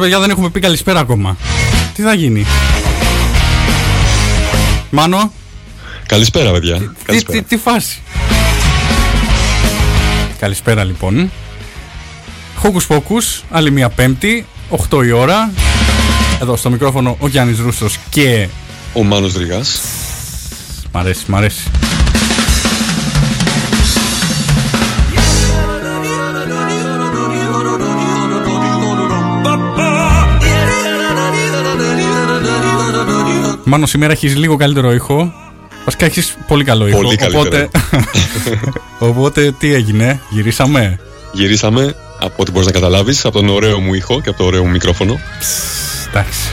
Ρε παιδιά δεν έχουμε πει καλησπέρα ακόμα. Τι θα γίνει; Μάνο; Καλησπέρα παιδιά. Τι, καλησπέρα. τι, τι φάση; Καλησπέρα λοιπόν. Χόκους Πόκους, άλλη μια πέμπτη, 8 η ώρα. Εδώ στο μικρόφωνο ο Γιάννης Ρούσος και... Ο Μάνος Δρυγάς. Μ' αρέσει, μ' αρέσει. Μάνο σήμερα έχεις λίγο καλύτερο ήχο. Βασικά έχεις πολύ καλό ήχο. Πολύ οπότε... οπότε τι έγινε, γυρίσαμε. Γυρίσαμε από ό,τι μπορείς να καταλάβεις από τον ωραίο μου ήχο και από το ωραίο μου μικρόφωνο. Εντάξει.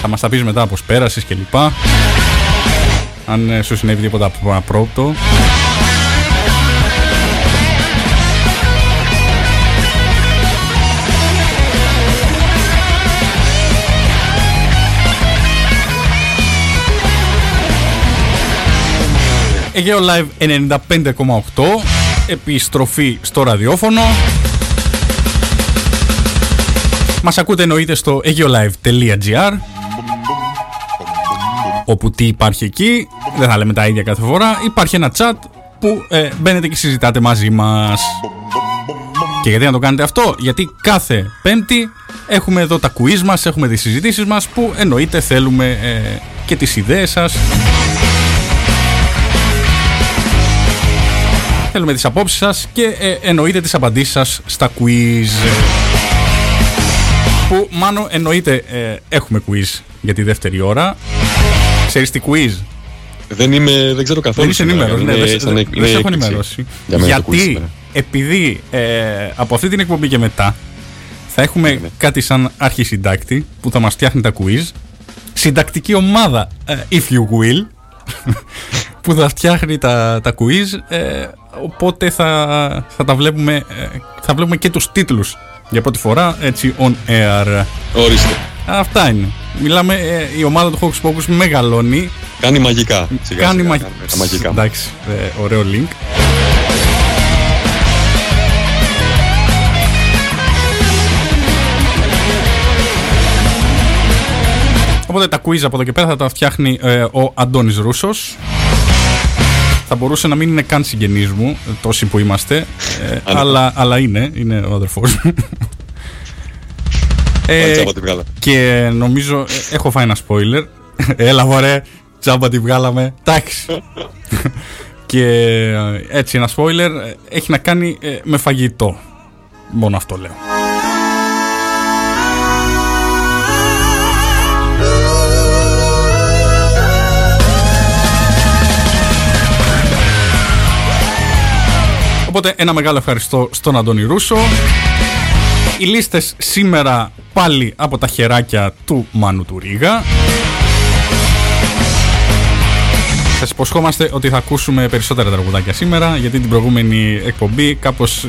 Θα μας τα πεις μετά πώς πέρασες και λοιπά. Αν ε, σου συνέβη τίποτα απρόπτο. Αιγαίο Live 95,8 Επιστροφή στο ραδιόφωνο. Μας ακούτε εννοείται στο aeolive.gr Όπου τι υπάρχει εκεί Δεν θα λέμε τα ίδια κάθε φορά. Υπάρχει ένα chat που ε, μπαίνετε και συζητάτε μαζί μας. Και γιατί να το κάνετε αυτό; Γιατί κάθε πέμπτη έχουμε εδώ τα quiz μας Έχουμε τις συζητήσεις μας Που εννοείται θέλουμε ε, και τις ιδέες σας Θέλουμε τις απόψεις σας και ε, εννοείται τις απαντήσεις σας στα quiz. Που μάλλον εννοείται ε, έχουμε quiz για τη δεύτερη ώρα. Ξέρεις τι quiz? Δεν είμαι, δεν ξέρω καθόλου. Δεν είσαι ενημέρωση. Ναι, δεν δεν- δεν σε έχω ενημερώσει. Για μένα το quiz Γιατί σήμερα. επειδή ε, από αυτή την εκπομπή και μετά θα έχουμε Ναι, ναι. κάτι σαν αρχισυντάκτη που θα μας φτιάχνει τα quiz. Συντακτική ομάδα, ε, if you will, που θα φτιάχνει τα, τα quiz. ε, οπότε θα, θα τα βλέπουμε, ε, θα βλέπουμε και τους τίτλους για πρώτη φορά έτσι on air. Ορίστε. Αυτά είναι. Μιλάμε, ε, η ομάδα του Hocus Pocus μεγαλώνει. Κάνει μαγικά. Σιγά, κάνει σιγά, μα- κάνουμε τα μαγικά. Εντάξει, ε, ωραίο link. Οπότε τα quiz από εδώ και πέρα θα τα φτιάχνει ε, ο Αντώνης Ρούσος. Θα μπορούσε να μην είναι καν συγγενής μου, ε, τόσοι που είμαστε, ε, Αν- αλλά, αλλά είναι, είναι ο αδερφός μου. Πάλι Ε, τσάμπα τη βγάλα. και νομίζω ε, έχω φάει ένα spoiler. Έλα μωρέ, τζάμπα τη βγάλαμε. Εντάξει. και ε, έτσι ένα spoiler ε, έχει να κάνει ε, με φαγητό. Μόνο αυτό λέω. Οπότε ένα μεγάλο ευχαριστώ στον Αντώνη Ρούσο. Οι λίστες σήμερα πάλι από τα χεράκια του Μάνου του Ρίγα. Σας υποσχόμαστε ότι θα ακούσουμε περισσότερα τραγουδάκια σήμερα γιατί την προηγούμενη εκπομπή κάπως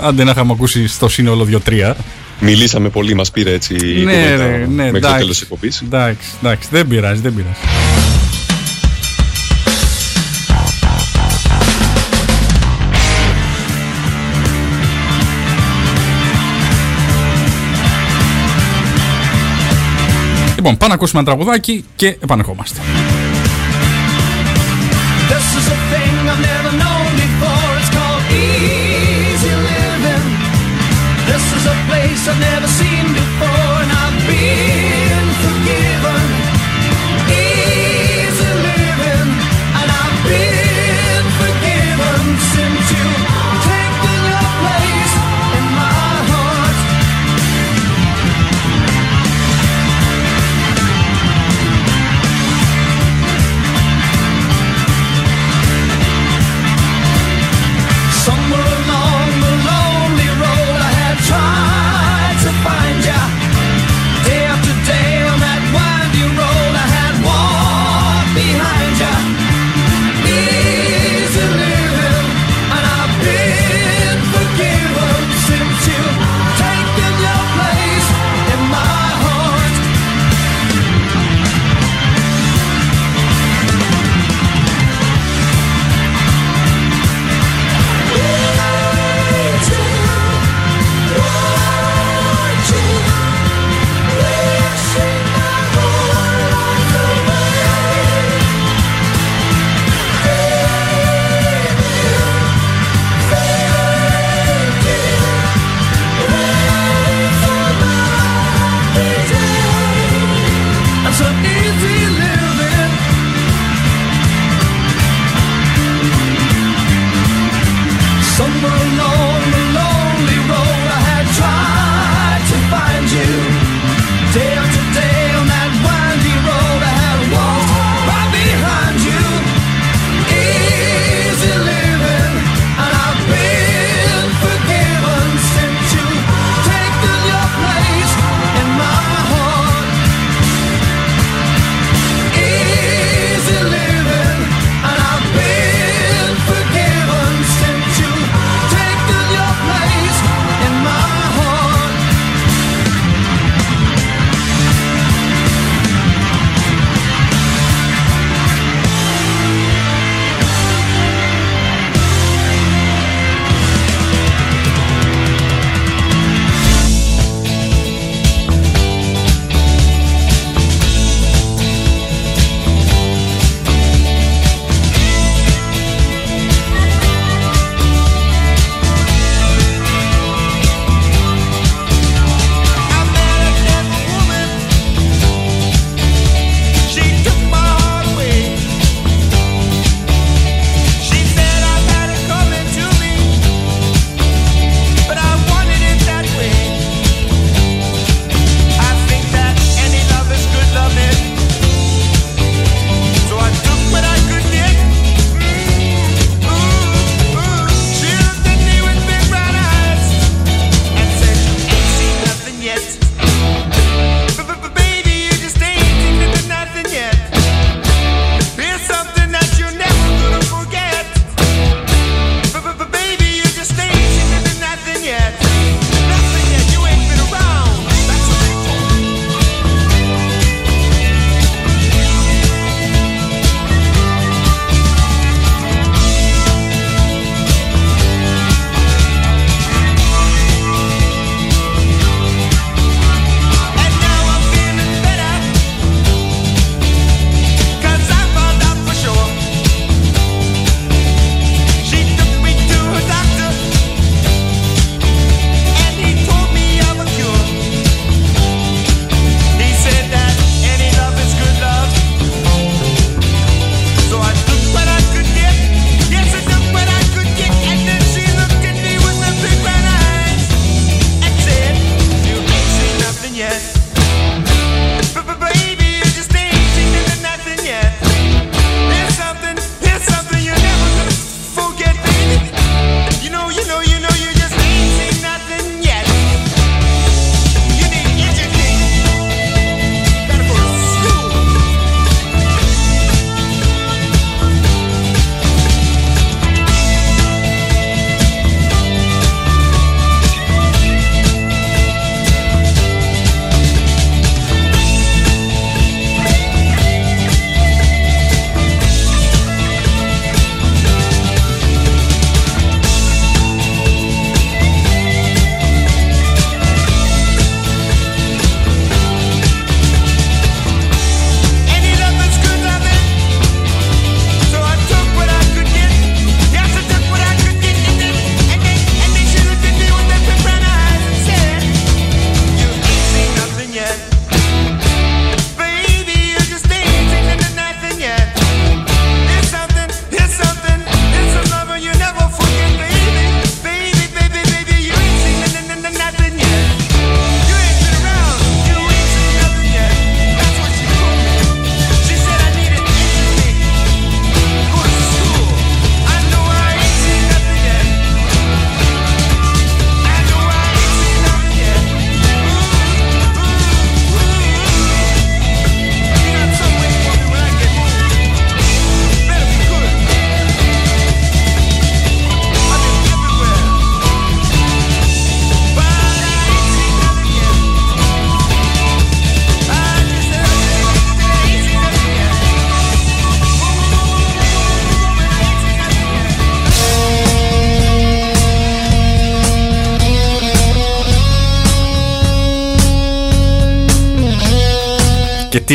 άντε να είχαμε ακούσει στο σύνολο 2-3. Μιλήσαμε πολύ, μας πήρε έτσι η Ναι, κουβέντα ρε, ναι, μέχρι το εντάξει. τέλος της εκπομπής. Εντάξει, εντάξει, δεν πειράζει, δεν πειράζει. Λοιπόν, πάμε να ακούσουμε ένα τραγουδάκι και επανερχόμαστε.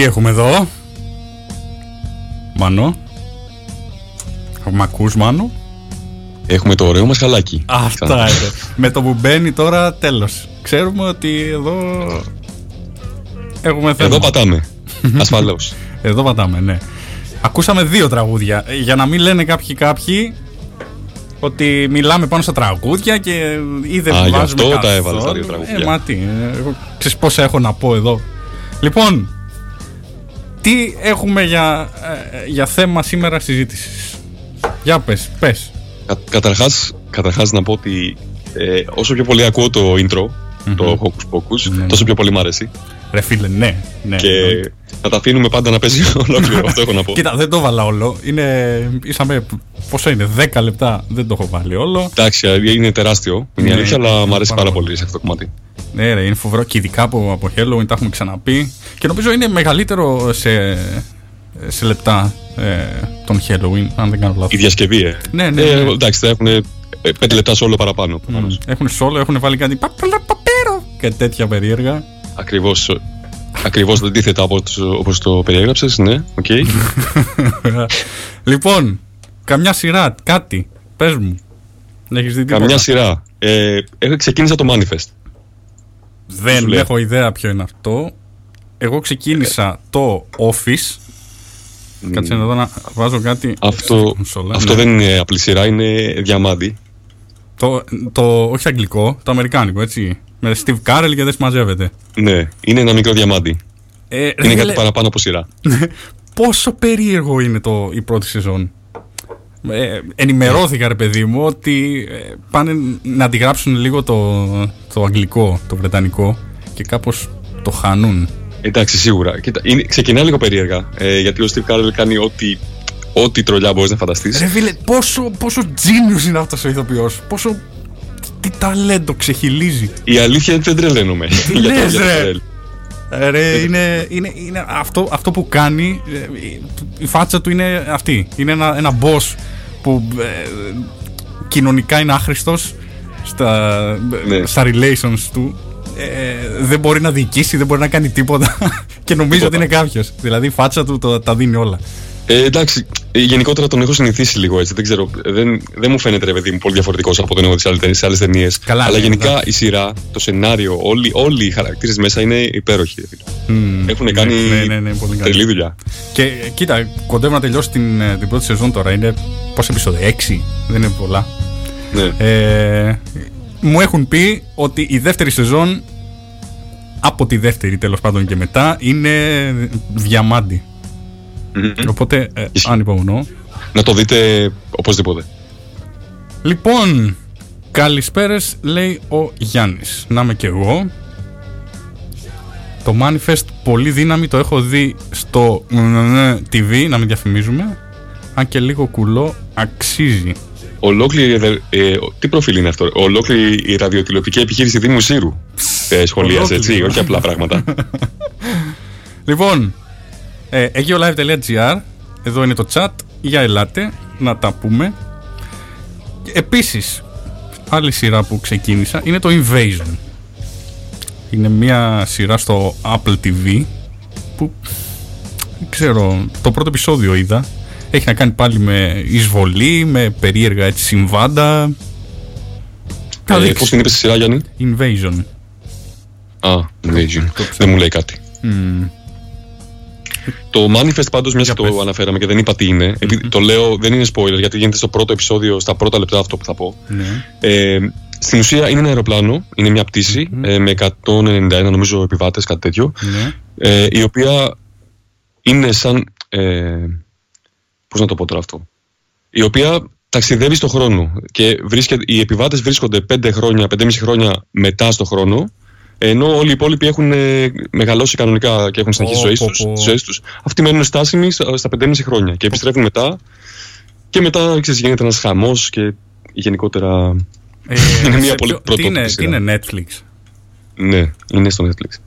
Τι έχουμε εδώ. Μάνο. Μ' ακούς Μάνο. Έχουμε το ωραίο μας χαλάκι. Αυτά Ξανά. είναι. Με το που μπαίνει τώρα τέλος. Ξέρουμε ότι εδώ έχουμε θέμα. Εδώ πατάμε. Ασφαλώς. Εδώ πατάμε, ναι. Ακούσαμε δύο τραγούδια. Ε, Για να μην λένε κάποιοι κάποιοι ότι μιλάμε πάνω στα τραγούδια και ή δεν Α, γι' βάζουμε αυτό τα καθόλου. έβαλες τα δύο τραγούδια. Ε, μα τι, ε, εγώ ξέρεις πόσα έχω να πω εδώ. Λοιπόν, τι έχουμε για, ε, για θέμα σήμερα συζήτησης; Για πες, πες. Κα, καταρχάς, καταρχάς να πω ότι ε, όσο πιο πολύ ακούω το intro, το Hocus Pocus, Ναι, ναι. τόσο πιο πολύ μ' αρέσει. Ρε φίλε, ναι. ναι και εννοείται. θα τα αφήνουμε πάντα να παίζει ολόκληρο. Αυτό έχω να πω. Κοίτα, δεν το βάλα όλο. Είναι, ήσαμε, πόσο είναι, 10 λεπτά δεν το έχω βάλει όλο. Εντάξει, είναι τεράστιο. Είναι η Ναι, αλήθεια, αλλά μου αρέσει πάρα πάρα πολύ. πολύ σε αυτό το κομμάτι. Ναι, ρε, είναι φοβερό και ειδικά από, από Halloween τα έχουμε ξαναπεί. Και νομίζω είναι μεγαλύτερο σε, σε λεπτά ε, τον Halloween, αν δεν κάνω Η λάθος. διασκευή, ε. Ναι, ναι, Ε, ναι. εντάξει, θα έχουν ε, πέντε λεπτά σε όλο παραπάνω. προφανώς. Έχουν solo, έχουν βάλει κάτι παπαλα παπέρο και τέτοια περίεργα. Ακριβώς, ε, ακριβώς αντίθετα από τους- όπως το περιέγραψες, ναι, οκ. λοιπόν, καμιά σειρά, κάτι, πες μου. Έχεις δει τίποτα. Καμιά σειρά. Ε, έχω ξεκίνησα το Manifest. Δεν σου λέω. έχω ιδέα ποιο είναι αυτό. Εγώ ξεκίνησα το Office. Κάτσε εδώ να βάζω κάτι Αυτό, στην κονσόλα. αυτό Ναι. δεν είναι απλή σειρά, είναι διαμάντι. Το, το, όχι αγγλικό, το αμερικάνικο, έτσι. Με Steve Carell και δεν συμμαζεύεται. Ναι, είναι ένα μικρό διαμάντι. Ε, ρε Είναι φίλε, κάτι παραπάνω από σειρά. Πόσο περίεργο είναι το, η πρώτη σεζόν. Ε, ενημερώθηκα ρε παιδί μου ότι ε, πάνε να αντιγράψουν λίγο το, το αγγλικό, το βρετανικό και κάπως το χάνουν. Εντάξει, σίγουρα. Κοίτα, είναι, ξεκινάει λίγο περίεργα. Ε, γιατί ο Steve Carell κάνει ό,τι, ό,τι τρολιά μπορείς να φανταστείς. Ρε φίλε, πόσο, πόσο genius είναι αυτός ο ηθοποιός. Πόσο τι ταλέντο ξεχυλίζει. Η αλήθεια είναι ότι δεν τρελαίνομαι. Τι για το- λες, για το ρε; Carell. Ε, Ρε, είναι, είναι, είναι αυτό, αυτό που κάνει, ε, η- η φάτσα του είναι αυτή. Είναι ένα, ένα boss που ε, κοινωνικά είναι άχρηστος στα, Ναι. στα relations του. Ε, δεν μπορεί να διοικήσει, δεν μπορεί να κάνει τίποτα και νομίζω ότι είναι κάποιος. Δηλαδή η φάτσα του το- τα δίνει όλα. Ε, εντάξει, ε, γενικότερα τον έχω συνηθίσει λίγο έτσι. Δεν ξέρω, δεν, δεν μου φαίνεται ρε παιδί μου πολύ διαφορετικός από τον έχω δει σε άλλες ταινίες. Καλά, Αλλά ναι, γενικά εντάξει. η σειρά, το σενάριο, όλοι, όλοι οι χαρακτήρες μέσα είναι υπέροχοι. ρε φίλε. Μμμ. Έχουν κάνει ναι, ναι, ναι, πολύ καλή. τρελή δουλειά. Και ε, κοίτα, κοντεύω να τελειώσει την, ε, την πρώτη σεζόν τώρα. Είναι πόσα επεισόδια, έξι. Δεν είναι πολλά. Ναι. Ε, μου έχουν πει ότι η δεύτερη σεζόν από τη δεύτερη τέλος πάντων και μετά είναι διαμάντι. Μμμ. Οπότε ε, Ισχύει. ανυπομονώ. Να το δείτε οπωσδήποτε. Λοιπόν, καλησπέρες λέει ο Γιάννης. Να είμαι και εγώ. Το Manifest πολύ δύναμη το έχω δει στο TV, να μην διαφημίζουμε. Αν και λίγο κουλό, αξίζει. Ολόκληρη, ε, ε, τι προφίλ είναι αυτό, ολόκληρη η ραδιοτηλεοπτική επιχείρηση Δήμου Σύρου. Ε, σχολίασε έτσι, Ολόκληρη. όχι απλά πράγματα. Λοιπόν, ε, egeolive.gr Εδώ είναι το chat Για ελάτε να τα πούμε Επίσης Άλλη σειρά που ξεκίνησα Είναι το Invasion Είναι μια σειρά στο Apple TV Που Δεν ξέρω Το πρώτο επεισόδιο είδα Έχει να κάνει πάλι με εισβολή Με περίεργα έτσι συμβάντα Θα ε, δείξει. Πώς την είπες στη σειρά, Γιάννη; Invasion Α, Invasion. Δεν μου λέει κάτι. Μμμ. Το Manifest πάντως, μιας Για και πες. το αναφέραμε και δεν είπα τι είναι, επειδή το λέω δεν είναι spoiler, γιατί γίνεται στο πρώτο επεισόδιο, στα πρώτα λεπτά αυτό που θα πω. Ναι. Ε, στην ουσία είναι ένα αεροπλάνο, είναι μια πτηση ε, με 191 νομίζω επιβάτες, κάτι τέτοιο, Ναι. ε, η οποία είναι σαν. Ε, Πώς να το πω τώρα αυτό. Η οποία ταξιδεύει στο χρόνο και βρίσκεται, οι επιβάτες βρίσκονται 5 χρόνια, 5,5 χρόνια μετά στο χρόνο, ενώ όλοι οι υπόλοιποι έχουν ε, μεγαλώσει κανονικά και έχουν συνεχίσει Πω, τις πω, ζωές τους, πω. τις ζωές τους. Αυτοί μένουν στάσιμοι στα στα 5,5 χρόνια και επιστρέφουν μετά. Και μετά ξέρεις, γίνεται ένας χαμός και γενικότερα. Ε, Είναι μια σε πολύ ποιο- τι είναι, πρωτότυπη τι σειρά. είναι Netflix; Ναι, είναι στο Netflix.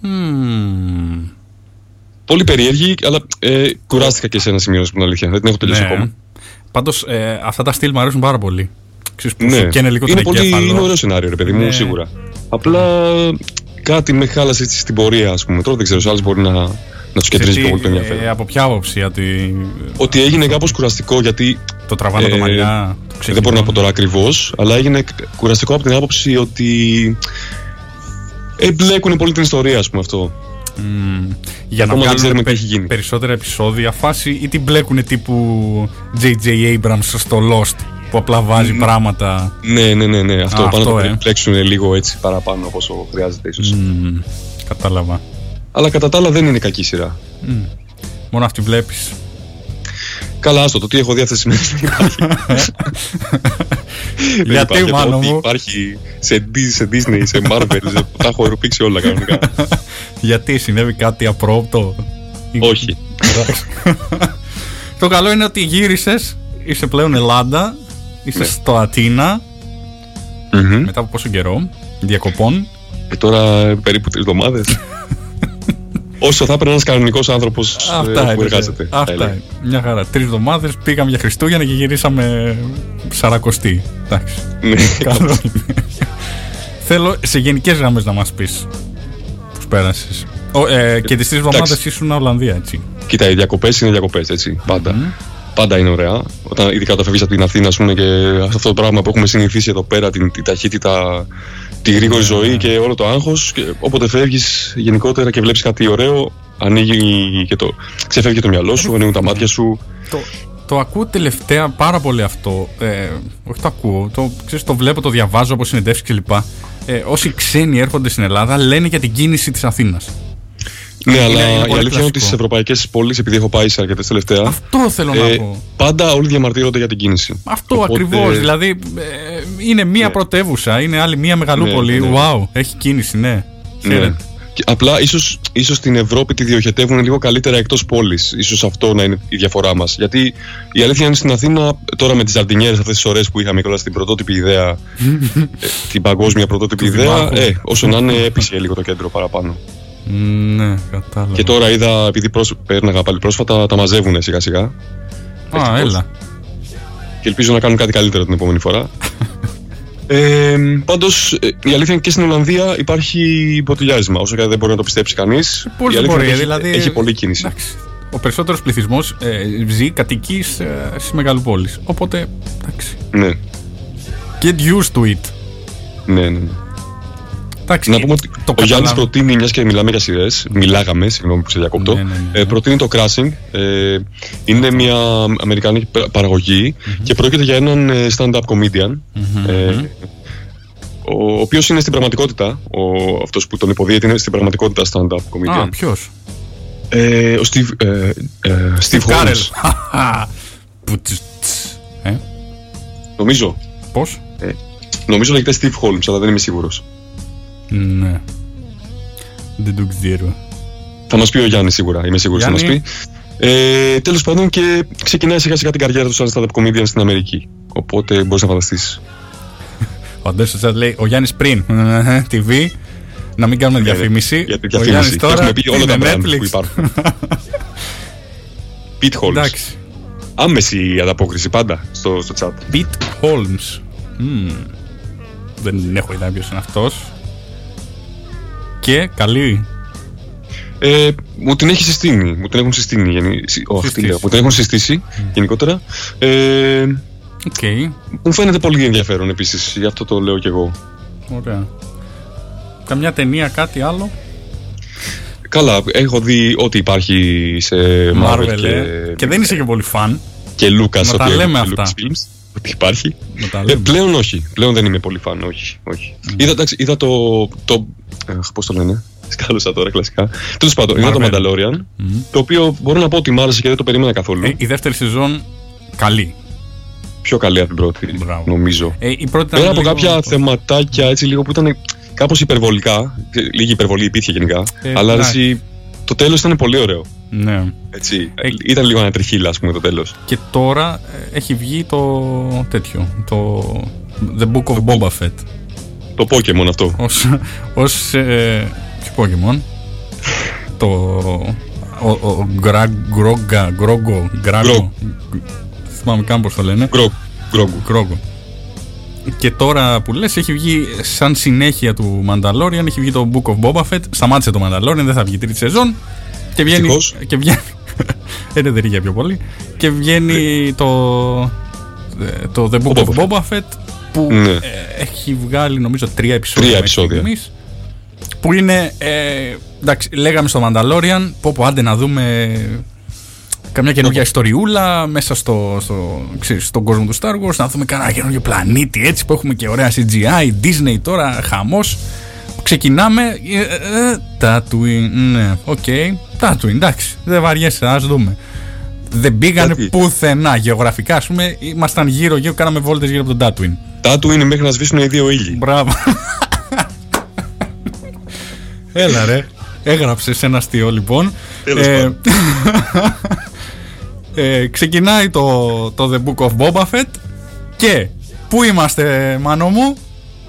Μμμ. Πολύ περίεργη, αλλά ε, κουράστηκα και σε ένα σημείο, να σου πω την αλήθεια. Δεν την έχω τελειώσει Ναι. ακόμα. Πάντως ε, αυτά τα στυλ μου αρέσουν πάρα πολύ. Ξέρεις που Ναι, σου καίνε λίγο είναι, τον πολύ, εγκέφαλο. είναι ωραίο σενάριο, ρε παιδί μου, Ναι. σίγουρα. Απλά κάτι με χάλασε έτσι στην πορεία, ας πούμε. Τώρα δεν ξέρω, σε άλλες μπορεί να, να τους κεντρίζει πιο πολύ το ενδιαφέρον. ε, από ποια άποψη, γιατί Ότι έγινε κάπως κουραστικό γιατί. το τραβάνε το Ε, μαλλιά. το Δεν μπορώ να πω ξεκινούν. τώρα ακριβώς, αλλά έγινε κουραστικό από την άποψη ότι. Εμπλέκουν πολύ την ιστορία, ας πούμε αυτό. Μμμ. Για να Ακόμα δεν βγάλουν ξέρουμε τι πε- έχει γίνει. περισσότερα επεισόδια φάση ή την μπλέκουν τύπου J.J. Abrams στο Lost που απλά βάζει πράγματα. Ναι, ναι, ναι, ναι. Αυτό Α, πάνω αυτό, να το ε. περιπλέξουν λίγο έτσι παραπάνω από όσο χρειάζεται ίσως. Μμμ. Κατάλαβα. Αλλά κατά τα άλλα δεν είναι κακή σειρά. Μόνο αυτή βλέπεις. Καλά, άστο, το τι έχω δει αυτές τις μέρες δεν υπάρχει. Δεν Γιατί, υπάρχει. μάνο Ό,τι μου; υπάρχει σε, Dis- σε Disney, σε Marvel, σε, τα έχω ερωτήξει όλα κανονικά. Γιατί συνέβη κάτι απρόπτο. Ή- Όχι. Εντάξει. το καλό είναι ότι γύρισες, είσαι πλέον Ελλάδα, είσαι Ναι. στο Αθήνα Μμμ. μετά από πόσο καιρό διακοπών. Και τώρα ε, περίπου τρεις εβδομάδες. Όσο θα έπαιρνε ένας κανονικός άνθρωπος Αυτά που είναι. εργάζεται. θα Αυτά έλεγα. είναι. Μια χαρά. Τρεις εβδομάδες πήγαμε για Χριστούγεννα και γυρίσαμε σαρακοστή. Εντάξει. Ναι. Καλό είναι. Θέλω σε γενικές γραμμές να μας πεις πώς πέρασες. Ε, και τις τρεις εβδομάδες ήσουν Ολλανδία, έτσι. Κοίτα, οι διακοπές είναι διακοπές, έτσι. Πάντα. Πάντα είναι ωραία. Όταν, ειδικά όταν φεύγεις από την Αθήνα, ας πούμε, και αυτό το πράγμα που έχουμε συνηθίσει εδώ πέρα, την, την ταχύτητα, τη γρήγορη Ναι, ζωή και όλο το άγχος. Όποτε φεύγεις γενικότερα και βλέπεις κάτι ωραίο, ανοίγει και το. ξεφεύγει το μυαλό σου, ανοίγουν τα μάτια σου. Το, το ακούω τελευταία πάρα πολύ αυτό. Ε, όχι το ακούω, το, ξέρεις, το βλέπω, το διαβάζω από συνεντεύξεις κλπ. Ε, όσοι ξένοι έρχονται στην Ελλάδα λένε για την κίνηση της Αθήνας. Ναι, Είναι- αλλά είναι η πολύ αλήθεια είναι ότι κλασικό. στις ευρωπαϊκές πόλεις, επειδή έχω πάει σε αρκετές τελευταία, Αυτό θέλω να ε, πω. πάντα όλοι διαμαρτύρονται για την κίνηση. Αυτό Οπότε- ακριβώς. Δηλαδή ε, είναι μία Ναι. πρωτεύουσα, είναι άλλη μία μεγαλούπολη. Ναι, ναι, ναι. Wow, έχει κίνηση, ναι. Ναι. Χαίρετε. Και απλά ίσως, ίσως στην Ευρώπη τη διοχετεύουν λίγο καλύτερα εκτός πόλης. Ίσως αυτό να είναι η διαφορά μας. Γιατί η αλήθεια είναι στην Αθήνα, τώρα με τις ζαρτινιέρες αυτές τις ώρες που είχαμε και όλα στην πρωτότυπη ιδέα, ε, την παγκόσμια πρωτότυπη Του ιδέα, Δημάρχου. ε, όσο να είναι έπεισε λίγο το κέντρο παραπάνω. Ναι, κατάλαβα. Και τώρα είδα, επειδή πρόσ... πέρναγα πάλι πρόσφατα, τα μαζεύουν σιγά σιγά. Α, έλα. Και ελπίζω να κάνουν κάτι καλύτερο την επόμενη φορά. Ε, Πάντως, η αλήθεια είναι και στην Ολλανδία υπάρχει μποτιλιάρισμα. Όσο και δεν μπορεί να το πιστέψει κανείς. Πώς δεν μπορεί, δηλαδή. Έχει πολλή κίνηση. Εντάξει. Ο περισσότερος πληθυσμός ε, ζει, κατοικεί ε, στι μεγαλοπόλει. Οπότε, εντάξει. Ναι, Get used to it. ναι, ναι. ναι. Εντάξει, Να πούμε ότι το ο Γιάννης καταλαβα- προτείνει, μιας και μιλάμε για σειρές, μιλάγαμε, συγγνώμη που σε διακόπτω. Ναι, ναι, ναι. ε, προτείνει το Crashing. Ε, είναι μια αμερικανική πα- παραγωγή και πρόκειται για έναν ε, stand-up comedian. ε, ο οποίος είναι στην πραγματικότητα, ο, αυτός που τον υποδίεται είναι στην πραγματικότητα stand-up comedian. Α, ποιος; Ε, ο Steve, ε, ε, Steve Κάρελ. Holmes. Ε, Νομίζω. πώς; Νομίζω λέγεται Steve Holmes, αλλά δεν είμαι σίγουρος. Ναι. Δεν το ξέρω. Θα μας πει ο Γιάννης σίγουρα, είμαι σίγουρος θα μας Γιάννη. πει. Ε, Τέλος πάντων και ξεκινάει σιγά σιγά την καριέρα του σαν stand-up comedian στην Αμερική. Οπότε μπορείς να φανταστείς. Ο Αντέσο σας λέει ο Γιάννης πριν. TV. Να μην κάνουμε διαφήμιση. Για τη Ο Γιάννης διαφήμιση. τώρα Έχουμε πει όλα τα είναι brand Netflix. που υπάρχουν. Pete Holmes. Εντάξει. Άμεση ανταπόκριση πάντα στο, στο chat. Pete Holmes. Μμμ. Δεν έχω ιδέα ποιος είναι αυτός. Και καλή. Ε, μου την έχει συστήνει. Μου την έχουν συστήνει. γενι- συ- όχι, τι Συστήσει. λέω, Μου την έχουν συστήσει γενικότερα. Ε, Οκ. μου φαίνεται πολύ ενδιαφέρον επίσης. Γι' αυτό το λέω κι εγώ. Ωραία. Καμιά ταινία, κάτι άλλο; Καλά, έχω δει ό,τι υπάρχει σε Marvel, Marvel, και, ε. Και δεν είσαι και πολύ φαν. και Lucas. Να τα ό,τι λέμε έχει αυτά. Lucasfilms, Ότι υπάρχει. Να τα Ε, λέμε. πλέον όχι. Πλέον δεν είμαι πολύ φαν. Όχι. όχι. Είδα, εντάξει, είδα το. το αχ, πώς το λένε. Σκάλωσα τώρα κλασικά. Τέλος πάντων, είδα το Marvel. Mandalorian. Το οποίο μπορώ να πω ότι μ' άρεσε και δεν το περίμενα καθόλου. Ε, η δεύτερη σεζόν καλή. Πιο καλή από την πρώτη, Μπράβο. νομίζω. Ε, η πρώτη ήταν Πέρα από λίγο- κάποια θεματάκια έτσι λίγο που ήταν κάπως υπερβολικά. ε, Λίγη υπερβολή υπήρχε γενικά. Ε, αλλά εντάξει. εσύ, το τέλος ήταν πολύ ωραίο. Ναι. Έτσι. Ε, Ήταν λίγο ανατριχίλα, ας πούμε, το τέλος. Και τώρα ε, έχει βγει το τέτοιο. Το The Book of Boba Fett. Το Pokemon αυτό. Ως, ως ε, ποιο Pokemon Το ο, ο Γκρα, Γκρόγκα Γκρόγκο Γκράγκο Γκρό. Δεν θυμάμαι καν πως το λένε Γκρό, Γκρόγκου. Γκρόγκο και τώρα που λες έχει βγει σαν συνέχεια του Mandalorian έχει βγει το Book of Boba Fett σταμάτησε το Mandalorian δεν θα βγει τρίτη σεζόν και βγαίνει, Ευτυχώς. και βγαίνει ε, δεν δεν είχε πιο πολύ και βγαίνει το ε, το The Book Ο of Boba Boba Fett που Ναι. ε, έχει βγάλει νομίζω τρία επεισόδια Τρία μέχρι επεισόδια. στιγμής, που είναι ε, εντάξει λέγαμε στο Mandalorian πω πω άντε να δούμε καμιά καινούργια ιστοριούλα μέσα στο, στο, ξέρεις, στον κόσμο του Star Wars να δούμε κανένα καινούργιο πλανήτη έτσι που έχουμε και ωραία CGI Disney τώρα χαμός ξεκινάμε ε, ε, ε, Tatooine ναι οκ Tatooine εντάξει δεν βαριέσαι ας δούμε δεν πήγανε Γιατί; πουθενά γεωγραφικά ας πούμε ήμασταν γύρω γύρω κάναμε βόλτες γύρω από τον Tatooine Τα του είναι μέχρι να σβήσουν οι δύο ήλιοι. Μπράβο. Έλα ρε. Έγραψες ένα αστείο λοιπόν. Τέλος Ε, πάντων. ε, ξεκινάει το, το The Book of Boba Fett και πού είμαστε Μάνο μου;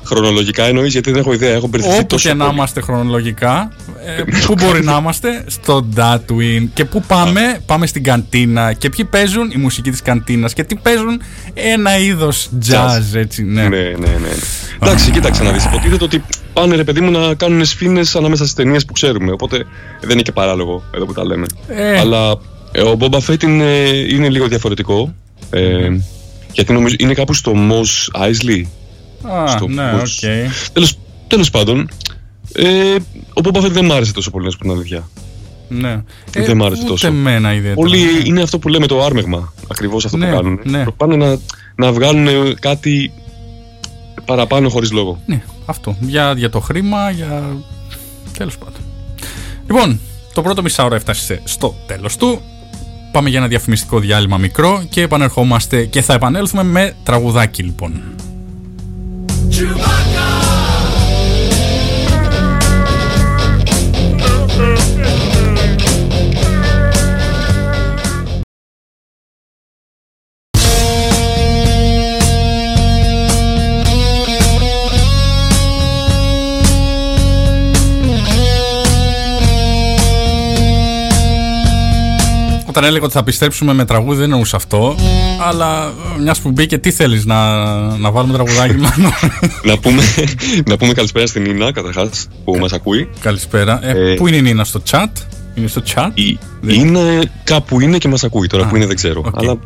Χρονολογικά εννοείς γιατί δεν έχω ιδέα. Έχω μπερδευτεί όπου τόσο και να πολύ. είμαστε χρονολογικά ε, πού μπορεί να είμαστε στο Tatooine και πού πάμε πάμε στην καντίνα και ποιοι παίζουν η μουσική της καντίνας και τι παίζουν ένα είδος jazz έτσι ναι, Ναι, ναι, ναι. ναι. Εντάξει, κοίταξε να δεις. Υποτίθεται ότι πάνε ρε παιδί μου να κάνουν σφήνες ανάμεσα στις ταινίες που ξέρουμε. Οπότε δεν είναι και παράλογο εδώ που τα λέμε. Ε. Αλλά ε, ο Boba Fett είναι, είναι λίγο διαφορετικό. Ε, γιατί νομίζω είναι κάπου στο Mos Eisley. Α, στο ναι, Mos- οκ. Τέλος, τέλος πάντων, ε, ο Boba Fett δεν μ' άρεσε τόσο πολύ, να σου πω την αλήθεια. Ναι. Δεν μ' άρεσε ούτε τόσο. εμένα ιδιαίτερα. Πολύ είναι αυτό που λέμε το άρμεγμα. Ακριβώς αυτό Ναι, που κάνουν. ναι. Πάνε να, να βγάλουν κάτι παραπάνω χωρίς λόγο. Ναι, αυτό. Για, για το χρήμα, για. Τέλος πάντων. Λοιπόν, το πρώτο μισάωρο έφτασε στο τέλος του. Πάμε για ένα διαφημιστικό διάλειμμα μικρό και επανερχόμαστε και θα επανέλθουμε με τραγουδάκι λοιπόν. Chewbacca. Όταν έλεγα ότι θα επιστρέψουμε με τραγούδι δεν εννοούσα αυτό. Αλλά μιας που μπήκε, τι θέλεις να, να βάλουμε τραγουδάκι, μάλλον. να, πούμε, να πούμε καλησπέρα στην Νίνα, καταρχάς, που μας ακούει. Καλησπέρα. Ε, Ε, πού είναι η Νίνα, στο chat; Είναι στο chat; Η, Δεν- είναι κάπου είναι και μας ακούει. Τώρα Α, που είναι δεν ξέρω. οκ. Αλλά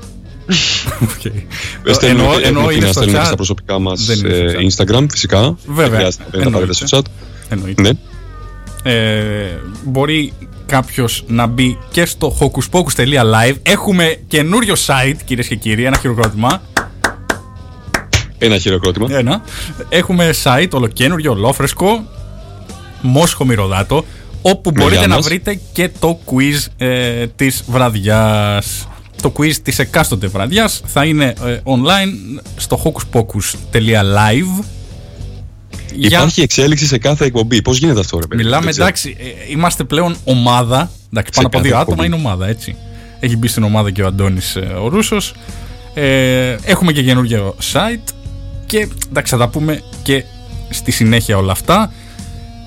Οκ. ε, στέλνουμε, Εννοώ- και- εννοώ έχουμε είναι να στο στέλνουμε και chat. στα προσωπικά μας Δεν είναι στο Instagram, φυσικά. Βέβαια, Δεν χρειάζεται να τα βρείτε εννοείται. στο chat. Εννοείται. Ναι. Ε, μπορεί κάποιος να μπει και στο hocuspocus.live. Έχουμε καινούριο site, κυρίες και κύριοι, ένα χειροκρότημα. Ένα χειροκρότημα. Ένα. Έχουμε site ολοκένουργιο, ολόφρεσκο, μόσχο μυρωδάτο, όπου μπορείτε γεια να μας. βρείτε και το quiz ε, της βραδιάς. Το quiz της εκάστοτε βραδιάς θα είναι ε, online στο hocuspocus.live για- Υπάρχει εξέλιξη σε κάθε εκπομπή. Πώς γίνεται αυτό, ρε παιδί. Μιλάμε δεν ξέρω. εντάξει, ε, είμαστε πλέον ομάδα. Εντάξει, πάνω από κάθε δύο άτομα εκπομπή. είναι ομάδα, έτσι. Έχει μπει στην ομάδα και ο Αντώνης ο Ρούσος. Ε, έχουμε και καινούργιο site. Και εντάξει, θα τα πούμε και στη συνέχεια όλα αυτά.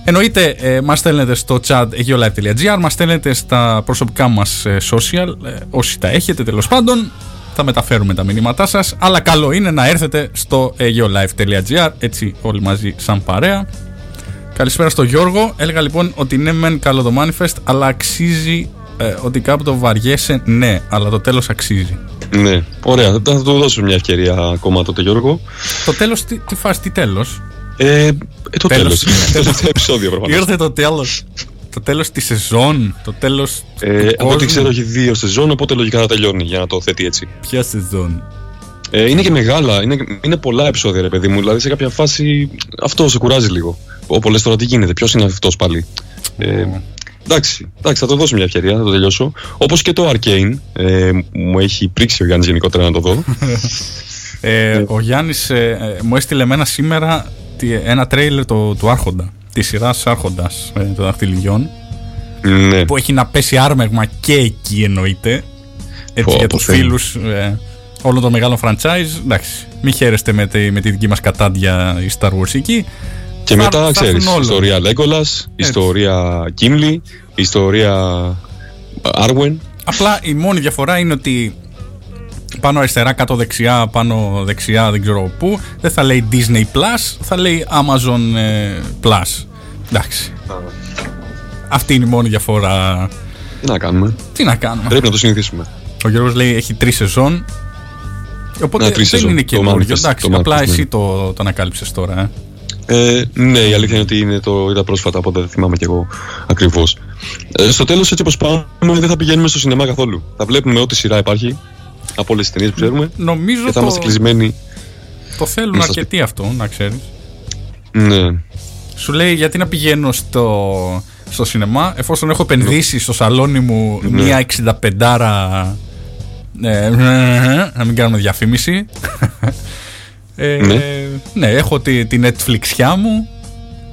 Εννοείται, ε, μας στέλνετε στο chat agiolive.gr, μας στέλνετε στα προσωπικά μας ε, social, ε, όσοι τα έχετε τέλος πάντων, θα μεταφέρουμε τα μηνύματά σας, αλλά καλό είναι να έρθετε στο agiolive.gr, έτσι όλοι μαζί σαν παρέα. Καλησπέρα στο Γιώργο. Έλεγα λοιπόν ότι ναι, μεν καλό το manifest, αλλά αξίζει ε, ότι κάπου το βαριέσαι. Ναι, αλλά το τέλος αξίζει. Ναι, ωραία. Θα, θα του δώσω μια ευκαιρία ακόμα τότε, Γιώργο. Το τέλος, τι, τι φάση, τι τέλος; Ε, ε, το Τέλος. τέλος. Τελευταίο επεισόδιο, προφανώς. Ήρθε το τέλος. Το τέλος της σεζόν. Το τέλος. Ε, από ό,τι ξέρω έχει δύο σεζόν, οπότε λογικά θα τελειώνει για να το θέτει έτσι. Ποια σεζόν; Ε, είναι και μεγάλα, είναι, είναι πολλά επεισόδια, ρε παιδί μου. Δηλαδή σε κάποια φάση αυτό σε κουράζει λίγο. Όπω λε τώρα, τι γίνεται, ποιος είναι αυτός πάλι; Ε, εντάξει, εντάξει, θα το δώσω μια ευκαιρία, θα το τελειώσω. Όπως και το Arcane, ε, μου έχει πρίξει ο Γιάννης γενικότερα να το δω. Ε, ο Γιάννης μου έστειλε εμένα σήμερα τι- ένα τρέιλερ το, του Άρχοντα. Τη σειρά Άρχοντας ε, των Δαχτυλιών. ναι, Που έχει να πέσει άρμεγμα και εκεί εννοείται. Έτσι Πω, για πω, τους Θεέ μου. φίλους ε, όλων των μεγάλων franchise. Εντάξει, μην χαίρεστε με τη, με τη δική μας κατάντια η Star Wars εκεί. και θα- μετά θα ξέρεις. έρθουν όλα. Ιστορία Legolas, ιστορία Gimli, ιστορία Arwen. Απλά η μόνη διαφορά είναι ότι πάνω αριστερά, κάτω δεξιά, πάνω δεξιά, δεν ξέρω πού. Δεν θα λέει Disney Plus, θα λέει Amazon ε, Plus. Εντάξει. Αυτή είναι η μόνη διαφορά. Τι να κάνουμε; Τι να κάνουμε; Πρέπει να το συνηθίσουμε. Ο Γιώργος λέει έχει τρεις σεζόν. Οπότε Ναι, τρεις δεν σεζόν. είναι Το καινούριο. Manifest, Εντάξει, το απλά Manifest, εσύ ναι. το, το ανακάλυψες τώρα. Ε. Ε, ναι, η αλήθεια είναι ότι είναι το είδα πρόσφατα, οπότε δεν θυμάμαι κι εγώ ακριβώς. Ε, στο τέλος, έτσι όπως πάμε, δεν θα πηγαίνουμε στο σινεμά καθόλου. Θα βλέπουμε ό,τι σειρά υπάρχει από όλες τις ταινίες που ξέρουμε Νομίζω και θα είμαστε το, κλεισμένοι. το θέλουν μέσα στο αρκετοί αυτό, να ξέρεις. Ναι. Σου λέει γιατί να πηγαίνω στο, στο σινεμά εφόσον έχω επενδύσει στο σαλόνι μου Ναι. μία 65 ε, να μην κάνουμε διαφήμιση. Ε, Ναι. ναι, έχω τη, τη Netflix μου,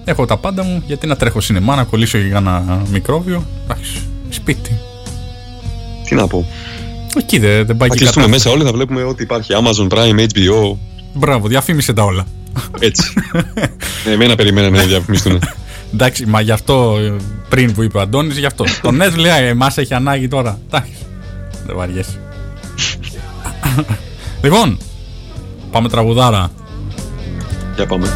έχω τα πάντα μου. Γιατί να τρέχω σινεμά, να κολλήσω για ένα μικρόβιο. Εντάξει, σπίτι. Τι να πω. Εκεί δεν, δεν πάει Θα και κλειστούμε κατά. μέσα όλοι, θα βλέπουμε ό,τι υπάρχει. Amazon Prime, HBO. Μπράβο, διαφήμισε τα όλα. Έτσι. ε, εμένα περιμέναμε να διαφημιστούν. Εντάξει, μα γι' αυτό ε, πριν που είπε ο Αντώνης, γι' αυτό. Το Net λέει, εμάς έχει ανάγκη τώρα. Εντάξει, δεν βαριέσαι. λοιπόν, πάμε τραγουδάρα. Για πάμε.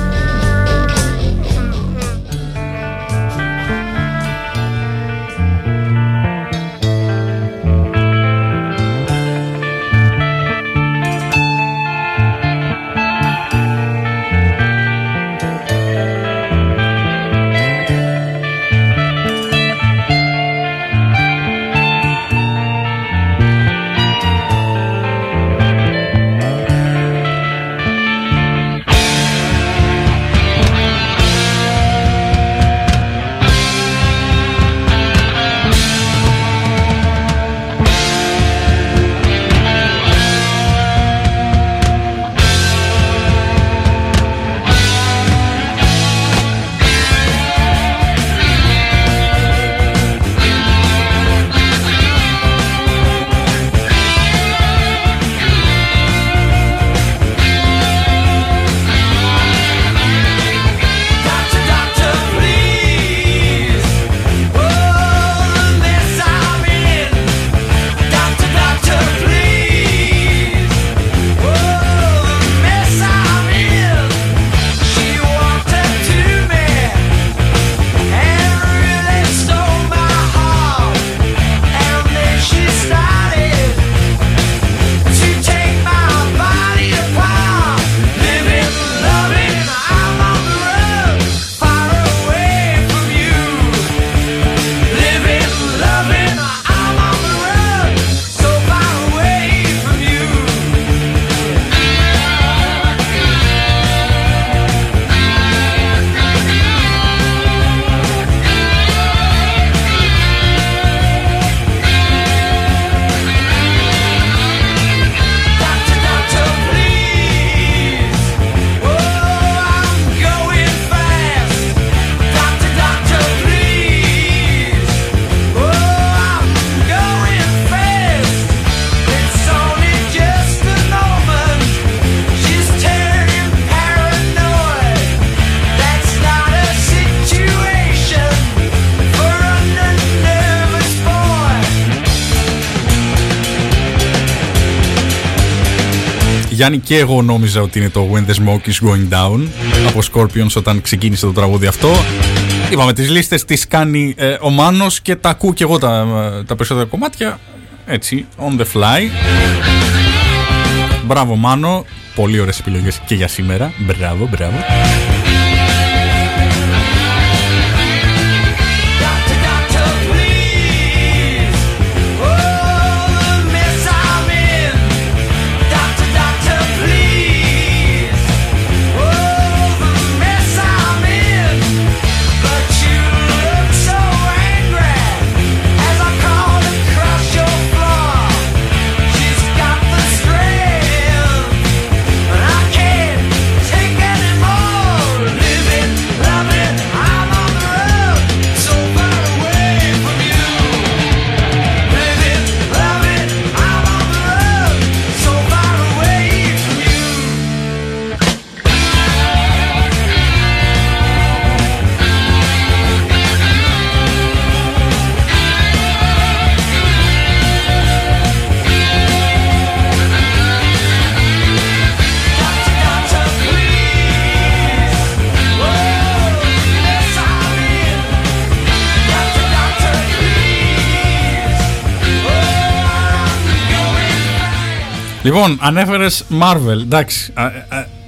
Γιάννη και εγώ νόμιζα ότι είναι το When the Smoke is Going Down από Scorpions όταν ξεκίνησε το τραγούδι αυτό. Είπαμε τις λίστες τις κάνει ε, ο Μάνος και τα ακούω και εγώ τα, ε, τα περισσότερα κομμάτια έτσι on the fly. Μπράβο Μάνο, πολύ ωραίες επιλογές και για σήμερα. Μπράβο, μπράβο. Λοιπόν, ανέφερες Marvel. Εντάξει, α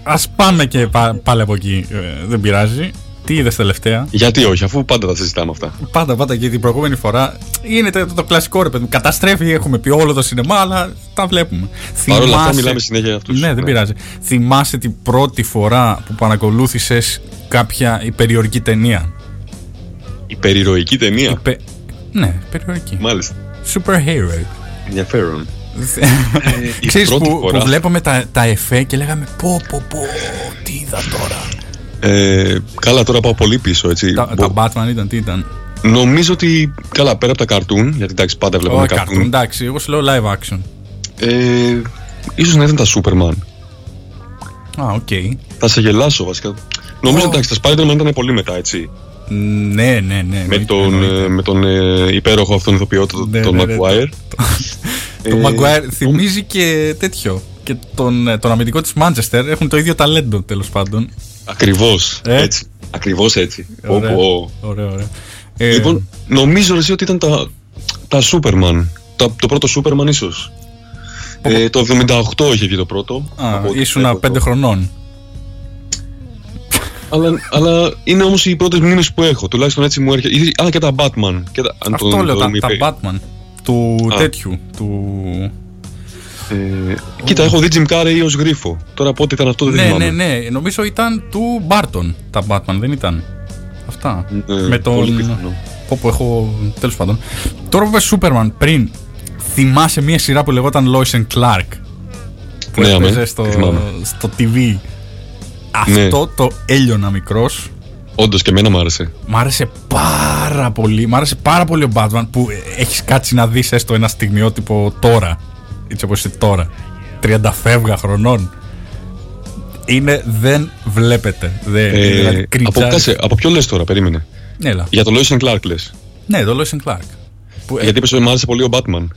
ας πάμε και πά- πάλι από εκεί. Ε, δεν πειράζει. Τι είδες τελευταία; Γιατί όχι, αφού πάντα τα συζητάμε αυτά. Πάντα, πάντα και την προηγούμενη φορά γίνεται το, το κλασικό ρε παιδί μου. Καταστρέφει, έχουμε πει όλο το σινεμά, αλλά τα βλέπουμε. Παρ' όλα αυτά, Θυμάσαι- μιλάμε συνέχεια για αυτούς. Ναι, δεν πειράζει. Θυμάσαι την πρώτη φορά που παρακολούθησες κάποια υπεριορική ταινία; Η περιηρωική ταινία; Υπε... Ναι, υπεριορική. Μάλιστα. Superhero. Ενδιαφέρον. Η Ξέρεις πρώτη που, φορά. που βλέπαμε τα, τα εφέ και λέγαμε πω πω πω τι είδα τώρα. Ε, καλά, τώρα πάω πολύ πίσω. Έτσι. τα, Μπο- τα Batman ήταν τι ήταν; Νομίζω ότι. Καλά, πέρα από τα καρτούν, γιατί εντάξει, πάντα βλέπουμε Όχι καρτούν, καρτούν. εντάξει, εγώ σου λέω live action. Ε, ίσως να ήταν τα Superman. Α, οκ. Θα σε γελάσω βασικά. Νομίζω Ω. εντάξει, τα Spider-Man ήταν πολύ μετά, έτσι. Ναι, ναι, ναι. με εννοείται, τον, εννοείται. ε, με τον ε, υπέροχο αυτόν ηθοποιό, τον, Ναι, τον ναι, ναι, Maguire. Το Ε, Maguire θυμίζει και τέτοιο. Και τον, ε, τον αμυντικό της Manchester έχουν το ίδιο ταλέντο τέλος πάντων. Ακριβώς, Ε; έτσι. Ακριβώς έτσι. Πω, Ωραία, πω. ωραία, ωραία. Ε, Λοιπόν, νομίζω ρε, εσύ, ότι ήταν τα, τα Superman. Τα, το πρώτο Superman ίσως. Ε, το 78 είχε βγει το πρώτο. α, Από ό,τι ήσουνα βλέπω πέντε εδώ. χρονών. Αλλά, αλλά είναι όμως οι πρώτες μνήμες που έχω. Τουλάχιστον έτσι μου έρχεται. Ή- Α, και τα Batman. Και τα, αν Αυτό το- λέω, το τα, μη τα πει. Batman. Του Α. τέτοιου. Του... Ε, κοίτα, έχω δει Jim Carrey ως γρίφο. Τώρα πότε ήταν αυτό δεν Ναι, θυμάμαι. ναι, ναι. Νομίζω ήταν του Barton τα Batman, δεν ήταν; Αυτά. Ναι, Με τον. πολύ πιθανό. Πω, πω, έχω. Τέλος πάντων. Τώρα που είπες Superman πριν, θυμάσαι μια σειρά που λεγόταν Lois and Clark; Που Ναι, έπαιζε αμέ, στο, τη θυμάμαι. στο TV. Ναι. Αυτό το έλειωνα μικρός. Όντως και εμένα μου άρεσε. Μ' άρεσε πάρα πολύ. Μ' άρεσε πάρα πολύ ο Batman που έχεις κάτσει να δεις έστω ένα στιγμιότυπο τώρα. Έτσι όπως είσαι τώρα. 30 φεύγα χρονών. Είναι, δεν βλέπετε. Δεν, Ε, δηλαδή, από, κριτζάρεις. κάσε, από ποιο λες τώρα, περίμενε. Ναι, έλα. Για το Lois and Clark λες. Ναι, το Lois and Clark. Που, ε, Γιατί είπες ότι μου άρεσε πολύ ο Batman.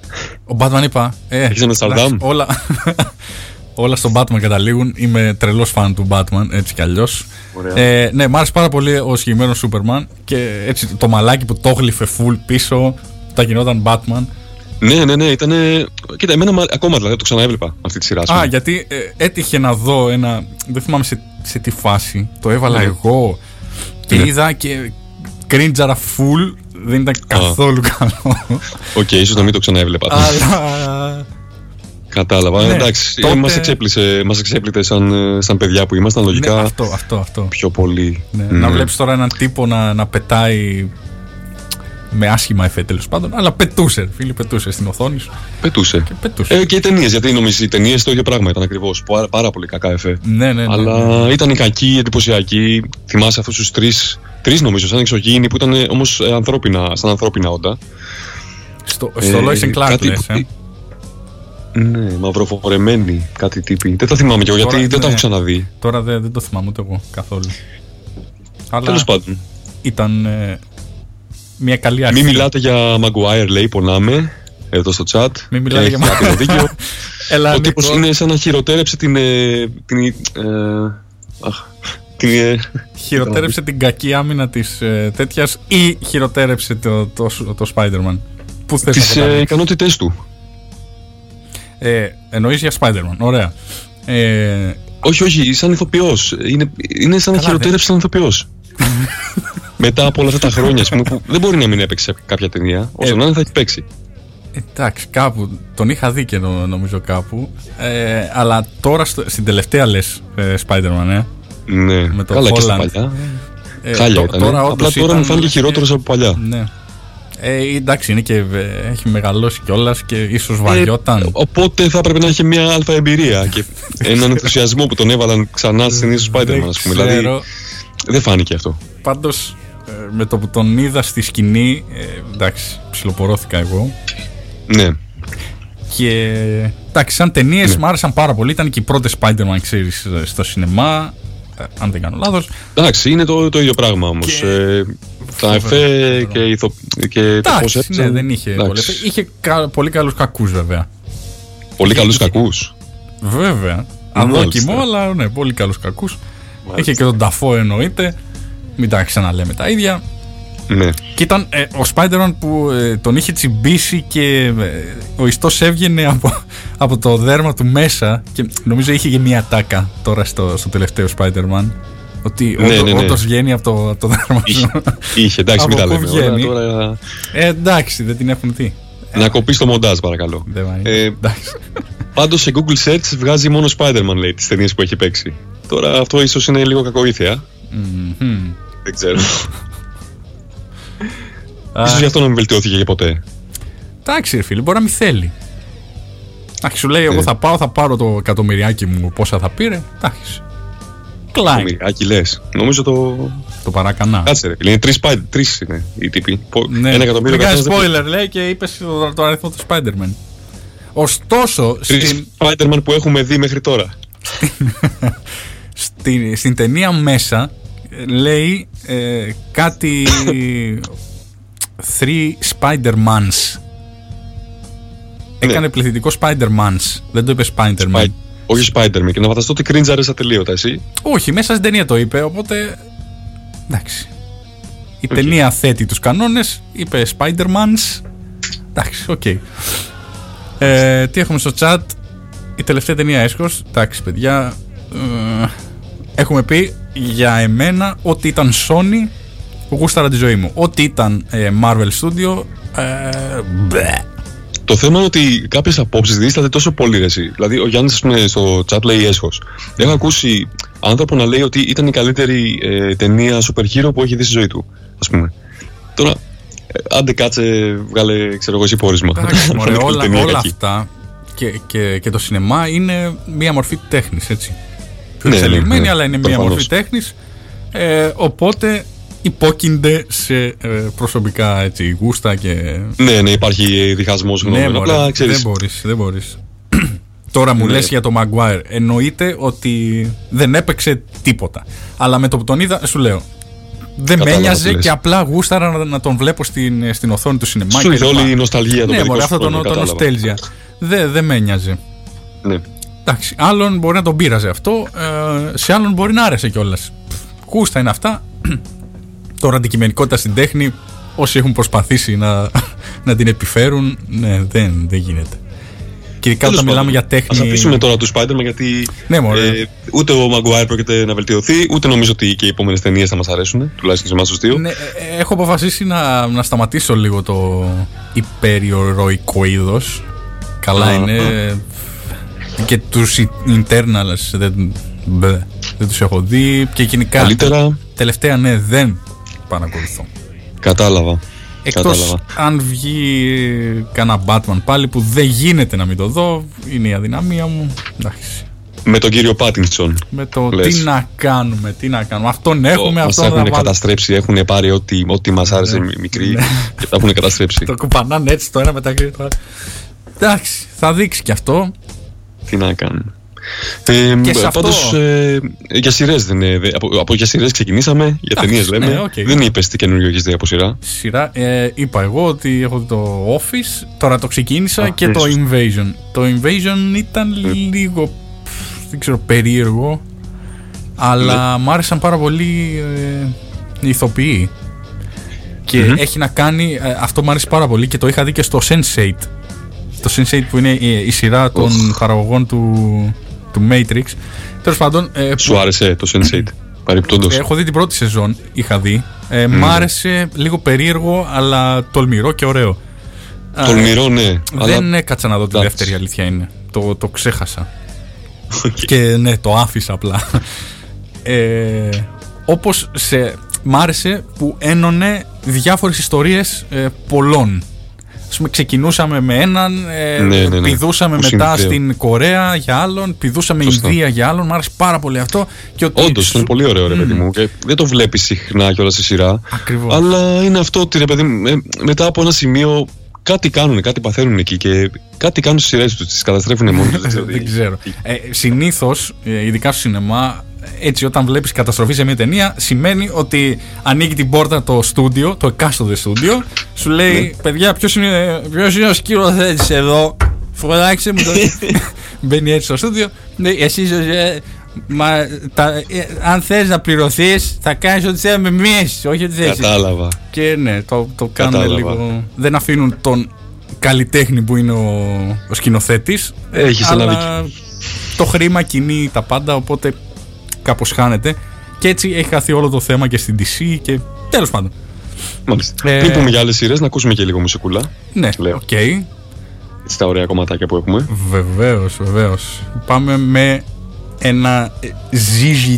Ο Batman είπα. Ε, Έχεις Αμστέρνταμ; εντάξει, Όλα, όλα στον Batman καταλήγουν. Είμαι τρελός φαν του Batman, έτσι κι αλλιώς. Ωραία. Ε, ναι, μ' άρεσε πάρα πολύ ο συγκεκριμένος Superman και έτσι το μαλάκι που το γλυφε full πίσω. Τα γινόταν Batman. Ναι, ναι, ναι, ήταν. Κοίτα, εμένα μου- ακόμα δηλαδή το ξαναέβλεπα αυτή τη σειρά. ας Α, πούμε. γιατί ε, έτυχε να δω ένα. Δεν θυμάμαι σε, σε τι φάση. Το έβαλα Ναι. εγώ και Ναι. είδα και κρίντζαρα full. Δεν ήταν καθόλου καλό. Οκ, ίσως να μην το ξαναέβλεπα. Αλλά. Κατάλαβα. Ναι, Εντάξει, τότε- ε, μας εξέπλησσε, μας εξέπληττε σαν, ε, σαν παιδιά που ήμασταν ναι, λογικά αυτό, αυτό, αυτό. πιο πολύ. Ναι, Ναι. Να βλέπεις τώρα έναν τύπο να, να πετάει με άσχημα εφέ τέλος πάντων. Αλλά πετούσε, ρε φίλε, πετούσε στην οθόνη σου. Πετούσε. Και πετούσε. Ε, και οι ταινίες, γιατί νομίζω οι ταινίες το ίδιο πράγμα ήταν ακριβώς. Πάρα, πάρα πολύ κακά εφέ. ναι, ναι, ναι. Αλλά ναι. ήταν κακοί, εντυπωσιακοί. Θυμάσαι αυτούς τους τρεις. Τρεις νομίζω, σαν εξωγήινοι που ήταν όμως ανθρώπινα, σαν ανθρώπινα όντα. Στο, στο Ε, Lois and Clark κάτι λες, που- ε; Ναι, μαυροφορεμένοι, κάτι τύποι. Δεν τα θυμάμαι κι εγώ Τώρα, γιατί δεν τα ναι. έχω ξαναδεί. Τώρα δεν, δεν το θυμάμαι ούτε εγώ καθόλου. Αλλά Τέλος πάντων. ήταν ε, μια καλή αρχή. Μην μιλάτε για Maguire, λέει, πονάμε. Εδώ στο chat. Μην μιλάτε Και για έχει άπειρο δίκιο. Έλα, Ο τύπος Νίκο. είναι σαν να χειροτέρεψε την. ε, την ε, αχ, την ε, Χειροτέρεψε την κακή άμυνα της ε, τέτοιας ή χειροτέρεψε το, το, το, Spider-Man. Πού θες τις να ε, καταλήξεις; ικανότητές του. Ε, εννοείς για Spider-Man. Ωραία. Ε, Όχι, όχι, σαν ηθοποιός. Είναι, είναι σαν να Καλά, χειροτέρεψε σαν ηθοποιός. Μετά από όλα αυτά τα χρόνια, ας πούμε, που δεν μπορεί να μην έπαιξε σε κάποια ταινία. Όσο Ε, να είναι, θα έχει παίξει. Εντάξει, κάπου. Τον είχα δει και νο- νομίζω κάπου. Ε, αλλά τώρα στο- στην τελευταία λες Spider-Man, ε. Ναι, με το καλά και στα Holland. παλιά. Ε, Χάλια τω- ήταν. Τώρα, Απλά όντως τώρα ήταν μου φάνηκε λες και- χειρότερος από παλιά. Ναι. Ε, εντάξει, είναι και ε, έχει μεγαλώσει κιόλας και ίσως βαριόταν. Ε, οπότε θα έπρεπε να έχει μια αλφα εμπειρία και έναν ενθουσιασμό που τον έβαλαν ξανά στην ταινίε του Spider-Man, Δεν ας πούμε. Δηλαδή ξέρω. δεν φάνηκε αυτό. Πάντως με το που τον είδα στη σκηνή, ε, εντάξει, ψιλοπορώθηκα εγώ. Ναι. Και εντάξει, σαν ταινίες Ναι. μου άρεσαν πάρα πολύ. Ήταν και οι πρώτες Spider-Man, ξέρεις, στο σινεμά. Ε, Αν δεν κάνω λάθος. Εντάξει, είναι το, το ίδιο πράγμα όμως. Και- Ε, τα εφέ και, ηθο... και το πώ Εντάξει, έπαιζαν. ναι, δεν είχε εντάξει. πολύ. Είχε κα- πολύ καλούς κακούς βέβαια. Πολύ καλούς είχε- κακούς. Βέβαια. Μάλιστα. Αδόκιμο, αλλά ναι, πολύ καλούς κακούς. Είχε και τον Ταφό εννοείται. Μην τα ξαναλέμε τα ίδια. Ναι. Και ήταν ε, ο Spider-Man που ε, τον είχε τσιμπήσει και ε, ο ιστός έβγαινε από, από το δέρμα του μέσα και νομίζω είχε και μία τάκα τώρα στο, στο τελευταίο Spider-Man. Ότι Ναι, όντω ναι, ναι. όντως βγαίνει από το, από το δέρμα Είχε, του. είχε εντάξει, μην τα Από πού λέμε. Ωραία, βγαίνει; τώρα, Ε, εντάξει, δεν την έχουν τι. να κοπείς το μοντάζ, παρακαλώ. Δεν βάει. Ε, εντάξει. Πάντως σε Google Search βγάζει μόνο Spider-Man, λέει, τις ταινίες που έχει παίξει. Τώρα αυτό ίσως είναι λίγο κακοήθεια. Μμμ. Δεν ξέρω. Α, Ίσως γι' αυτό να μην βελτιώθηκε και ποτέ. Εντάξει, ρε φίλε, μπορεί να μην θέλει. Εντάξει, σου λέει, εγώ Ε. θα πάω, θα πάρω το εκατομμυριάκι μου, πόσα θα πήρε. Εντάξει. Κλάιν. Μοιράκι λες. Νομίζω το. Το παρακανά. Κάτσε ρε. φίλε, Είναι τρεις τρεις είναι οι τύποι. Πο- Ναι. Ένα εκατομμύριο Μην κάνεις καθένας δεν- spoiler, λέει, και είπες το, το αριθμό του Spider-Man. Ωστόσο, Τρεις στην, Spider-Man που έχουμε δει μέχρι τώρα. στην, στην ταινία μέσα ε, λέει ε, κάτι. Three Spider-Mans. Έκανε πληθυντικό Spider-Mans. Δεν το είπε Spider-Man. Spi- Όχι Spider-Man. Και να φανταστώ ότι κρίντζαρε ατελείωτα εσύ. Όχι, μέσα στην ταινία το είπε, οπότε. Εντάξει. Η Οκ. ταινία θέτει τους κανόνες, είπε Spider-Mans. Εντάξει, οκ. Ε, τι έχουμε στο chat; Η τελευταία ταινία έσχος. Εντάξει, παιδιά. ε, έχουμε πει για εμένα ότι ήταν Sony γούσταρα τη ζωή μου. Ό,τι ήταν ε, Marvel Studio. Ε, μπε. Το θέμα είναι ότι κάποιες απόψεις δίσταται τόσο πολύ ρε, εσύ. Δηλαδή, ο Γιάννης, ας πούμε, στο chat λέει έσχος. Έχω ακούσει άνθρωπο να λέει ότι ήταν η καλύτερη ε, ταινία super hero που έχει δει στη ζωή του. Α πούμε. Τώρα, ε, άντε κάτσε, βγάλε, ξέρω εγώ, εσύ πόρισμα. Εντάξει, μωρέ, Αν όλα, ταινία όλα κακή. αυτά και, και, και το σινεμά είναι μία μορφή τέχνης, έτσι. Πιο Ναι, ναι, εξελιγμένη, ναι, αλλά είναι μία προφανώς. μορφή τέχνης. Ε, οπότε υπόκεινται σε ε, προσωπικά έτσι, γούστα και... Ναι, ναι, υπάρχει διχασμός Ναι, γνώμη. μωρέ, Απλά ξέρει. δεν μπορείς, δεν μπορείς. Τώρα μου Ναι. λες για το Maguire. Εννοείται ότι δεν έπαιξε τίποτα. Αλλά με το που τον είδα, σου λέω, δεν με Κατάλαβα ένοιαζε τι λες. και απλά γούσταρα να, να τον βλέπω στην, στην οθόνη του σινεμά. Σου και ήρθε λοιπά. όλη η νοσταλγία των Ναι, παιδικών μωρέ, σου αυτό το, χρόνων, το κατάλαβα. νοστέλζια. Δεν δεν με ένοιαζε. Ναι. Εντάξει, άλλον μπορεί να τον πείραζε αυτό, ε, σε άλλον μπορεί να άρεσε κιόλας. Γούστα είναι αυτά. Τώρα αντικειμενικότητα στην τέχνη, όσοι έχουν προσπαθήσει να, να την επιφέρουν, ναι, δεν, δεν γίνεται. Και ειδικά Τέλος όταν μιλάμε πάντων, για τέχνη. Ας αφήσουμε τώρα τους Spider-Man γιατί Ναι, μωρέ. ε, ούτε ο Maguire πρόκειται να βελτιωθεί, ούτε νομίζω ότι και οι επόμενες ταινίες θα μας αρέσουν, τουλάχιστον σε εμάς τους δύο. Ναι, ε, έχω αποφασίσει να, να σταματήσω λίγο το υπεριοροϊκό είδο. Καλά Α, είναι. Και τους internals δεν, μπε, δεν τους έχω δει. Και γενικά. Καλύτερα, Τελευταία, ναι, δεν παρακολουθώ. κατάλαβα. Εκτός Κατάλαβα. αν βγει κανένα Batman πάλι που δεν γίνεται να μην το δω, είναι η αδυναμία μου. Εντάξει. Με τον κύριο Πάτινσον. Με το Λες. τι να κάνουμε, τι να κάνουμε. Αυτόν έχουμε, Μας αυτόν έχουν θα βάλουμε. καταστρέψει, έχουν πάρει ό,τι, ό,τι μας άρεσε μικροί και τα έχουν καταστρέψει. Το κοπανάνε έτσι το ένα μεταξύ του. άλλου. Εντάξει, θα δείξει κι αυτό. Τι να κάνουμε. Ε, Και σε αυτό- Πάντως, ε, για σειρές δεν είναι. δε- Από, από για σειρές ξεκινήσαμε, για Εντάξει, ταινίες λέμε. ναι, οκ. Δεν είπες τι καινούριο έχεις δει από σειρά. Σειρά. Ε, είπα εγώ ότι έχω δει το Office, τώρα το ξεκίνησα Α, και το ίσως. Invasion. Το Invasion ήταν λίγο, πφ, δεν ξέρω, περίεργο, αλλά Ναι. μ' άρεσαν πάρα πολύ ε, οι ηθοποιοί. Και Μμμ. έχει να κάνει, ε, αυτό μου άρεσε πάρα πολύ και το είχα δει και στο Sense8. Το Sense8 που είναι η, η σειρά των παραγωγών του, του Matrix. Τέλος πάντων, ε, που- Σου άρεσε το Sense8. Παρεπιπτόντω. Έχω δει την πρώτη σεζόν, είχα δει. Ε, Μ' άρεσε λίγο περίεργο, αλλά τολμηρό και ωραίο. Ε, Τολμηρό, ναι. Δεν έκατσα να δω τη εντάξει. δεύτερη, αλήθεια είναι. Το, το ξέχασα. Οκ. Και ναι, το άφησα απλά. Ε, όπως σε, μ' άρεσε που ένωνε διάφορες ιστορίες ε, πολλών. Ας πούμε, ξεκινούσαμε με έναν, ε, Ναι, ναι, ναι. πηδούσαμε Που μετά συνδέω. στην Κορέα για άλλον, πηδούσαμε Σωστά. Ινδία για άλλον. Μ' άρεσε πάρα πολύ αυτό. Και ότι Όντως, σου- είναι πολύ ωραίο, ρε παιδί μου. Και δεν το βλέπεις συχνά κιόλας στη σειρά. Ακριβώς. Αλλά είναι αυτό ότι, ρε παιδί μου, ε, μετά από ένα σημείο κάτι κάνουν, κάτι παθαίνουν εκεί και κάτι κάνουν στις σειρές τους. Τις καταστρέφουν μόνοι τους. δεν ξέρω. Ε, Συνήθως, ειδικά στο σινεμά, έτσι όταν βλέπεις καταστροφή σε μια ταινία, σημαίνει ότι ανοίγει την πόρτα το στούντιο, το εκάστοτε στούντιο, σου λέει Παιδιά, ποιος είναι, ποιος είναι ο σκηνοθέτης εδώ, φωνάξε μου το. Μπαίνει έτσι στο στούντιο, λέει Εσύ ε, Μα τα, ε, αν θες να πληρωθείς θα κάνεις ό,τι θέλει με εμείς, όχι ό,τι θες. Κατάλαβα. Και ναι, το, το κάνουν Κατάλαβα. λίγο. Δεν αφήνουν τον καλλιτέχνη που είναι ο, ο σκηνοθέτης. Έχεις ένα αλλά το χρήμα κινεί τα πάντα, οπότε κάπως χάνεται. Και έτσι έχει χαθεί όλο το θέμα και στην DC και τέλος πάντων. Μάλιστα. Ε, Πριν πούμε για άλλες σειρές, να ακούσουμε και λίγο μουσικούλα. Ναι, Λέω. οκ. Έτσι τα ωραία κομματάκια που έχουμε. Βεβαίως, βεβαίως. Πάμε με ένα ε, ZZ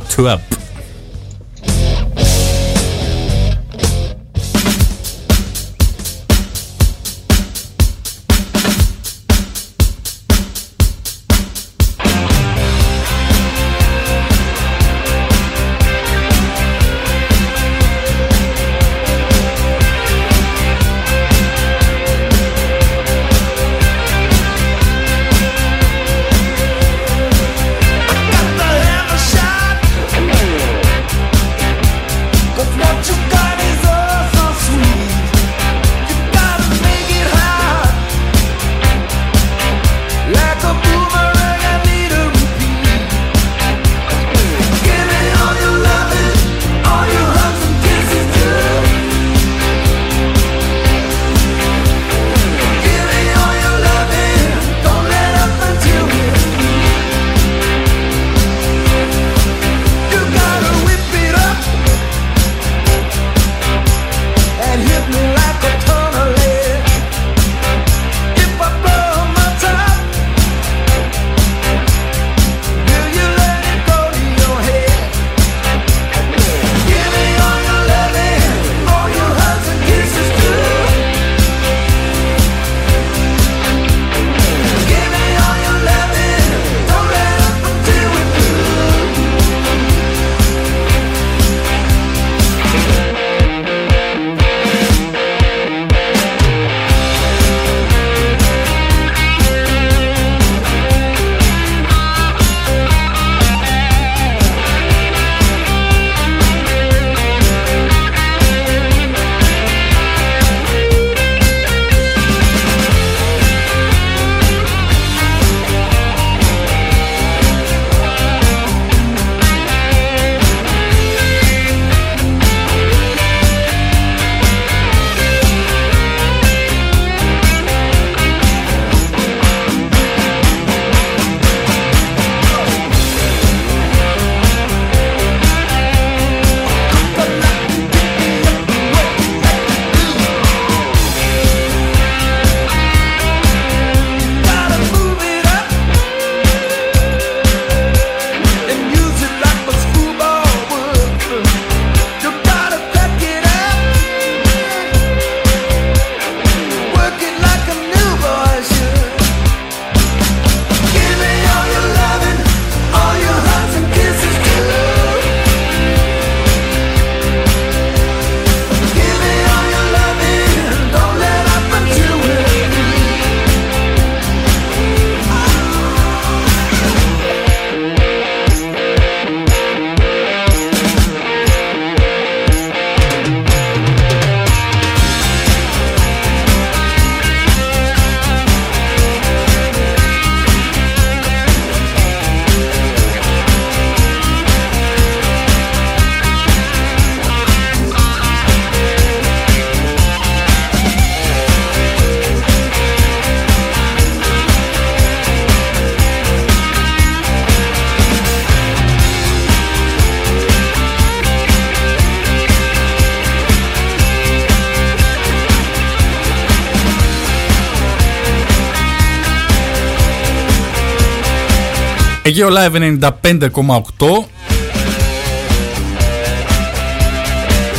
Αιγαίο Live 95,8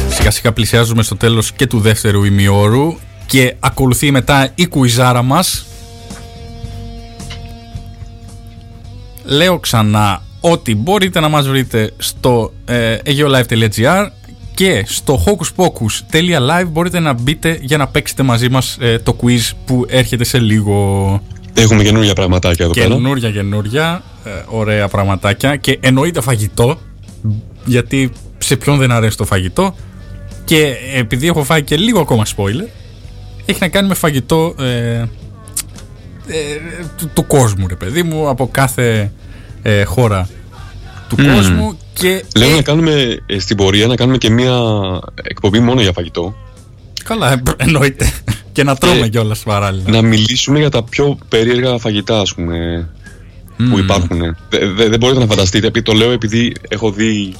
Σιγά σιγά πλησιάζουμε στο τέλος και του δεύτερου ημιώρου και ακολουθεί μετά η κουιζάρα μας. Λέω ξανά ότι μπορείτε να μας βρείτε στο ε, aeolive.gr και στο hocuspocus.live μπορείτε να μπείτε για να παίξετε μαζί μας ε, το quiz που έρχεται σε λίγο. Έχουμε καινούργια πραγματάκια εδώ πέρα. Καινούρια, καινούρια, ε, ωραία πραγματάκια και εννοείται φαγητό, γιατί σε ποιον δεν αρέσει το φαγητό και επειδή έχω φάει και λίγο ακόμα spoiler, έχει να κάνει με φαγητό ε, ε, του, του κόσμου ρε παιδί μου, από κάθε ε, χώρα του κόσμου και. Λέω ε, να κάνουμε ε, στην πορεία να κάνουμε και μια εκπομπή μόνο για φαγητό. Καλά, ε, εννοείται. και να τρώμε Ε, κιόλας παράλληλα. Να μιλήσουμε για τα πιο περίεργα φαγητά, ας πούμε, που Μμμ. υπάρχουν. Δε- δε- δεν μπορείτε να φανταστείτε, επί- το λέω επειδή έχω δει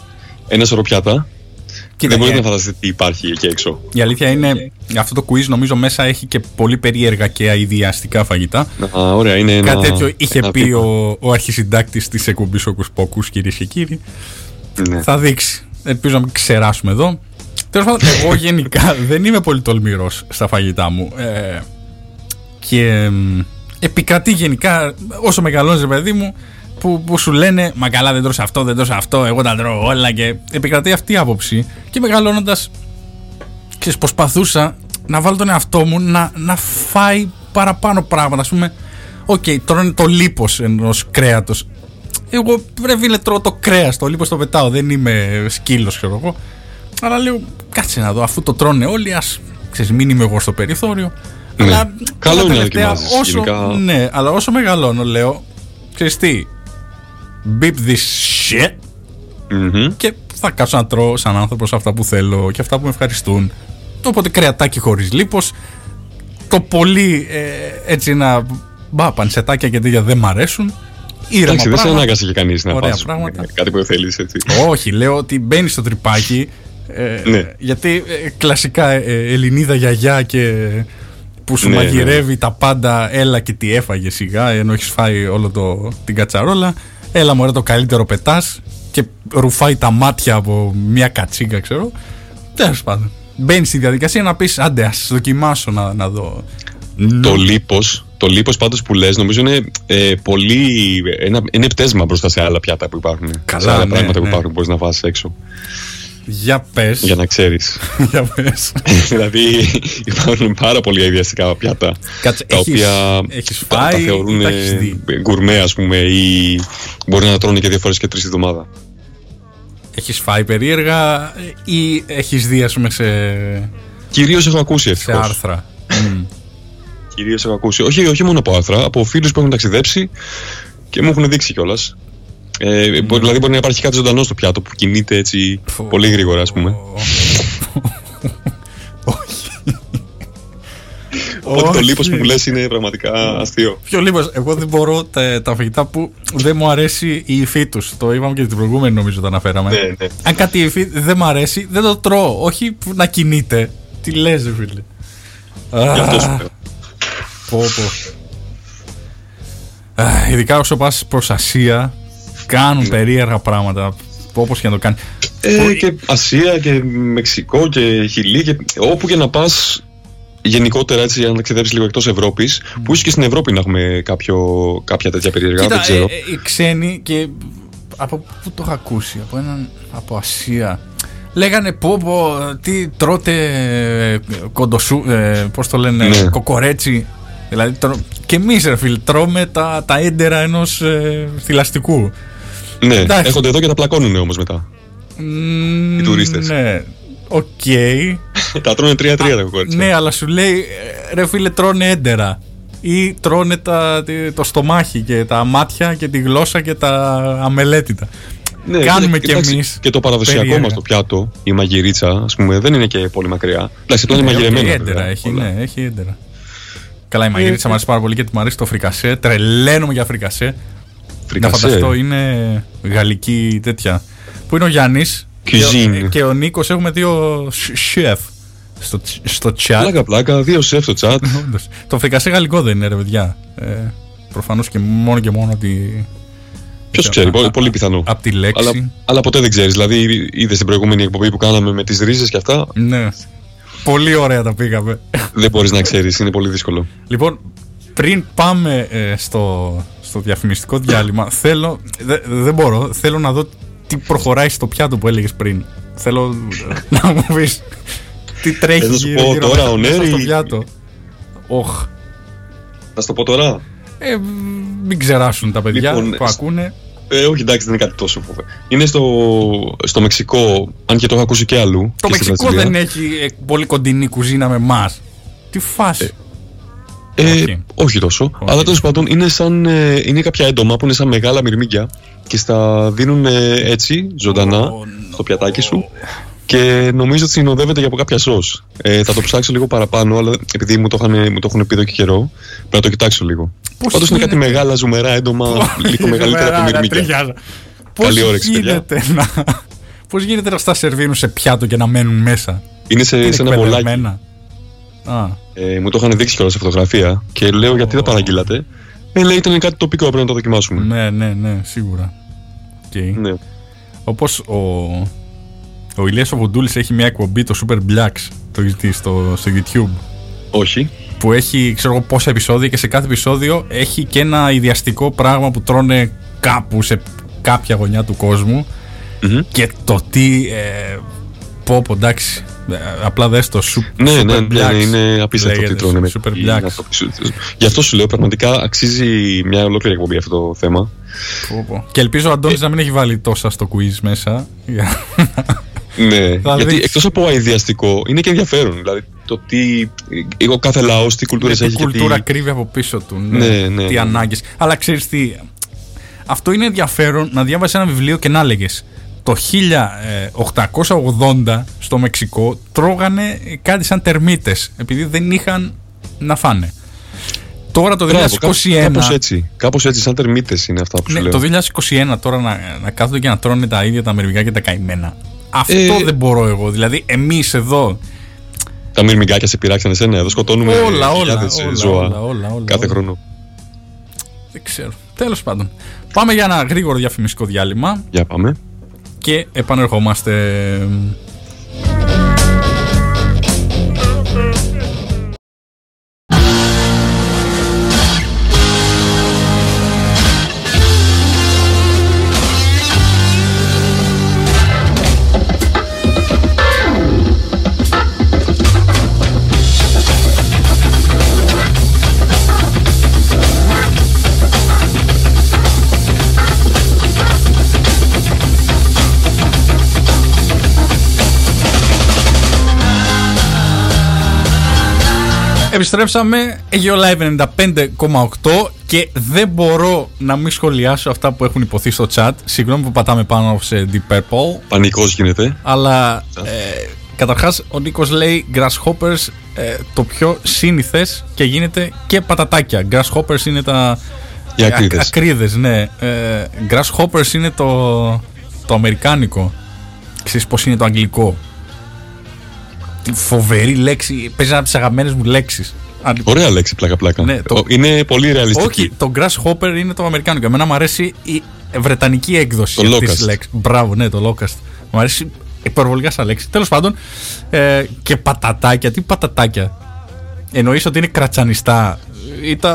ένα σωρό πιάτα. Κοίτα, δεν μπορείτε ε, να φανταστείτε τι υπάρχει εκεί έξω. Η αλήθεια είναι, αυτό το quiz νομίζω μέσα έχει και πολύ περίεργα και αειδιαστικά φαγητά. Α, ωραία, είναι ένα. Κάτι τέτοιο είχε ένα πει βήμα. ο, ο αρχισυντάκτης της εκπομπής Όκους Πόκους, κυρίες και κύριοι. Ναι. Θα δείξει. Ελπίζω να μην ξεράσουμε εδώ. Τέλος πάντων, εγώ γενικά δεν είμαι πολύ τολμηρός στα φαγητά μου. Ε, και μ, επικρατεί γενικά, όσο μεγαλώνεις ρε παιδί μου, που, που σου λένε Μα καλά, δεν τρως αυτό, δεν τρως αυτό, εγώ τα τρώω όλα. Και επικρατεί αυτή η άποψη. Και μεγαλώνοντας, ξέρεις, προσπαθούσα να βάλω τον εαυτό μου να, να φάει παραπάνω πράγματα. Α πούμε, οκ, τρώνε το λίπος ενός κρέατος. Εγώ ρε φίλε τρώω το κρέας, το λίπος το πετάω, δεν είμαι σκύλος ξέρω εγώ. Αλλά λέω, κάτσε να δω, αφού το τρώνε όλοι, ας ξέρεις, μην είμαι εγώ στο περιθώριο. Ναι. Αλλά Καλό τώρα είναι να τελευταία, δοκιμάζεις, όσο, γενικά. Ναι, αλλά όσο μεγαλώνω λέω, ξέρεις τι, beep this shit Μμμ. και θα κάτσω να τρώω σαν άνθρωπος αυτά που θέλω και αυτά που με ευχαριστούν. Οπότε κρεατάκι χωρίς λίπος, το πολύ ε, έτσι ένα μπα, πανσετάκια και τέτοια δεν μ' αρέσουν. Ήρεμα Εντάξει, δεν σε πράγματα. ανάγκασε και κανείς να Ωραία φας πράγματα. κάτι που δεν θέλεις. έτσι. Όχι, λέω ότι μπαίνεις στο τρυπάκι. Ε, Ναι. Γιατί ε, κλασικά ε, Ελληνίδα γιαγιά και που σου Ναι, μαγειρεύει τα πάντα, έλα και τι έφαγε σιγά, ενώ έχεις φάει όλο το, την κατσαρόλα. Έλα μωρέ το καλύτερο πετάς και ρουφάει τα μάτια από μια κατσίγκα, ξέρω. Τέλος πάντων. Μπαίνεις στη διαδικασία να πεις άντε, ας δοκιμάσω να, να δω. Το λίπος, το λίπος πάντως που λες νομίζω είναι ε, πολύ, ένα, είναι πτέσμα μπροστά σε άλλα πιάτα που υπάρχουν. Καλά, σε άλλα ναι, πράγματα ναι. που υπάρχουν που μπορείς να φας έξω. Για πες. Για να ξέρεις. Για πες. δηλαδή υπάρχουν πάρα πολύ αειδιαστικά πιάτα. Κάτσε, τα έχεις- οποία έχεις τα, τα φάει ή θεωρούν τα έχεις δει; γκουρμέ ας πούμε ή μπορεί να τα τρώνε και δύο φορές και τρεις τη εβδομάδα. Έχεις φάει περίεργα ή έχεις δει ας πούμε σε, Κυρίως έχω ακούσει σε ευτυχώς. άρθρα. Μμ. Κυρίως έχω ακούσει. Όχι, όχι μόνο από άρθρα, από φίλους που έχουν ταξιδέψει και μου έχουν δείξει κιόλας. Ε, μπορεί- Δηλαδή μπορεί να υπάρχει κάτι ζωντανό στο πιάτο που κινείται έτσι Φω. πολύ γρήγορα ας πούμε. Όχι. Οπότε το Όχι. λίπος που μου λες είναι πραγματικά αστείο. Πιο λίγο, εγώ δεν μπορώ τα, τα φαγητά που δεν μου αρέσει η υφή τους. Το είπαμε και την προηγούμενη νομίζω το αναφέραμε. Ναι, ναι. Αν κάτι η υφή δεν μου αρέσει, δεν το τρώω. Όχι που να κινείται. Τι λες ρε φίλε. Γι' αυτό σου Α, λέω. Πω, πω. Α, Ειδικά όσο πας προς Ασία, κάνουν περίεργα πράγματα. Όπως και να το κάνει. Ε, και Ασία και Μεξικό και Χιλή και όπου και να πας γενικότερα έτσι αν ταξιδέψεις λίγο εκτός Ευρώπης που ίσως και στην Ευρώπη να έχουμε κάποιο, κάποια τέτοια περίεργα, δεν ξέρω. ε, ε, οι ξένοι και από πού το είχα ακούσει, από έναν από Ασία. Λέγανε πω πω τι τρώτε ε, κοντοσού, ε, πώς το λένε, Ναι. κοκορέτσι. Δηλαδή, τρώ, και εμείς ρε φίλε, τρώμε τα, τα έντερα ενός ε, θηλαστικού. Ναι, εντάξει. έρχονται εδώ και τα πλακώνουν όμως μετά. Μμμ, Οι τουρίστες. Ναι, οκ. τα τρώνε τρία-τρία τα κοκορέτσια. ναι, αλλά σου λέει, ε, ρε φίλε, τρώνε έντερα. Ή τρώνε τα, τι- το στομάχι και τα μάτια και τη γλώσσα και τα αμελέτητα. Ναι, Κάνουμε και, κι εντάξει, εμείς Και το παραδοσιακό περίεργα. μας το πιάτο, η μαγειρίτσα, ας πούμε, δεν είναι και πολύ μακριά. Εντάξει, το είναι Ναι, μαγειρεμένα. Έχει έντερα, βέβαια, έχει, όλα. ναι, έχει έντερα. Καλά, η μαγειρίτσα μου αρέσει πάρα πολύ γιατί μου αρέσει το φρικασέ. Τρελαίνομαι για φρικασέ. Να Φρικασέ. φανταστώ, είναι γαλλική τέτοια. Πού είναι ο Γιάννης; Cuisine. και, και ο Νίκος έχουμε δύο σεφ στο, τσ- στο chat. Πλάκα, πλάκα, δύο σεφ στο chat. Όντως. Το φρικασέ γαλλικό δεν είναι, ρε παιδιά. Ε, Προφανώς και μόνο και μόνο ότι. Ποιος ξέρει, πολύ, πολύ πιθανό. Από τη λέξη. Αλλά, αλλά ποτέ δεν ξέρεις. Δηλαδή, είδες την προηγούμενη εκπομπή που κάναμε με τις ρίζες και αυτά; Ναι. Πολύ ωραία τα πήγαμε. δεν μπορείς να ξέρεις, είναι πολύ δύσκολο. Λοιπόν, πριν πάμε ε, στο, στο διαφημιστικό διάλειμμα, θέλω. δε- δεν μπορώ. Θέλω να δω τι προχωράει στο πιάτο που έλεγες πριν. Θέλω ε, να μου πεις τι τρέχει Θες να σου γύρω, πω γύρω τώρα, μέσα- ο μέσα Νέρη; στο πιάτο. Όχ. Θα σου το πω τώρα. Ε, μην ξεράσουν τα παιδιά Λοιπόν, που ακούνε. Ε, όχι, εντάξει, δεν είναι κάτι τόσο φοβε. Είναι στο, στο Μεξικό, αν και το έχω ακούσει και αλλού. Το και στη Μεξικό Βραζιλία. δεν έχει ε, πολύ κοντινή κουζίνα με εμάς. Τι φάση. Ε, Όχι. όχι. τόσο. Αλλά τέλος πάντων είναι, σαν, ε, είναι κάποια έντομα που είναι σαν μεγάλα μυρμήγκια και στα δίνουν ε, έτσι, ζωντανά, Ω, στο πιατάκι σου. Και νομίζω ότι συνοδεύεται και από κάποια σως. Ε, θα το ψάξω λίγο παραπάνω, αλλά επειδή μου το, είχαν, μου το έχουν πει εδώ και καιρό, πρέπει να το κοιτάξω λίγο. Πώς Πάντως είναι κάτι γίνεται; μεγάλα ζουμερά έντομα, λίγο μεγαλύτερα από μυρμήγκια. Πώ Καλή όρεξη, παιδιά. γίνεται να. Πώς γίνεται να στα σερβίρουν σε πιάτο και να μένουν μέσα; Είναι σε, Είναι σε ένα μπολάκι. Εκπαιδευμένα. Α, Ε, μου το είχαν δείξει κιόλας σε φωτογραφία και λέω γιατί τα παραγγείλατε; Ε, λέει ήταν κάτι τοπικό, πρέπει να το δοκιμάσουμε. ναι, ναι, ναι, σίγουρα. Okay. Ναι. Όπως ο, ο Ηλίας ο Βουντούλης έχει μια εκπομπή, το Super Blacks, το έχεις δει στο, στο YouTube. Όχι. Που έχει, ξέρω εγώ, πόσα επεισόδια και σε κάθε επεισόδιο έχει και ένα ιδιαστικό πράγμα που τρώνε κάπου σε κάποια γωνιά του κόσμου. Μμμ. Και το τι. Ε, πω, πω, εντάξει. Ε, απλά δες το Super, Ναι, super ναι, ναι, Blacks. ναι, είναι απίστευτο τι λέγεται, τρώνε. με- Super είναι Blacks. αυτό που- Γι' αυτό σου λέω, πραγματικά αξίζει μια ολόκληρη εκπομπή αυτό το θέμα. Πω, πω. Και ελπίζω ο Αντώνης να μην έχει βάλει τόσα στο quiz μέσα. Για- Ναι, Θα γιατί δείξει. εκτός από αειδιαστικό είναι και ενδιαφέρον. Δηλαδή το τι. Ο κάθε λαός, τι κουλτούρες Ναι, τι έχει και κουλτούρα τι. κρύβει από πίσω του. Ναι, Ναι, ναι, τι ναι. ανάγκες. Αλλά ξέρεις τι. Αυτό είναι ενδιαφέρον να διάβασες ένα βιβλίο και να έλεγες. Το 1880 στο Μεξικό τρώγανε κάτι σαν τερμίτες επειδή δεν είχαν να φάνε. Τώρα το 2021. Κάπως έτσι. Κάπως έτσι, σαν τερμίτες είναι αυτά που σου Ναι, λέω. το 2021 τώρα να, να κάθονται και να τρώνε τα ίδια τα μερικά και τα καημένα. Αυτό Ε, δεν μπορώ εγώ. Δηλαδή, εμείς εδώ. Τα μυρμηγκάκια σε πειράξαν εσένα. Εδώ σκοτώνουμε Όλα, όλα, χιλιάδες, ε, όλα, ζώα όλα, όλα, όλα, κάθε όλα. χρόνο. Δεν ξέρω. Τέλος πάντων. Πάμε για ένα γρήγορο διαφημιστικό διάλειμμα Για πάμε. Και επανερχόμαστε. Επιστρέψαμε, Αιγαίο Live 95,8 και δεν μπορώ να μην σχολιάσω αυτά που έχουν υποθεί στο chat. Συγγνώμη που πατάμε πάνω σε Deep Purple, Πανικό γίνεται. αλλά ε, καταρχάς ο Νίκος λέει Grasshoppers ε, το πιο σύνηθες και γίνεται και πατατάκια. Grasshoppers είναι τα... Οι ακρίδες. α- ακρίδες, ναι. Ε, grasshoppers είναι το, το αμερικάνικο. Ξέρεις πώς είναι το αγγλικό. Τι φοβερή λέξη. Παίζει ένα από τις αγαπημένες μου λέξεις. Αν- Ωραία λέξη, πλάκα-πλάκα. Ναι, το- Είναι πολύ ρεαλιστική. όχι, το Grasshopper είναι το αμερικάνικο. Εμένα μου αρέσει η βρετανική έκδοση Το αυτής της Locust. λέξης. Μπράβο, ναι, το Locust. Μου αρέσει υπερβολικά σαν λέξη. Τέλος πάντων, ε, και πατατάκια. Τι πατατάκια; Εννοείς ότι είναι κρατσανιστά; Ή τα...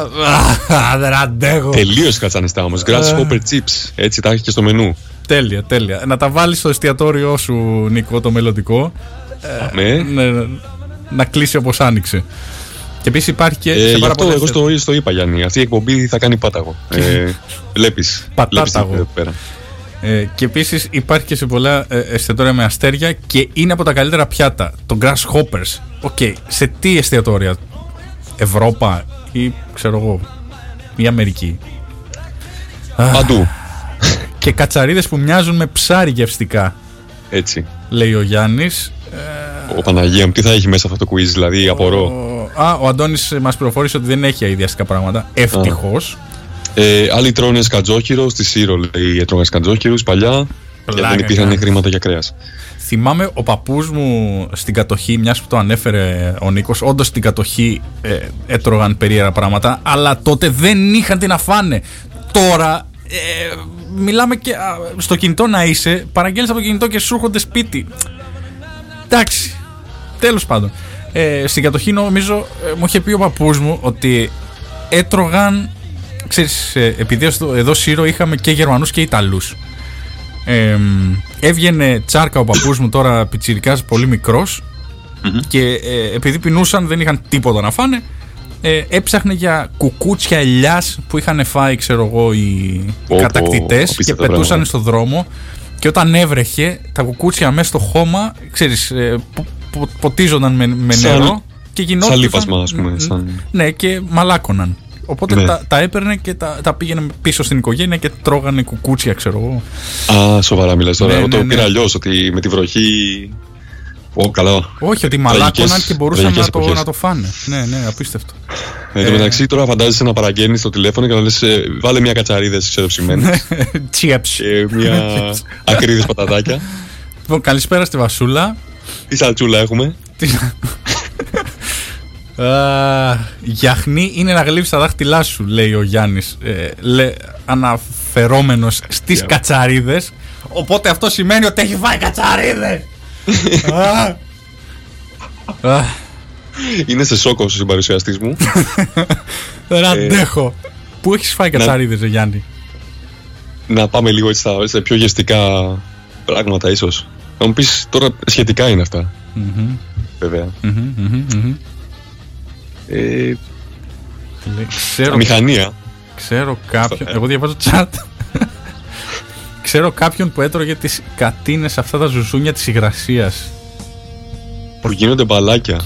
Α, δεν αντέχω. Τελείως κατσανιστά όμως. Grasshopper chips. Έτσι τα έχει και στο μενού. Τέλεια, τέλεια. Να τα βάλεις στο εστιατόριό σου, Νίκο, το μελλοντικό. Ναι. Ναι, ναι, να κλείσει όπως άνοιξε. Και επίσης υπάρχει και. Ε, σε γι' πάρα αυτό πολλές εγώ στο, στο είπα Γιάννη. Αυτή η εκπομπή θα κάνει πάταγο. Ε, Βλέπεις. Πατάταγο. εδώ πέρα. Ε, και επίσης υπάρχει και σε πολλά ε, εστιατόρια με αστέρια και είναι από τα καλύτερα πιάτα. Το Grasshoppers. Οκ, σε τι εστιατόρια, Ευρώπα ή ξέρω εγώ, ή Αμερική; Παντού. Και κατσαρίδες που μοιάζουν με ψάρι γευστικά, Έτσι. λέει ο Γιάννης. Ο Παναγία μου, τι θα έχει μέσα αυτό το quiz, δηλαδή απορώ. Α, ο Αντώνης μας πληροφόρησε ότι δεν έχει αειδιαστικά πράγματα. Ευτυχώς. Ε, άλλοι τρώνε σκατζόχυρος, στη Σύρο λέει έτρωγαν σκατζόχυρους παλιά. Και Πλάκα δεν υπήρχαν κάνεις. χρήματα για κρέας. Θυμάμαι ο παππούς μου στην κατοχή, μιας που το ανέφερε ο Νίκος, όντως στην κατοχή ε, έτρωγαν περίεργα πράγματα, αλλά τότε δεν είχαν τι να φάνε. Τώρα ε, μιλάμε και α, στο κινητό να είσαι, παραγγέλνεις από το κινητό και σου έρχονται σπίτι. Εντάξει. Τέλος πάντων. Ε, στην κατοχή νομίζω ε, μου είχε πει ο παππούς μου ότι έτρωγαν. Ξέρεις, ε, επειδή στο- εδώ Σύρο είχαμε και Γερμανούς και Ιταλούς. Ε, έβγαινε τσάρκα ο παππούς μου τώρα πιτσιρικάς πολύ μικρός και ε, επειδή πεινούσαν δεν είχαν τίποτα να φάνε ε, έψαχνε για κουκούτσια ελιάς που είχαν φάει ξέρω εγώ οι πω, κατακτητές και απίστευτα πετούσαν πράγματα. στο δρόμο και όταν έβρεχε τα κουκούτσια μέσα στο χώμα ξέρεις ε, πο- πο- ποτίζονταν με, με Σαν- νερό Και γινόταν. Σαν λίπασμα, ας πούμε, σαν- Ναι, και μαλάκωναν. Οπότε Ναι. τα, τα έπαιρνε και τα, τα πήγαινε πίσω στην οικογένεια και τρώγανε κουκούτσια, ξέρω εγώ. Α, σοβαρά μιλάς τώρα. Ναι, Εγώ το ναι, ναι. πήρα αλλιώς ότι με τη βροχή. Ω, καλά. Όχι, ότι μαλάκωναν και μπορούσαν να τραγικές το, εποχές. να το φάνε. Ναι, ναι, απίστευτο. Εν τω Ε. μεταξύ, τώρα φαντάζεσαι να παραγγέλνεις το τηλέφωνο και να λες: Βάλε μια κατσαρίδε ξέρω ψημένε Τσίεψ. και μια ακρίδες πατατάκια. Λοιπόν, καλησπέρα στη Βασούλα. Τι σαλτσούλα έχουμε; Τι- Α, Γιαχνή είναι να γλύψει τα δάχτυλά σου, λέει ο Γιάννης. Ε, λέ, αναφερόμενος στις Yeah. κατσαρίδες. Οπότε αυτό σημαίνει ότι έχει φάει κατσαρίδες. Είναι σε σόκο ο συμπαρουσιαστής μου. Δεν αντέχω. Πού έχεις φάει κατσαρίδες, ρε Γιάννη; να πάμε λίγο έτσι στα, σε πιο γευστικά πράγματα, ίσως. Να μου πεις τώρα σχετικά είναι αυτά. Μμμ, Βέβαια. μμμ, μμμ, μμμ. Ε, Λέει, Ξέρω, μηχανία. ξέρω κάποιον. Στο- Εγώ διαβάζω chat. Ξέρω κάποιον που έτρωγε τις κατίνες αυτά τα ζουζούνια της υγρασίας. Που γίνονται μπαλάκια.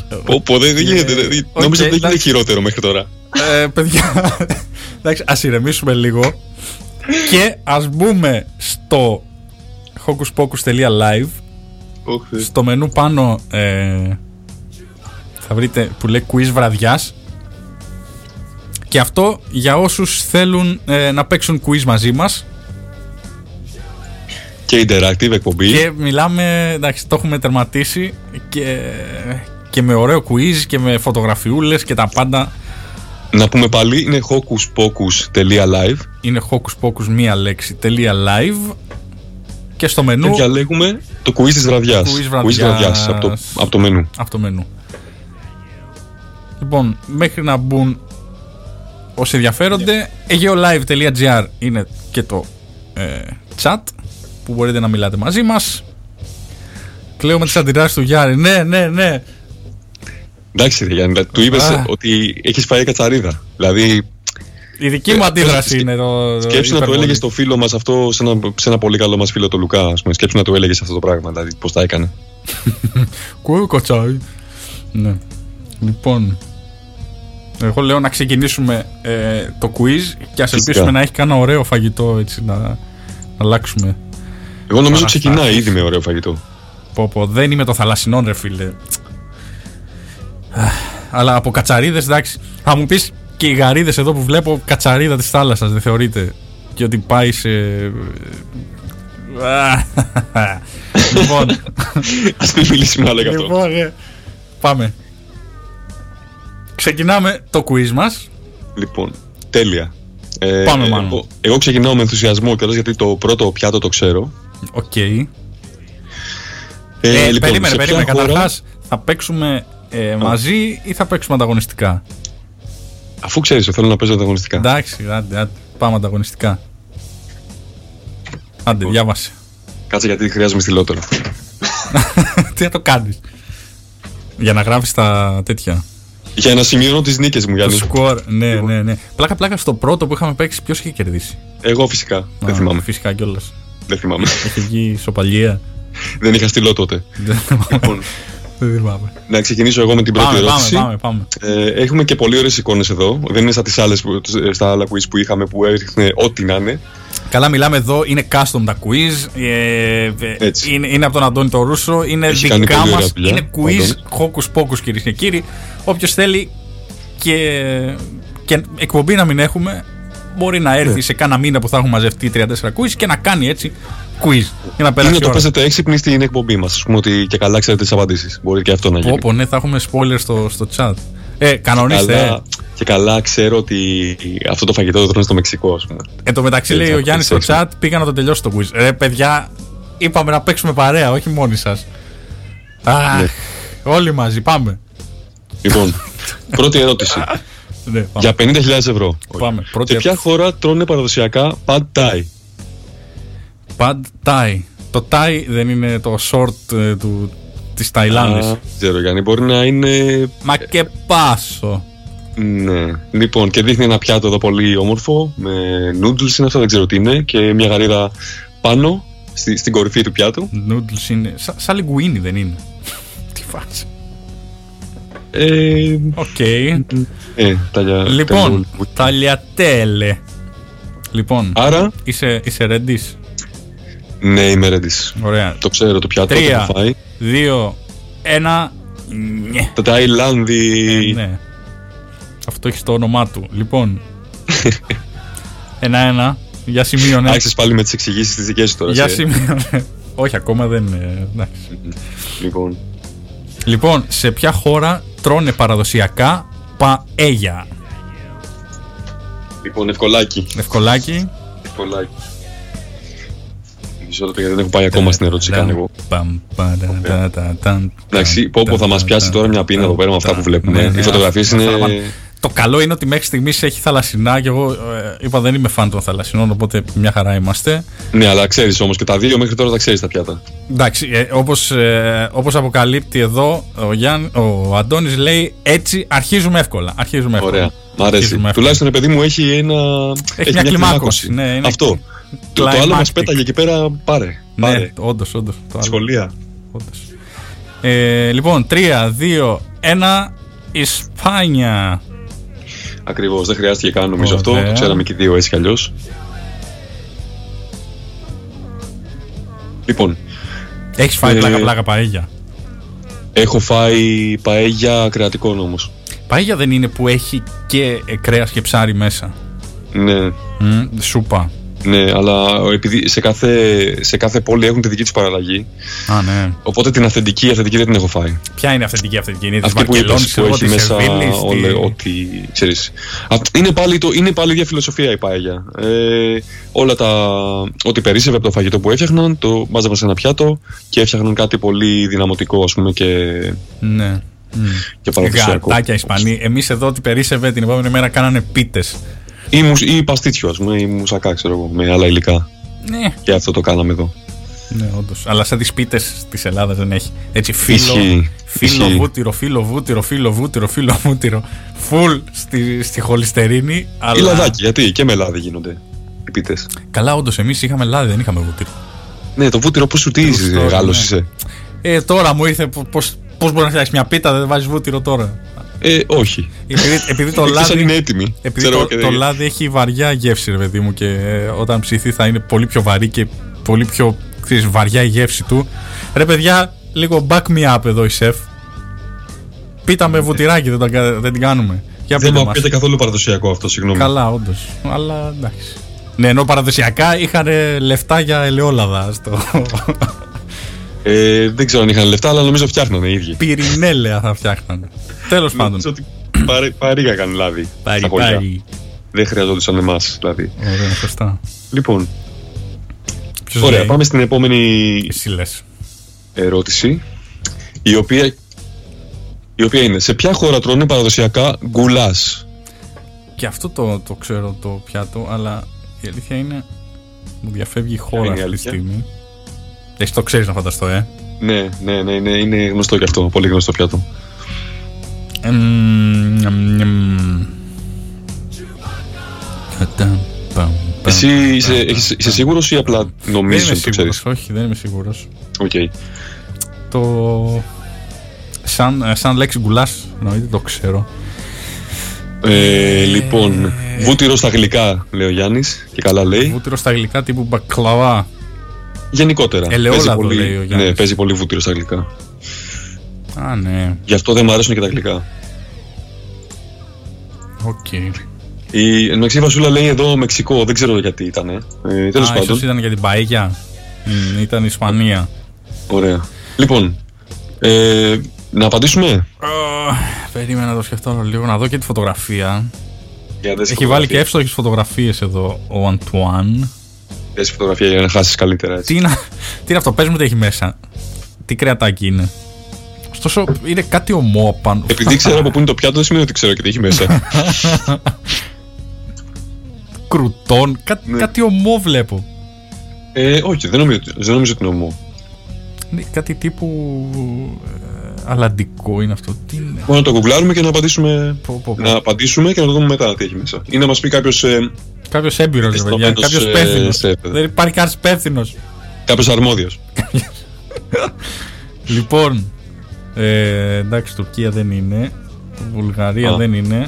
Πω, δεν, δεν γίνεται. δεν- Ε, Οκ, Νομίζω ότι δεν γίνεται εντάξει. χειρότερο μέχρι τώρα. Ε, παιδιά, εντάξει, ας ηρεμήσουμε λίγο και ας μπούμε στο hocuspocus.live στο μενού πάνω ε, θα βρείτε που λέει quiz βραδιάς. Και αυτό για όσους θέλουν ε, να παίξουν quiz μαζί μας. Και interactive εκπομπή. και μιλάμε, εντάξει το έχουμε τερματίσει και, και με ωραίο quiz και με φωτογραφιούλες και τα πάντα. Να πούμε πάλι, είναι hocuspocus.live είναι hocus pocus μία λέξη τελεία live και στο μενού και διαλέγουμε το quiz της βραδιάς. Quiz βραδιάς. βραδιάς από το, από το μενού. αυτό το μενού λοιπόν μέχρι να μπουν όσοι ενδιαφέρονται ageolive.gr είναι και το ε, chat που μπορείτε να μιλάτε μαζί μας Κλαίω με τις αντιδράσεις του Γιάννη ναι ναι ναι Εντάξει, ρε Γιάννη, του είπες Α. ότι έχεις φάει κατσαρίδα. Δηλαδή, η δική μου Ε, αντίδραση σκε- είναι το, σκέψου να το υπερβολή. έλεγες στο φίλο μας αυτό, σε ένα, σε ένα πολύ καλό μας φίλο το Λουκά. Ας πούμε. Σκέψου να το έλεγες αυτό το πράγμα, δηλαδή πώς τα έκανε. Κουέ κοτσάι. Ναι. Λοιπόν. Εγώ λέω να ξεκινήσουμε ε, το quiz και ας Φυσικά. ελπίσουμε να έχει κανένα ωραίο φαγητό έτσι να, να αλλάξουμε. Εγώ νομίζω Παραστάσεις. ξεκινάει ήδη με ωραίο φαγητό. Πω, πω, δεν είμαι το θαλασσινό ρε φίλε. Αχ, Αλλά από κατσαρίδες εντάξει. Θα μου πεις και οι γαρίδες εδώ που βλέπω κατσαρίδα της θάλασσας δεν θεωρείται. Και ότι πάει σε... Αχ, λοιπόν, Α μην μιλήσουμε άλλο γι' αυτό. Λοιπόν, ε, πάμε. Ξεκινάμε το quiz μας. Λοιπόν, τέλεια. Ε, Πάμε, Μάνο. εγώ, εγώ ξεκινάω με ενθουσιασμό κιόλας γιατί το πρώτο πιάτο το ξέρω. Οκ. Ε, Ε, λοιπόν, περίμενε, σε ποια περίμενε. χώρα- Καταρχάς, θα παίξουμε ε, μαζί ή θα παίξουμε ανταγωνιστικά; Αφού ξέρεις, θέλω να παίζω ανταγωνιστικά. Εντάξει, άντε, άντε, πάμε ανταγωνιστικά. Άντε, διάβασε. Κάτσε γιατί χρειάζομαι στυλό τώρα. Τι θα το κάνεις; Για να γράφεις τα τέτοια. Για να σημειώνω τις νίκες μου, Το Γιάννη. σκορ, ναι, ναι, ναι. Πλάκα, πλάκα στο πρώτο που είχαμε παίξει, ποιος είχε κερδίσει; Εγώ φυσικά. δεν Α, θυμάμαι. Φυσικά κιόλας. Δεν θυμάμαι. Έχει βγει σοπαλία. δεν είχα στυλό τότε. Δεν θυμάμαι. λοιπόν, Δεν θυμάμαι. να ξεκινήσω εγώ με την πρώτη Πάμε, πάμε, ερώτηση. πάμε, πάμε. Ε, έχουμε και πολύ ωραίες εικόνες εδώ. Δεν είναι σαν τις άλλες που, στα άλλα quiz που είχαμε που έριχνε ό,τι να είναι. Καλά, μιλάμε εδώ, είναι custom τα quiz. Ε, ε, Έτσι. είναι, είναι από τον Αντώνη το Ρούσο. Είναι Έχει κάνει δικά πολύ μας. ωραία δουλειά, Είναι ο quiz Αντώνης. hocus pocus κυρίες και κύριοι. Όποιος θέλει και, και εκπομπή να μην έχουμε, μπορεί να έρθει Ναι. σε κάνα μήνα που θα έχουμε μαζευτεί 34 quiz και να κάνει έτσι quiz. Για να περάσει Ή να η το ώρα. παίζετε έξυπνοι στην εκπομπή μας. Α πούμε ότι και καλά ξέρετε τις απαντήσεις. Μπορεί και αυτό να γίνει. Πω, πω, ναι, θα έχουμε spoiler στο, στο chat. Ε, κανονίστε. ε. Αλλά, και καλά ξέρω ότι αυτό το φαγητό το τρώνε στο Μεξικό, ας πούμε. Εν τω μεταξύ Έτσι, λέει ο αυτό Γιάννης στο ξέρεις. chat, πήγα να το τελειώσω το quiz. Ρε παιδιά, είπαμε να παίξουμε παρέα, όχι μόνοι σας. Αχ, Ναι. όλοι μαζί, πάμε. Λοιπόν, πρώτη ερώτηση. Ναι, πάμε. Για 50.000 ευρώ. Πάμε. Πρώτη Σε ποια χώρα τρώνε παραδοσιακά pad thai; Pad Thai. Το Thai δεν είναι το short ε, του, της Ταϊλάνδης. Α, Δεν ξέρω, Γιάννη. Μπορεί να είναι. Μα και πάσο. Ναι. Λοιπόν, και δείχνει ένα πιάτο εδώ πολύ όμορφο. Με noodles είναι αυτό, δεν ξέρω τι είναι. Και μια γαρίδα πάνω, στη, στην κορυφή του πιάτου. Noodles είναι. Σα, σαν λιγκουίνι δεν είναι. Τι φάση. Ε, Οκ. ε, ταλια, Λοιπόν, ταλια- ταλιατέλε. Λοιπόν, Άρα, είσαι, είσαι ready. ναι, είμαι ready. Ωραία. Το ξέρω το πιάτο, το Τρία, έχω φάει. δύο, ένα. Νιε. Το Ταϊλάνδη. Ε, ναι. Αυτό έχεις το όνομά του. Λοιπόν. Ένα-ένα. Για σημείωνε. Άρχισες πάλι με τις εξηγήσεις τις δικές σου τώρα. Για εσύ, ε. σημείωνε. Όχι, ακόμα δεν είναι. εντάξει. Λοιπόν, Λοιπόν, σε ποια χώρα τρώνε παραδοσιακά παέγια. λοιπόν, ευκολάκι. Ευκολάκι. ευκολάκι. Μισό λεπτό γιατί δεν έχω πάει ακόμα στην ερώτηση καν εγώ. Παμ, παραταταταταν, Εντάξει, πω πω θα μας πιάσει τώρα μια πείνα εδώ πέρα με αυτά που βλέπουμε. Ναι, ναι, Οι φωτογραφίες αυτά είναι... θα πάνε. Το καλό είναι ότι μέχρι στιγμής έχει θαλασσινά και εγώ ε, είπα δεν είμαι φαν των θαλασσινών, οπότε μια χαρά είμαστε. Ναι, αλλά ξέρεις όμως και τα δύο μέχρι τώρα τα ξέρεις τα πιάτα. Εντάξει, ε, όπως, ε, όπως αποκαλύπτει εδώ ο, Γιάνν, ο Αντώνης λέει έτσι αρχίζουμε εύκολα. Αρχίζουμε εύκολα. Ωραία. Μ' αρέσει. Αρχίζουμε εύκολα. Τουλάχιστον ρε παιδί μου έχει ένα. Έχει μια κλιμάκωση, ναι, είναι Αυτό. Το, το άλλο μας climactic. πέταγε εκεί πέρα. Πάρε. Ναι, πάρε. όντως, όντως. το άλλο. Σχολεία. Όντως. Ε, λοιπόν, 3, 2, 1, Ισπάνια. Ακριβώς. Δεν χρειάστηκε καν νομίζω αυτό. Ωραία. Το ξέραμε και οι δύο έτσι κι αλλιώς. Λοιπόν, Έχεις φάει Ε, πλάκα-πλάκα παέγια; έχω φάει παέγια κρεατικών όμως. Παέγια δεν είναι που έχει και ε, κρέας και ψάρι μέσα. Ναι, Μμ, σούπα. Ναι, αλλά επειδή σε κάθε, σε κάθε πόλη έχουν τη δική τους παραλλαγή. Α, ναι. Οπότε την αυθεντική, η αυθεντική δεν την έχω φάει. Ποια είναι η αυθεντική αυθεντική, είναι της Αυτή που είπες Βαρκελόνης, που εγώ, έχει της μέσα Σεβίλης, τη- όλε, ό,τι ξέρεις. Αυτ- Είναι πάλι, το, είναι πάλι η ίδια φιλοσοφία η παέγια. Ε, όλα τα, ό,τι περίσσευε από το φαγητό που έφτιαχναν, το μάζευαν σε ένα πιάτο και έφτιαχναν κάτι πολύ δυναμωτικό ας πούμε και, Ναι. Μμ. και παραδοσιακό. Γατάκια Ισπανοί. Εμείς εδώ ότι περίσσευε την επόμενη μέρα κάνανε πίτες. Ή, μουσ, ή παστίτσιο ας πούμε, ή μουσακά ξέρω εγώ, με άλλα υλικά. Ναι. Και αυτό το κάναμε εδώ. Ναι, όντως. Αλλά σαν τις πίτες της Ελλάδας δεν έχει. Έτσι, φύλλο, Ισχύει. φύλλο Ισχύει. βούτυρο, φύλλο βούτυρο, φύλλο βούτυρο, φύλλο βούτυρο. Φουλ στη, στη χολυστερίνη. Αλλά... Ή λαδάκι, γιατί; Και με λάδι γίνονται οι πίτες. Καλά, όντως, εμείς είχαμε λάδι, δεν είχαμε βούτυρο. Ναι, το βούτυρο πώς σου τύχει, story, Γάλλος ναι. είσαι; Ε, τώρα μου ήρθε πώ πώς μπορεί να φτιάξεις μια πίτα, δεν βάζεις βούτυρο τώρα. Ε, όχι. Επειδή, επειδή το Εκτός αν είναι λάδι. έτοιμη. Επειδή Ξέρω το, και το δεν- λάδι έχει βαριά γεύση, ρε παιδί μου, και ε, όταν ψηθεί θα είναι πολύ πιο βαρύ και πολύ πιο ξέρεις, βαριά η γεύση του. Ρε παιδιά, λίγο back me up εδώ η σεφ. Πίτα με βουτυράκι, δεν, τα κα- δεν την κάνουμε. Για Δεν πείτε μου μας. ακούγεται καθόλου παραδοσιακό αυτό, συγγνώμη. Καλά, όντως. Αλλά εντάξει. Ναι, ενώ παραδοσιακά είχαν λεφτά για ελαιόλαδα στο. Ε, δεν ξέρω αν είχαν λεφτά, αλλά νομίζω φτιάχνανε οι ίδιοι. Πυρηνέλαια θα φτιάχνανε. Τέλος πάντων. Νομίζω ότι παρή- παρήγαγαν λάδι. Πάρει, στα χωριά. πάρει. Δεν χρειαζόντουσαν εμάς δηλαδή. Ωραία, σωστά. Λοιπόν, Ποιος ωραία, λέει; πάμε στην επόμενη Εσύ λες. ερώτηση. Η οποία, η οποία είναι, σε ποια χώρα τρώνε παραδοσιακά γκουλάς; Και αυτό το, το ξέρω το πιάτο, αλλά η αλήθεια είναι. Μου διαφεύγει η χώρα είναι η αυτή τη αλήθεια; στιγμή. Εσύ το ξέρεις να φανταστώ, ε. Ναι, ναι, ναι, είναι, είναι γνωστό και αυτό. Πολύ γνωστό πιάτο. Εμ, εμ, εμ. Καταμ, παμ, παμ, Εσύ είσαι, παμ, έχεις- παμ. είσαι σίγουρος ή απλά Δεν νομίζεις είμαι ότι το σίγουρος, ξέρεις; όχι, δεν είμαι σίγουρος. Οκ. Το. Σαν, ε, σαν λέξη γκουλάς, εννοείται το ξέρω. Ε, λοιπόν, βούτυρο στα γλυκά, λέει ο Γιάννης και καλά λέει. Βούτυρο στα γλυκά τύπου μπακλαβά. Γενικότερα. Ελαιόλαδο, παίζει πολύ, λέει ο Γιάννης. Ναι, παίζει πολύ βούτυρο στα γλυκά. Α, ναι. Γι' αυτό δεν μου αρέσουν και τα γλυκά. Οκ. Η Μεξική Βασούλα λέει εδώ Μεξικό, δεν ξέρω γιατί ήταν. Ε, Τέλος Α, πάντων. ίσως ήταν για την Παέγια. Μμ, ήταν Ισπανία. Ωραία. Λοιπόν, ε, να απαντήσουμε; Αχ, Περίμενα να το σκεφτώ λίγο, να δω και τη φωτογραφία. Για δες Έχει βάλει και φωτογραφία. εύστοχε φωτογραφίες εδώ ο Αντουάν. Δες φωτογραφία για να χάσεις καλύτερα. Έτσι. Τι είναι, τι είναι αυτό, πες μου τι έχει μέσα. Τι κρεατάκι είναι. Ωστόσο, είναι κάτι ομό πάνω. Επειδή ξέρω από πού είναι το πιάτο, δεν σημαίνει ότι ξέρω και τι έχει μέσα. Κρουτών, κά, Ναι. κάτι ομό βλέπω. ε, όχι, δεν νομίζω, δεν νομίζω ότι είναι ομό. Είναι κάτι τύπου ε, αλαντικό είναι αυτό. Τι είναι; Μπορούμε να το γκουγκλάρουμε και να απαντήσουμε, Πω, πω, πω. να απαντήσουμε και να το δούμε μετά τι έχει μέσα. Ή να μας πει κάποιος ε, Κάποιος έμπειρος, ρε παιδιά. Εστωμένος, Κάποιος ε, υπεύθυνο. σεφ. Δεν υπάρχει κανένα υπεύθυνο. κάποιος αρμόδιος. Λοιπόν, ε, εντάξει, Τουρκία δεν είναι. Βουλγαρία Α. δεν είναι.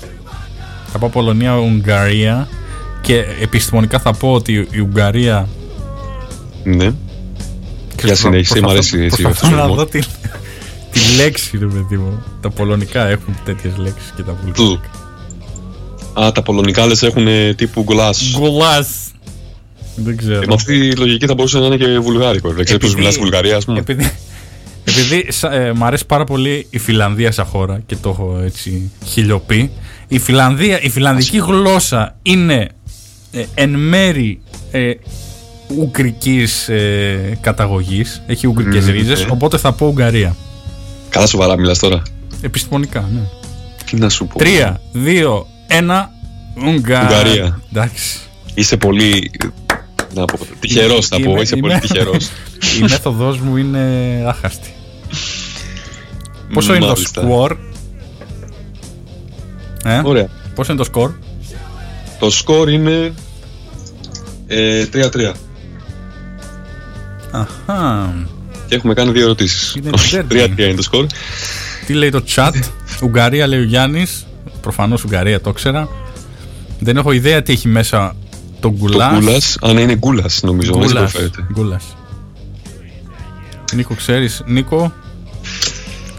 Θα πω Πολωνία, Ουγγαρία. Και επιστημονικά θα πω ότι η Ουγγαρία. Ναι. Για συνέχισε, μ' αρέσει έτσι Προσπαθώ αυτός ο να χιούμορ. δω τη, τη λέξη, ρε παιδί μου. Τα πολωνικά έχουν τέτοιες λέξεις και τα βουλγαρικά. Α, τα πολωνικά λες έχουν ε, τύπου γκλάς. Γκολά. Δεν ξέρω. Ε, με αυτή τη λογική θα μπορούσε να είναι και βουλγάρικο. Δεν ξέρω ποιος Επειδή- μιλάς στη Βουλγαρία, ας πούμε. Επειδή, επειδή σα- ε, μ' αρέσει πάρα πολύ η Φιλανδία σαν χώρα και το έχω έτσι χιλιοπεί. Η, Φιλανδία, η φιλανδική γλώσσα είναι ε, εν μέρη ε, ουγγρικής ε, καταγωγής. Έχει ουγγρικές Μμμ, ρίζες, ε. οπότε θα πω Ουγγαρία. Καλά σοβαρά μιλάς τώρα. Επιστημονικά, ναι. Τι να σου πω. Τρία, δύο, ένα, Ουγγα... Ουγγαρία. Εντάξει. Είσαι πολύ. Να πω. Τυχερός θα πω. Είμαι- Είσαι είμαι- πολύ τυχερός. Η μέθοδός μου είναι άχαστη. Πόσο είναι το Μάλιστα. σκορ; Ε; Ωραία. Πόσο είναι το σκορ; Το σκορ είναι. ε, 3-3. Αχα. Και έχουμε κάνει δύο ερωτήσεις. Είναι Όχι, derby. 3-3 είναι το σκορ. Τι λέει το chat; Ουγγαρία λέει ο Γιάννης. Προφανώς Ουγγαρία το ήξερα. Δεν έχω ιδέα τι έχει μέσα το Το γκουλάς. γκούλα. Αν είναι γκούλα, νομίζω. Έτσι προφέρεται. Γκούλας. Νίκο, ξέρεις. Νίκο,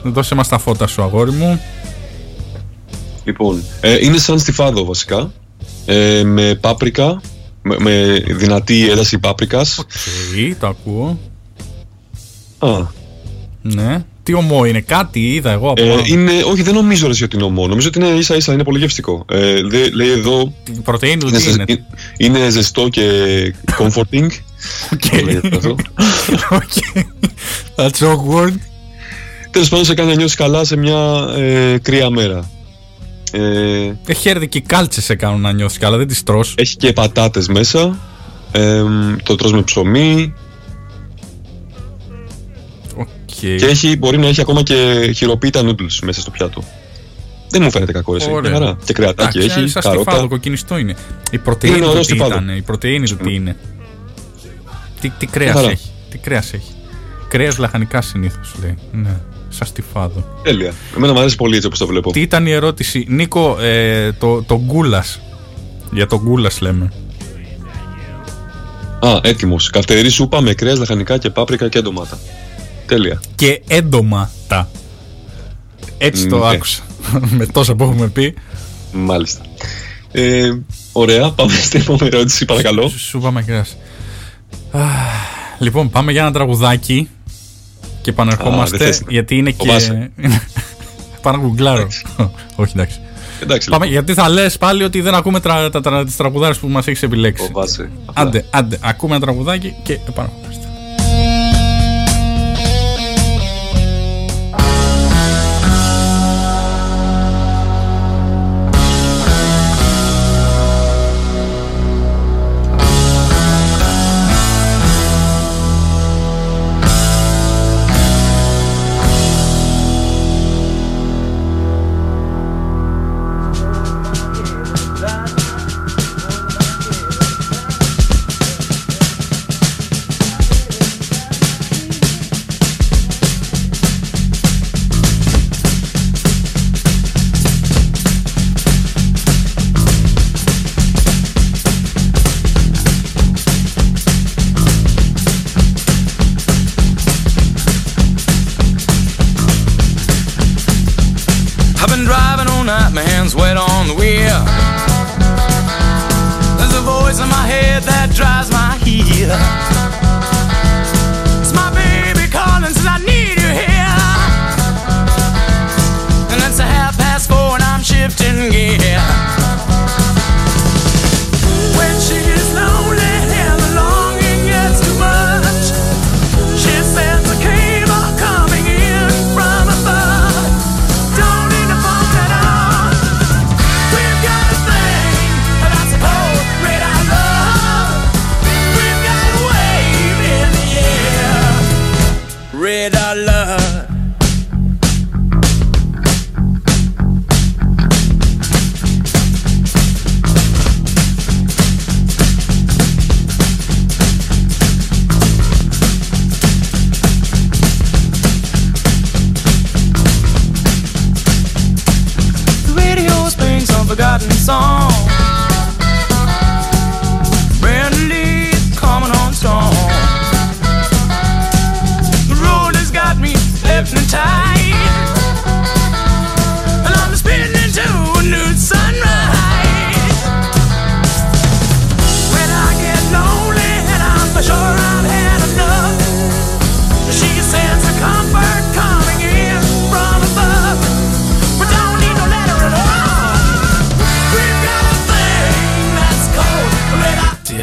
δώσε μας τα φώτα σου, αγόρι μου. Λοιπόν, ε, είναι σαν στιφάδο βασικά. Ε, με πάπρικα. Με, με δυνατή ένταση πάπρικας. Οκ, το ακούω. Α, Ναι. Τι ωμό είναι, κάτι είδα εγώ από. ε, είναι, όχι, δεν νομίζω ρε, εσύ, ότι είναι ωμό. Νομίζω ότι είναι ίσα ίσα, είναι πολύ γευστικό. Ε, δε- λέει εδώ. Την πρωτεΐνη του Είναι, τι ζεσ- είναι; είναι ζεστό και comforting. Οκ. Το λέγεται αυτό. Οκ. That's awkward. Τέλος πάντων, σε κάνει να νιώσεις καλά σε μια ε, κρύα μέρα. Ε, Ε, χαίρεται και οι κάλτσες σε κάνουν να νιώθει καλά, δεν τις τρως. έχει και πατάτες μέσα. Ε, το τρως με ψωμί. Οκ. Και έχει, μπορεί να έχει ακόμα και χειροποίητα noodles μέσα στο πιάτο. Δεν μου φαίνεται κακό εσύ. Ωραία. Μια χαρά. Και κρεατάκι Εντάξει, έχει, σαν στιφάδο, καρότα. κοκκινιστό είναι. Η πρωτεΐνη Είναι του ωραίο τι στιφάδο. ήταν, η πρωτεΐνη του τι είναι. Τι, τι κρέας χαρά. έχει. Τι κρέας έχει. Κρέας λαχανικά συνήθως λέει. Ναι, σαν στιφάδο. Τέλεια. Εμένα μου αρέσει πολύ έτσι όπως το βλέπω. Τι ήταν η ερώτηση, Νίκο, ε, το, το γκούλας. Για το γκούλας λέμε. Α, έτοιμος. Καυτερή σούπα με κρέας, λαχανικά και πάπρικα και ντομάτα. Τέλεια. Και έντοματα. Έτσι το Ναι. άκουσα. Με τόσα που έχουμε πει. Μάλιστα. Ε, ωραία, πάμε στην επόμενη ερώτηση, παρακαλώ. Σου πάμε κρέας. Αχ, Λοιπόν, πάμε για ένα τραγουδάκι και Α, επανερχόμαστε δεν θες- γιατί είναι και. Φοβάσαι. Πάμε να γκουγκλάρω. Όχι, εντάξει. Εντάξει, Πάμε, λοιπόν. γιατί θα λες πάλι ότι δεν ακούμε τρα, τα, τα, τις τραγουδάρες που μας έχεις επιλέξει. Φοβάσαι. Άντε, άντε, ακούμε ένα τραγουδάκι και επανερχόμαστε.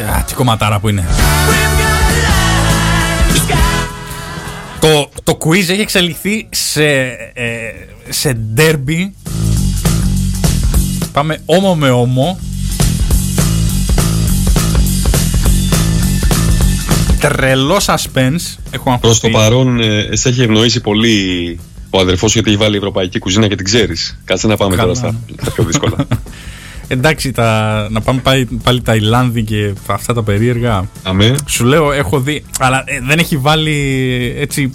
Α, τι κομματάρα που είναι. We've got a line in the sky. Το, το quiz έχει εξελιχθεί σε, ε, σε derby. Πάμε όμο με όμο. Τρελό suspense. Έχω Προς αγχωθεί. το παρόν, ε, σε έχει ευνοήσει πολύ ο αδερφός γιατί έχει βάλει ευρωπαϊκή κουζίνα και την ξέρεις. Κάτσε να πάμε Καλά. τώρα στα, στα πιο δύσκολα. Εντάξει, τα, να πάμε πάλι, πάλι Ταϊλάνδη και αυτά τα περίεργα. Αμέ. Σου λέω, έχω δει. Αλλά ε, δεν έχει βάλει έτσι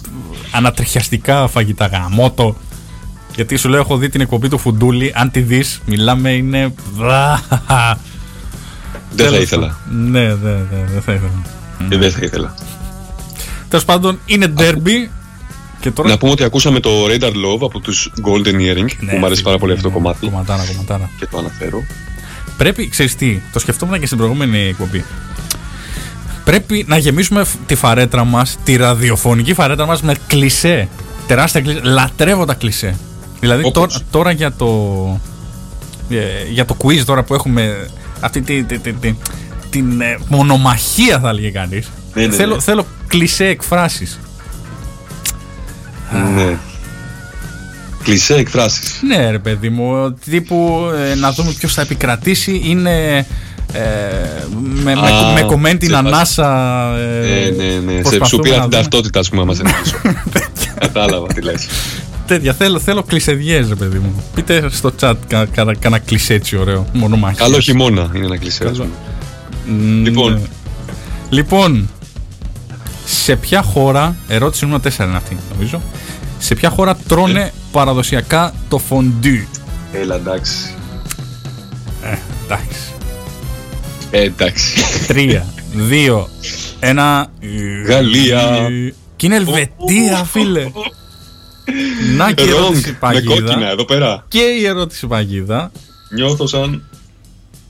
ανατριχιαστικά φαγητά γαμότο. Γιατί σου λέω, έχω δει την εκπομπή του Φουντούλη. Αν τη δεις, μιλάμε, είναι. Δεν θα Τέλος ήθελα. πάντων. Ναι, δεν δε, δε θα ήθελα. Ε, Δεν θα ήθελα. Τέλος πάντων, είναι derby. Και τώρα. Να πούμε ότι ακούσαμε το Radar Love από τους Golden Earring Ναι, που μου αρέσει πάρα πολύ αυτό το ναι, κομμάτι Κομματάρα, κομματάρα. και το αναφέρω. Πρέπει, ξέρεις τι, το σκεφτόμουν και στην προηγούμενη εκπομπή. Πρέπει να γεμίσουμε φ- τη φαρέτρα μας, τη ραδιοφωνική φαρέτρα μας με κλισέ. Τεράστια κλισέ. Λατρεύω τα κλισέ. Δηλαδή Όπως; τώρα, τώρα για το. ε, για το quiz τώρα που έχουμε αυτή τη, τη- τη- τη- την ε, μονομαχία θα έλεγε κανείς. Ναι, ναι, θέλω, ναι. θέλω κλισέ εκφράσεις. Ναι. Κλεισέ εκφράσεις. Ναι, ρε παιδί μου, τύπου ε, να δούμε ποιος θα επικρατήσει είναι. Ε, με, με, Α, με κομμένη την σε φάση- ανάσα. Ε, Ε, ναι, ναι. Σε προσπαθούμε σου πήρα να την δούμε. ταυτότητα, ας πούμε, άμα σε εννοήσω. Κατάλαβα τι λες. Τέτοια, θέλω, θέλω κλεισεδιές, ρε παιδί μου. Πείτε στο chat κα- κα- κανένα κλεισέ έτσι ωραίο. Μονομαχία. Καλό χειμώνα είναι ένα κλεισέ. ας πούμε. Μ, Λοιπόν. ναι. Λοιπόν, σε ποια χώρα, ερώτηση νούμερο 4 είναι αυτή, νομίζω. Σε ποια χώρα τρώνε Ε. παραδοσιακά το φοντού. Έλα, εντάξει. Ε, εντάξει. Ε, εντάξει. Τρία, δύο, ένα. Γαλλία. Και είναι Ελβετία, φίλε. Να και η Wrong. ερώτηση Με παγίδα. κόκκινα εδώ πέρα. Και η ερώτηση παγίδα. Νιώθω σαν.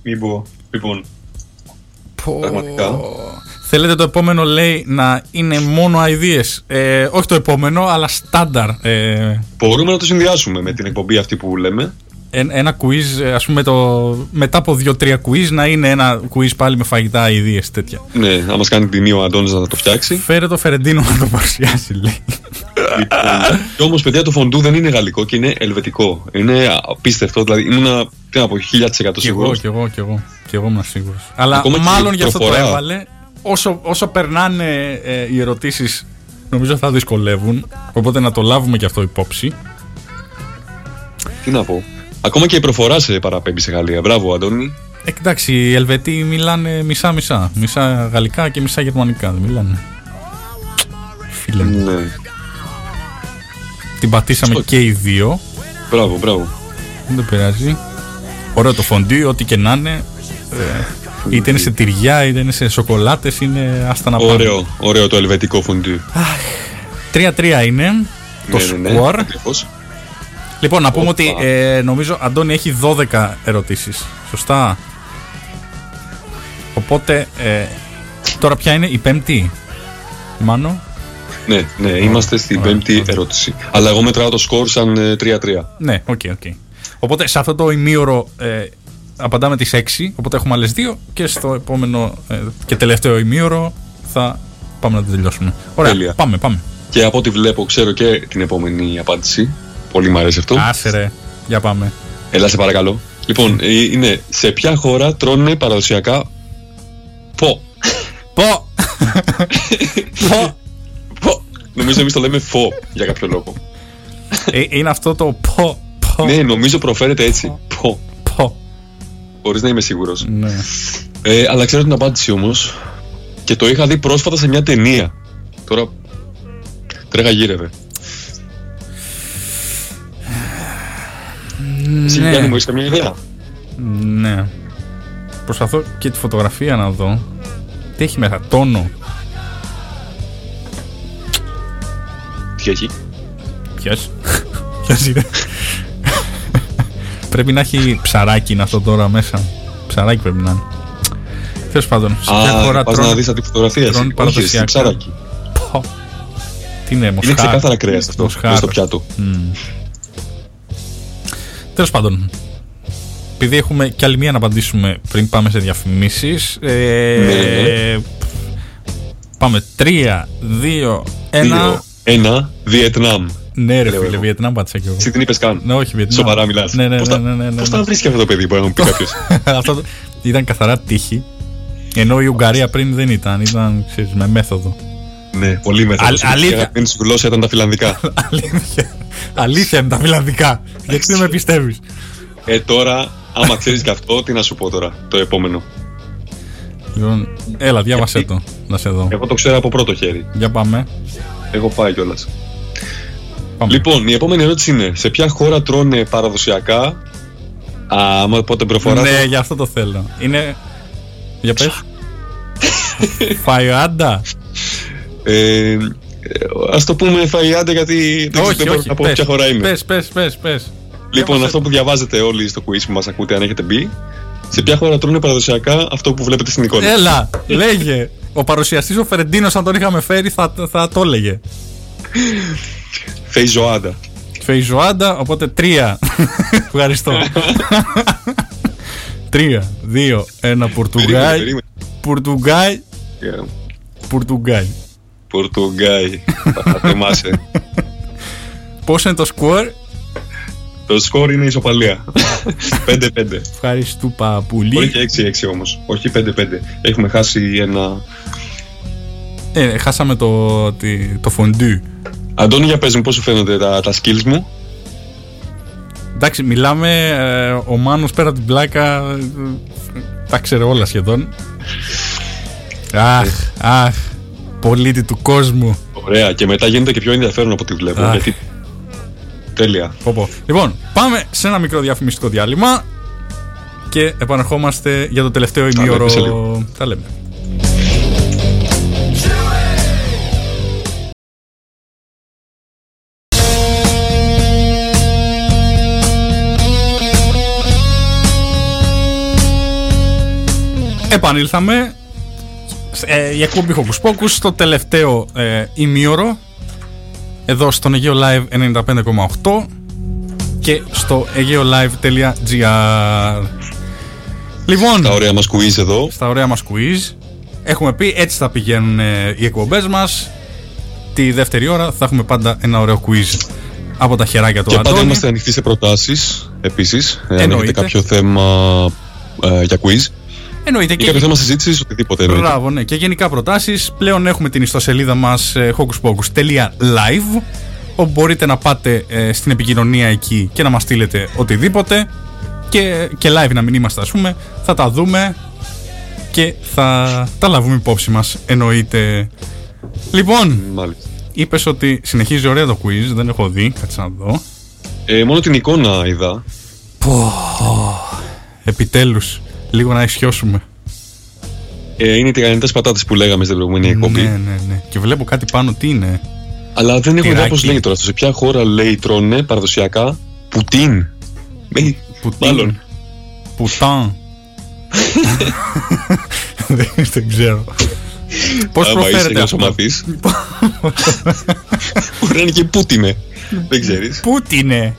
Μην πω. Λοιπόν, Πραγματικά. Θέλετε το επόμενο λέει να είναι μόνο ideas. Ε, όχι το επόμενο, αλλά στάνταρ. Ε, μπορούμε να το συνδυάσουμε με την εκπομπή αυτή που λέμε. εν- ένα quiz, ε, ας πούμε, το, μετά από δύο-τρία quiz να είναι ένα quiz πάλι με φαγητά ideas τέτοια. Ναι, να μας κάνει την ο Αντώνης να το φτιάξει. Φέρε το Φερεντίνο να το παρουσιάσει, λέει. λοιπόν, και όμως, παιδιά, το φοντού δεν είναι γαλλικό και είναι ελβετικό. Είναι απίστευτο. Δηλαδή, ήμουνα τι να πω, 1000% Κι εγώ, σίγουρος. κι εγώ, κι εγώ. Κι εγώ ήμουν σίγουρος. Αλλά Ακόμα και μάλλον η γι' αυτό το προφορά. έβαλε. Όσο, όσο περνάνε ε, οι ερωτήσεις, νομίζω θα δυσκολεύουν. Οπότε να το λάβουμε και αυτό υπόψη. Τι να πω. Ακόμα και η προφορά σε παραπέμπει σε Γαλλία. Μπράβο, Αντώνη. Ε, εντάξει, οι Ελβετοί μιλάνε μισά-μισά. Μισά γαλλικά και μισά γερμανικά. Δεν μιλάνε. Φίλε μου. Ναι. Την πατήσαμε Σωστό. και οι δύο. Μπράβο, μπράβο. Δεν πειράζει. Ωραίο το φοντί, ό,τι και να είναι. Ε, είτε είναι σε τυριά, είτε είναι σε σοκολάτες, είναι άστα να πάνε. Ωραίο, ωραίο το ελβετικό φοντού. 3-3 είναι το Ναι, ναι, ναι, σκορ. ακριβώς. Λοιπόν, να πούμε Οπα. ότι ε, νομίζω Αντώνη έχει 12 ερωτήσεις. Σωστά. Οπότε, ε, τώρα ποια είναι η πέμπτη, Μάνο; Ναι, ναι, είμαστε στην Ωραία, πέμπτη ωραία. ερώτηση. Αλλά εγώ μετράω το σκορ σαν ε, 3-3. Ναι, οκ, οκ. Οπότε σε αυτό το ημίωρο ε, απαντάμε τις 6, οπότε έχουμε άλλες δύο και στο επόμενο ε, και τελευταίο ημίωρο θα πάμε να το τελειώσουμε. Ωραία, Τέλεια. πάμε, πάμε. Και από ό,τι βλέπω, ξέρω και την επόμενη απάντηση. Πολύ μου αρέσει αυτό. Άσε ρε, για πάμε. Έλα, σε παρακαλώ. Λοιπόν, ε, είναι σε ποια χώρα τρώνε παραδοσιακά πο; Πω! Πω! Πο. Νομίζω εμείς το λέμε φω για κάποιο λόγο. Ε, είναι αυτό το πω, πω, Ναι, νομίζω προφέρεται έτσι. Πο. Πω. Χωρί να είμαι σίγουρος. Ναι. Ε, αλλά ξέρω την απάντηση όμως. Και το είχα δει πρόσφατα σε μια ταινία. Τώρα. Τρέχα γύρευε. Εσύ Ναι. Γιάννη μου, έχεις καμία ιδέα. Ναι. Προσπαθώ και τη φωτογραφία να δω. Τι έχει μέσα, τόνο. Τι έχει; Ποιος Ποιος είναι Πρέπει να έχει ψαράκι είναι αυτό τώρα μέσα Ψαράκι πρέπει να είναι Τέλος πάντων Σε ποια χώρα Α, πας τρώνε να δεις από τη φωτογραφία. τρώνε εσύ. Όχι, εσύ, παραδοσιακά. ψάρακι. Πω. Τι είναι Είναι μοσχάρ ξεκάθαρα κρέας αυτό. Μοσχάρ. μες στο πιάτο. Τέλος πάντων επειδή έχουμε κι άλλη μία να απαντήσουμε πριν πάμε σε διαφημίσεις ε, Ναι. Πάμε 3, 2, 1 Δύο, Ένα, Βιετνάμ. Ναι ρε Λέω φίλε εγώ. Βιετνάμ πάτησα κι εγώ Εσύ την είπες καν. Ναι όχι Βιετνάμ Σοβαρά μιλάς. Ναι ναι Πώς ναι τα- ναι, ναι, ναι, Πώς ναι. τα βρίσκει αυτό το παιδί, μπορεί να μου πει κάποιος; Αυτό το- ήταν καθαρά τύχη. Ενώ η Ουγγαρία πριν δεν ήταν, ήταν ξέρεις, με μέθοδο. Ναι, πολύ μέθοδος. Α- αλήθεια. Η αγαπημένη σου γλώσσα ήταν τα φιλανδικά. Αλήθεια. Αλήθεια είναι τα φιλανδικά. Γιατί δεν με πιστεύεις. Ε, τώρα, άμα ξέρεις και αυτό, τι να σου πω τώρα, το επόμενο. Λοιπόν, έλα, διάβασέ το. Να σε δω. Εγώ το ξέρω από πρώτο χέρι. Για πάμε. Έχω πάει κιόλας. Πάμε. Λοιπόν, η επόμενη ερώτηση είναι: Σε ποια χώρα τρώνε παραδοσιακά; Α, άμα πω την προφορά. ναι, θα- για αυτό το θέλω. Είναι. Για πες. Φαϊάντα. Ε, ε, ας το πούμε φαϊάντε γιατί δεν, όχι, δεν μπορώ όχι. να πω πες, ποια χώρα είναι. Πες, πες, πες, πες. λοιπόν, Διάβασε αυτό που διαβάζετε όλοι στο quiz που μας ακούτε αν έχετε μπει. Σε ποια χώρα τρώνε παραδοσιακά αυτό που βλέπετε στην εικόνα; Έλα, λέγε. Ο παρουσιαστής ο Φερεντίνος αν τον είχαμε φέρει θα, θα το έλεγε. Φεϊζοάντα. Φεϊζοάντα, οπότε τρία. Ευχαριστώ. τρία, δύο, ένα Πορτουγκάι. Περίμενε, Πορτουγκάι, περίμενε. Πορτουγκάι. Πορτουγκάι. Θα θεμάσαι. Πώς είναι το σκορ, Το σκορ είναι ισοπαλία. 5-5. ευχαριστού πάρα πολύ. Μπορεί και 6-6 όμως. Όχι 5-5. Έχουμε χάσει ένα. Ε, χάσαμε το, τη- το φοντού. Αντώνη, για πες μου πώς σου φαίνονται τα, τα skills μου; Εντάξει, μιλάμε, ε, ο Μάνος πέρα από την πλάκα ε, τα ξέρει όλα σχεδόν. Αχ, αχ, πολίτη του κόσμου. Ωραία. Και μετά γίνεται και πιο ενδιαφέρον από ό,τι βλέπω. Αχ. Γιατί. Τέλεια. Πω, πω. Λοιπόν, πάμε σε ένα μικρό διαφημιστικό διάλειμμα και επανερχόμαστε για το τελευταίο Τα ημίωρο. λέμε σε λίγο. Τα λέμε. Επανήλθαμε ε, η εκπομπή Hocus Pocus στο τελευταίο ε, ημίωρο εδώ στον Αιγαίο Live 95,8 και στο aegeolive.gr Λοιπόν, Τα ωραία μας quiz εδώ. στα ωραία μας quiz έχουμε πει έτσι θα πηγαίνουν ε, οι εκπομπές μας τη δεύτερη ώρα θα έχουμε πάντα ένα ωραίο quiz από τα χεράκια του Και πάντα Αντώνη είμαστε ανοιχτοί σε προτάσεις επίσης. Αν Εννοείται. έχετε κάποιο θέμα ε, για quiz εννοείται ή και κάποιο θέμα συζήτησης, οτιδήποτε εννοείται. Μπράβο, ναι. Και γενικά προτάσεις Πλέον έχουμε την ιστοσελίδα μας ε, hocuspocus.live όπου μπορείτε να πάτε ε, στην επικοινωνία εκεί και να μας στείλετε οτιδήποτε και, και live να μην είμαστε ας πούμε θα τα δούμε και θα τα λάβουμε υπόψη μας εννοείται λοιπόν Μάλιστα. είπες ότι συνεχίζει ωραία το quiz δεν έχω δει κάτσε να δω Ε, μόνο την εικόνα είδα. επιτέλους λίγο να ισιώσουμε Ε, είναι οι τηγανιτές πατάτες που λέγαμε στην προηγούμενη εκπομπή. ναι ναι ναι και βλέπω κάτι πάνω τι είναι Αλλά δεν έχω ιδέα Τυράκι. πώς λέγεται τώρα αυτό. Σε ποια χώρα λέει τρώνε παραδοσιακά; Πουτίν. Ε, Πουτίν. Μάλλον. Πουτάν. δεν, δεν ξέρω. Πώς Άμα είσαι προφέρεται να αυτό; σου μάθεις. Μπορεί να είναι και πούτινε. Δεν ξέρεις. Πούτινε.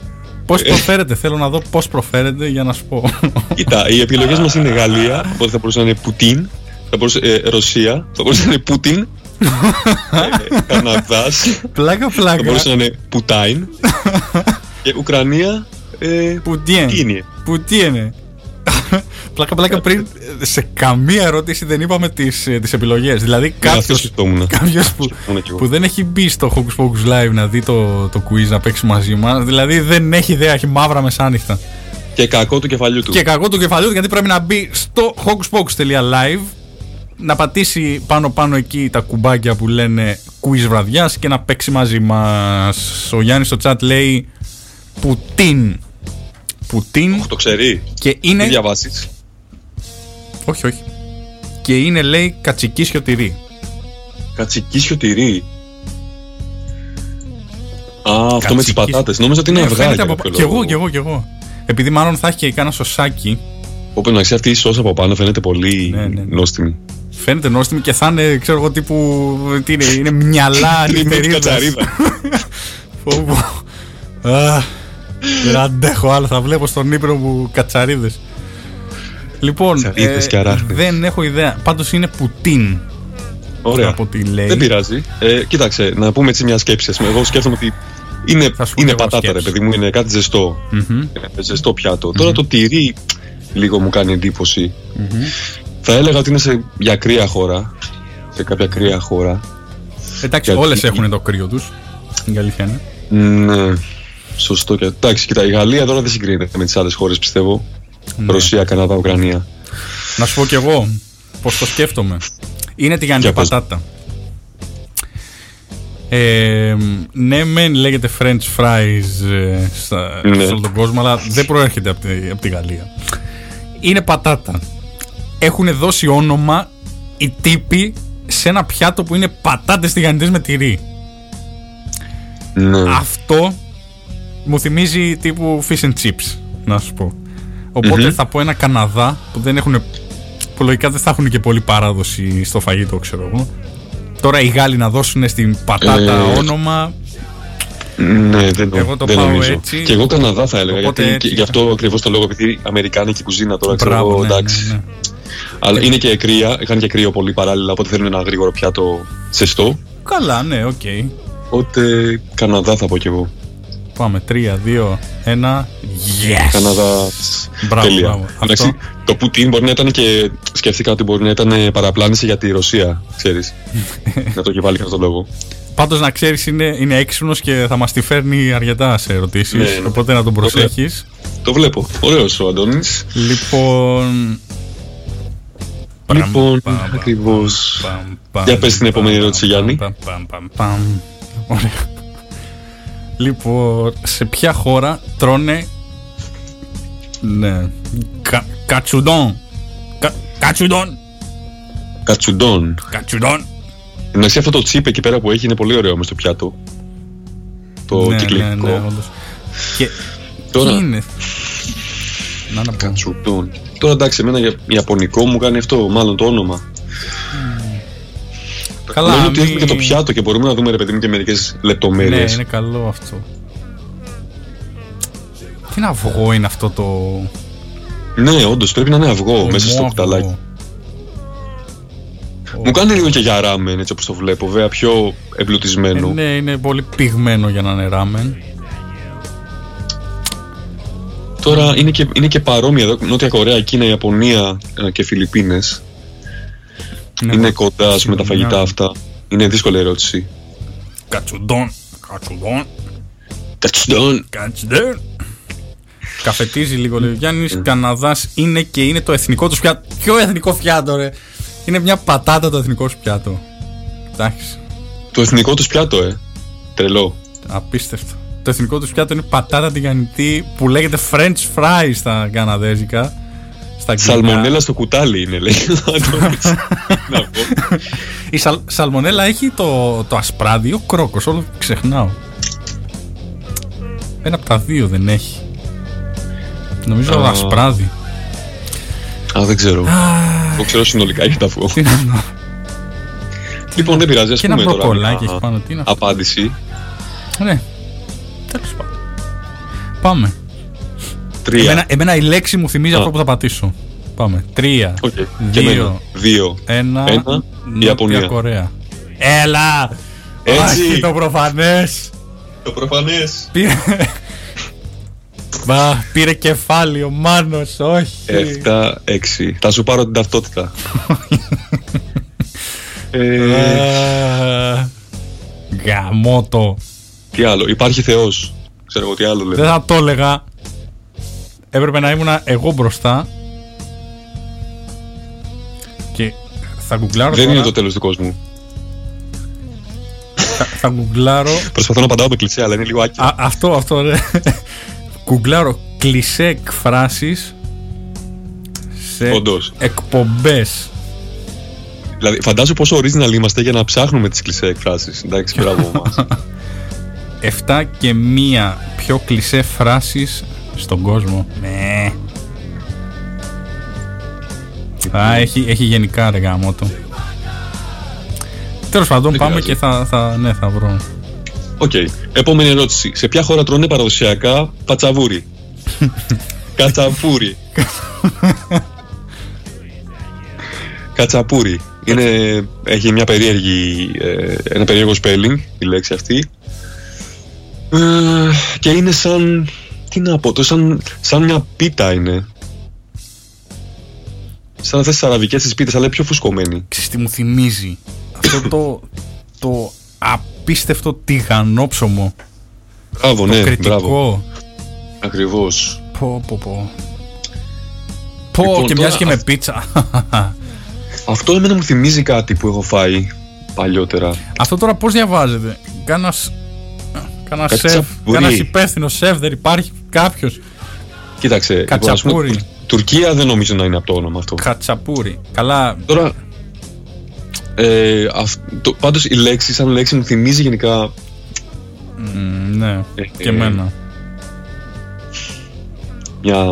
Πώς Ε. προφέρεται, θέλω να δω πώς προφέρεται για να σου πω. Κοίτα, οι επιλογές μας είναι Γαλλία, οπότε θα μπορούσε να είναι Πουτίν. Θα μπορούσε, ε, Ρωσία, θα μπορούσε να είναι Πούτιν. ε, Καναδάς, πλάκα, θα πλάκα. μπορούσε να είναι Πουτάιν. και Ουκρανία, ε, Πουτιέν. τι είναι; Πουτιένε. Πλάκα, πλάκα πριν σε καμία ερώτηση δεν είπαμε τις τις επιλογές. Δηλαδή Ναι, αυτό κάποιο σκεφτόμουν. κάποιος που, Σκεφτόμουν κι εγώ. που δεν έχει μπει στο Hocus Pocus Live να δει το, το quiz να παίξει μαζί μας Δηλαδή δεν έχει ιδέα, έχει μαύρα μεσάνυχτα. Και κακό του κεφαλιού του. Και κακό του κεφαλιού του γιατί πρέπει να μπει στο hocuspocus.live να πατήσει πάνω πάνω εκεί τα κουμπάκια που λένε quiz βραδιάς και να παίξει μαζί μας. Ο Γιάννης στο chat λέει Πουτίν. Πουτίν Το ξέρει. και Τι είναι. διαβάσεις. Όχι, όχι. Και είναι, λέει, κατσικίσιο τυρί. Κατσικίσιο τυρί. Α, αυτό με τις Κατσικίσιο. πατάτες. Νόμιζα ότι είναι Ναι, αυγά. φαίνεται για από- κάποιο Κι εγώ, λόγο. κι εγώ, κι εγώ. Επειδή μάλλον θα έχει και κάνα σωσάκι, Όπου να ξέρει αυτή η σώσα από πάνω φαίνεται πολύ Ναι, ναι, ναι. νόστιμη. φαίνεται νόστιμη και θα είναι, ξέρω εγώ, τύπου. Τι είναι, είναι μυαλά Είναι μια νυχτερίδας. κατσαρίδα. Πω, πω. Α, Δεν αντέχω άλλο, θα βλέπω στον ύπνο μου κατσαρίδες. Λοιπόν, Κατσαρίδες και αράχνες. δεν έχω ιδέα. Πάντως είναι πουτίν. Ωραία. Από τι λέει. Δεν πειράζει. Ε, κοίταξε, να πούμε έτσι μια σκέψη. ας πούμε. Εγώ σκέφτομαι ότι είναι, Θα σου πω είναι κι εγώ πατάτα, ρε σκέψη. παιδί μου, είναι κάτι ζεστό. Μμμ. Ε, Ζεστό πιάτο. Τώρα το τυρί λίγο μου κάνει εντύπωση. Θα έλεγα ότι είναι σε, για κρύα χώρα. Σε κάποια κρύα χώρα. Εντάξει, Γιατί- όλες έχουν το κρύο τους. Η αλήθεια είναι. Ναι. Σωστό και. Εντάξει, κοίτα, η Γαλλία τώρα δεν συγκρίνεται με τις άλλες χώρες, πιστεύω. Ναι. Ρωσία, Καναδά, Ουκρανία. Να σου πω κι εγώ πώς το σκέφτομαι. Είναι τηγανιτή Για πες. πατάτα. Ε, ναι, μεν λέγεται French fries ε, στα, Ναι. σε όλο τον κόσμο, αλλά δεν προέρχεται από τη, από τη Γαλλία. Είναι πατάτα. Έχουν δώσει όνομα οι τύποι σε ένα πιάτο που είναι πατάτες τηγανιτές με τυρί. Ναι. Αυτό μου θυμίζει τύπου fish and chips, να σου πω. οπότε Μμμ. θα πω ένα Καναδά που δεν έχουν. που λογικά δεν θα έχουν και πολύ παράδοση στο φαγητό, ξέρω εγώ. Τώρα οι Γάλλοι να δώσουν στην πατάτα Ε, όνομα. Ναι, δεν, Εγώ το δεν πάω νομίζω. έτσι. Και εγώ Καναδά θα έλεγα. Οπότε γιατί έτσι. και γι' αυτό ακριβώς το λόγο, επειδή Αμερικάνικη κουζίνα τώρα ξέρω Μπράβο, εγώ, ναι, εντάξει. ναι, ναι. Αλλά είναι και κρύα, είχαν και κρύο πολύ παράλληλα, οπότε θέλουν ένα γρήγορο πιάτο ζεστό. Καλά, ναι, οκ. Οπότε Καναδά θα πω κι εγώ. Πάμε. 3, 2, 1. Yes! Καναδά. Μπράβο, Τέλεια. μπράβο. Εντάξει, Αυτό- το Πουτίν μπορεί να ήταν και. Σκέφτηκα ότι μπορεί να ήταν παραπλάνηση για τη Ρωσία, ξέρεις. να το έχει βάλει και αυτό το λόγο. Πάντως να ξέρεις, είναι, είναι έξυπνος και θα μας τη φέρνει αρκετά σε ερωτήσεις. Ναι, ναι. Οπότε να τον προσέχεις. Το βλέπω. Ωραίος ο Αντώνης. Λοιπόν. Λοιπόν, Παμ, παμ, ακριβώς. παμ, παμ, Για πες την επόμενη παμ, ερώτηση, παμ, Γιάννη. παμ, παμ, παμ, παμ. Ωραία. Λοιπόν, σε ποια χώρα τρώνε. Ναι. Κα, κατσουδόν; Κα, κατσουδόν. Κατσουντών. Κατσουδόν. Εντάξει, αυτό το τσίπ εκεί πέρα που έχει είναι πολύ ωραίο με στο πιάτο. Το ναι, κυκλικό. ναι, ναι, όντως. Και Τώρα- τι είναι; Να να πω. Κατσουντών. Τώρα εντάξει, εμένα για Ιαπωνικό μου κάνει αυτό, μάλλον το όνομα. Καλά, Νομίζω ότι μη- έχουμε και το πιάτο και μπορούμε να δούμε ρε παιδί μου και μερικές Ναι, λεπτομέρειε. είναι καλό αυτό. Τι είναι αυγό είναι αυτό το. Ναι, όντως πρέπει να είναι αυγό το μέσα στο αυγό. κουταλάκι. Ο- Μου κάνει λίγο και για ράμεν έτσι όπως το βλέπω, βέβαια πιο Ε, εμπλουτισμένο. ναι, είναι πολύ πυγμένο για να είναι ράμεν. Τώρα είναι και, είναι και παρόμοια εδώ, Νότια Κορέα, Κίνα, Ιαπωνία ε, και Φιλιππίνες. Ναι, είναι εγώ- κοντά ας πούμε, τα Συμφωνώ. φαγητά αυτά. Είναι δύσκολη ερώτηση. Κατσουντών. Κατσουντών. Κατσουντών. Κατσουντών. Καφετίζει λίγο, λέει ο Γιάννης. Καναδάς είναι και είναι το εθνικό του πιάτο. Ποιο εθνικό πιάτο, ρε; Είναι μια πατάτα το εθνικό σου πιάτο. Εντάξει. Το εθνικό τους πιάτο, ε. Τρελό. Απίστευτο. Το εθνικό τους πιάτο είναι πατάτα τηγανιτή που λέγεται French fries στα καναδέζικα. Στα αγγλικά. Σαλμονέλα στο κουτάλι είναι, λέει. ο Αντώνης. Να πω. Η σαλ, σαλμονέλα έχει το, το ασπράδι, ο κρόκος, όλο ξεχνάω. Ένα από τα δύο δεν έχει. Νομίζω το Α. ασπράδι. Α, δεν ξέρω. Εγώ ξέρω συνολικά έχει τα αυγό. Τι να δω. Λοιπόν, δεν πειράζει, ας Και ένα πούμε τώρα. μπροκολάκι μια έχει πάνω. Τι είναι αυτό. Απάντηση. Ναι. Τέλος πάντων. Πάμε. Τρία. Εμένα, εμένα η λέξη μου θυμίζει Α. αυτό που θα πατήσω. Πάμε. Τρία. Οκ. Και Δύο. εμένα. Δύο. Ένα. Ένα. Νότια Ιαπωνία. Κορέα. Έλα! Έτσι. Όχι το προφανές. Το προφανές. Πήρε... Μπα, πήρε κεφάλι ο Μάνος, όχι. Εφτά, έξι. Θα σου πάρω την ταυτότητα. ε, Α, Γαμώτο. τι άλλο. Υπάρχει Θεός. Ξέρω εγώ τι άλλο Δεν λέμε. θα το έλεγα. Έπρεπε να ήμουν εγώ μπροστά. Και θα γκουγκλάρω Δεν τώρα. είναι το τέλος του κόσμου. Θα, θα γκουγκλάρω. Προσπαθώ να απαντάω με κλεισέ, αλλά είναι λίγο άκυρο. Α, αυτό, αυτό, ρε. Γκουγκλάρω κλισέ εκφράσεις σε Όντως. εκπομπές. Δηλαδή, φαντάζομαι πόσο original είμαστε για να ψάχνουμε τις κλεισέ εκφράσεις. Εντάξει, μπράβο μας. 7 και μία πιο κλισέ φράσεις στον κόσμο. Ναι. Α, έχει, έχει γενικά ρε γαμώτο. Τέλος πάντων, Δεν πάμε πειράζει. και θα, θα, ναι, θα βρω. Οκ. Επόμενη ερώτηση. Σε ποια χώρα τρώνε παραδοσιακά πατσαβούρι; Κατσαπούρι. Κατσαπούρι. Είναι, έχει μια περίεργη, ε, ένα περίεργο spelling η λέξη αυτή. Ε, και είναι σαν, τι να πω, το σαν, σαν μια πίτα είναι. Σαν αυτές τις αραβικές τις πίτες, αλλά είναι πιο φουσκωμένη. Ξέρεις τι μου θυμίζει; Αυτό το, το απίστευτο τηγανόψωμο. Μπράβο, το ναι, μπράβο. κριτικό. Ακριβώς. Πω, πω, πω. Πω, Λοιπόν, και τώρα μοιάζει και με αυ- πίτσα. Αυτό εμένα μου θυμίζει κάτι που έχω φάει παλιότερα. Αυτό τώρα πώς διαβάζεται; Κάνας... Κάνα Κάτι σεφ, τσαπούρι. κάνας υπεύθυνος σεφ, δεν υπάρχει κάποιος. Κοίταξε, λοιπόν, ας πούμε, Κατσαπούρι. Τουρ- Τουρκία δεν νομίζω να είναι από το όνομα αυτό. Κατσαπούρι. Καλά, Τώρα, ε, αυ, το, πάντως η λέξη σαν λέξη μου θυμίζει γενικά μ, ναι, Ε, και ε, εμένα. μια,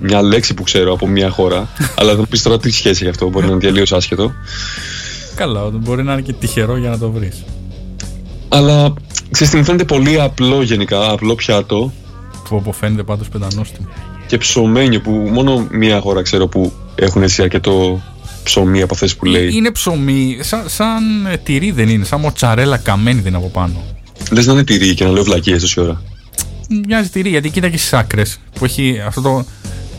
μια λέξη που ξέρω από μια χώρα, αλλά θα μου πεις τώρα τι σχέση έχει αυτό, μπορεί να είναι τελείως άσχετο. Καλά, μπορεί να είναι και τυχερό για να το βρεις. Αλλά ξέρεις τι μου φαίνεται πολύ απλό γενικά, απλό πιάτο Που όπου φαίνεται πάντως πεντανόστιμο. και ψωμένιο που μόνο μια χώρα ξέρω που έχουν έτσι αρκετό ψωμί από αυτές που λέει. Είναι ψωμί, σαν, σαν ε, τυρί δεν είναι, σαν μοτσαρέλα καμένη δεν είναι από πάνω. Λες να είναι τυρί και να λέω βλακίες τόση ώρα. Μοιάζει τυρί, γιατί κοίτα και στις άκρες που έχει αυτό το,